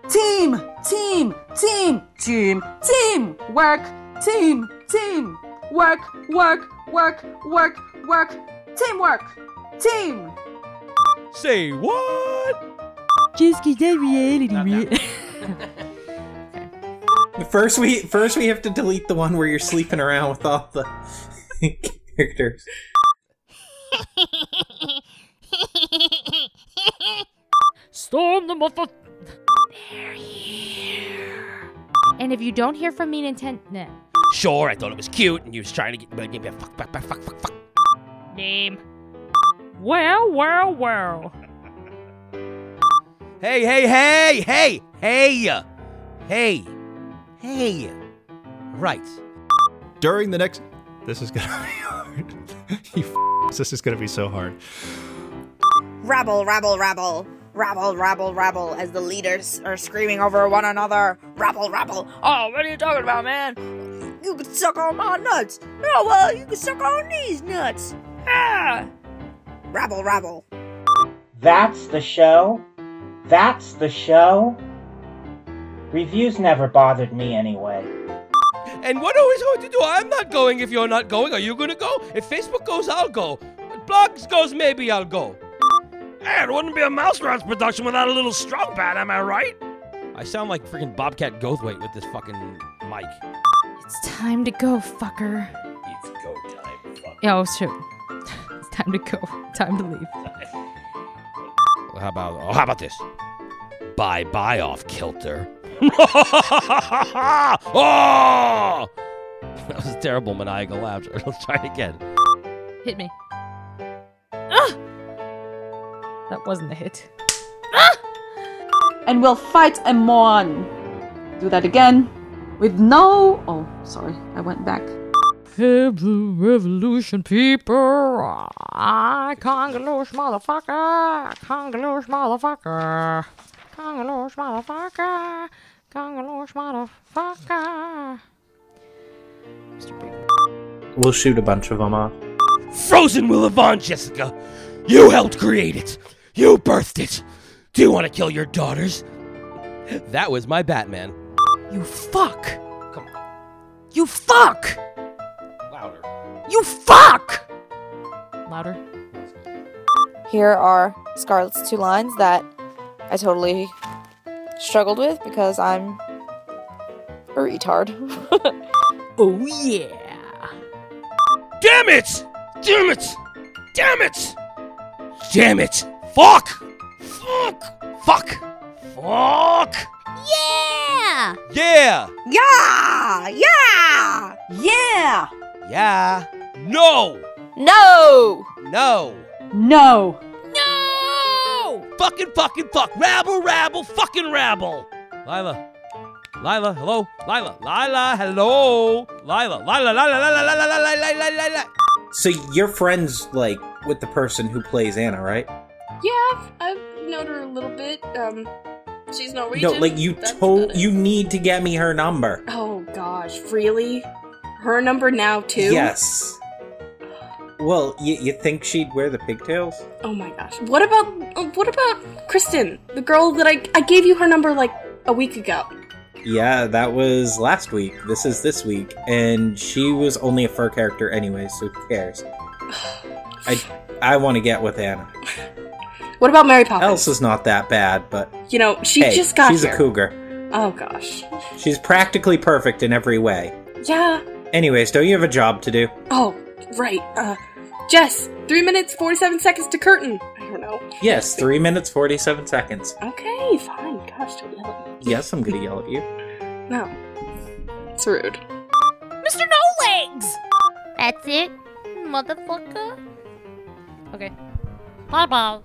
Team, team, team, team, team, work, team, team, work, work, work, work, work, teamwork, team. Say what? Just get that reality. First, we first we have to delete the one where you're sleeping around with all the characters. Storm the mother. And if you don't hear from me in intent, nah. Sure, I thought it was cute, and you was trying to get. But yeah, fuck, fuck, fuck, fuck, fuck, fuck. Name. Well, well, well. Hey, hey, hey, hey, hey, hey, hey. Right. During the next. This is gonna be hard. you f- this is gonna be so hard. Rabble, rabble, rabble. Rabble, rabble, rabble, as the leaders are screaming over one another. Rabble, rabble. Oh, what are you talking about, man? You can suck on my nuts. Oh, well, you can suck on these nuts. Ah! Rabble, rabble. That's the show? That's the show? Reviews never bothered me anyway. And what are we going to do? I'm not going if you're not going. Are you going to go? If Facebook goes, I'll go. If blogs goes, maybe I'll go. Hey, it wouldn't be a Mouse Rants production without a little strong bad, am I right? I sound like freaking Bobcat Goldthwait with this fucking mic. It's time to go, fucker. It's go time. Fuck. Yeah, oh, shoot. it's time to go. Time to leave. How about oh, how about this? Bye bye off kilter. oh! That was a terrible maniacal laughter. Let's try it again. Hit me. Ah! That wasn't a hit. Ah! And we'll fight Amon. Do that again. With no. Oh, sorry. I went back. Hey, Blue Revolution people. Ah, I Kungaloosh motherfucker. Kungaloosh motherfucker. Kungaloosh motherfucker. Kungaloosh motherfucker. We'll shoot a bunch of them off. Frozen will live on, Jessica. You helped create it. You birthed it. Do you want to kill your daughters? That was my Batman. You fuck. Come on. You fuck. Louder. You fuck. Louder. Here are Scarlett's two lines that I totally struggled with because I'm a retard. oh, yeah. Damn it! Damn it! Damn it! Damn it! Fuck! Fuck! Fuck! Fuck! Yeah! Yeah! Yeah! Yeah! Yeah! Yeah! No! No! No! No! No! fucking, fucking, fuck. Rabble, rabble, fucking rabble. Lila. Lila, hello? Lila, Lila, hello? Lila, Lila, Lila, Lila, Lila, Lila, Lila, Lila, Lila. So you're friends, like, with the person who plays Anna, right? Yeah, I've, I've known her a little bit. Um, she's Norwegian. No, like you told you need to get me her number. Oh gosh, really? Her number now too? Yes. Well, you, you think she'd wear the pigtails? Oh my gosh. What about what about Kristen, the girl that I I gave you her number like a week ago? Yeah, that was last week. This is this week, and she was only a fur character anyway, so who cares? I I want to get with Anna. What about Mary Poppins? Elsa's not that bad, but You know, she hey, just got she's here. a cougar. Oh gosh. She's practically perfect in every way. Yeah. Anyways, don't you have a job to do? Oh, right. Uh, Jess, three minutes forty-seven seconds to curtain. I don't know. Yes, three minutes forty-seven seconds. Okay, fine. Gosh, don't yell at me. Yes, I'm gonna yell at you. No, it's rude. Mr. No Legs! That's it, motherfucker. Okay. Bye bye.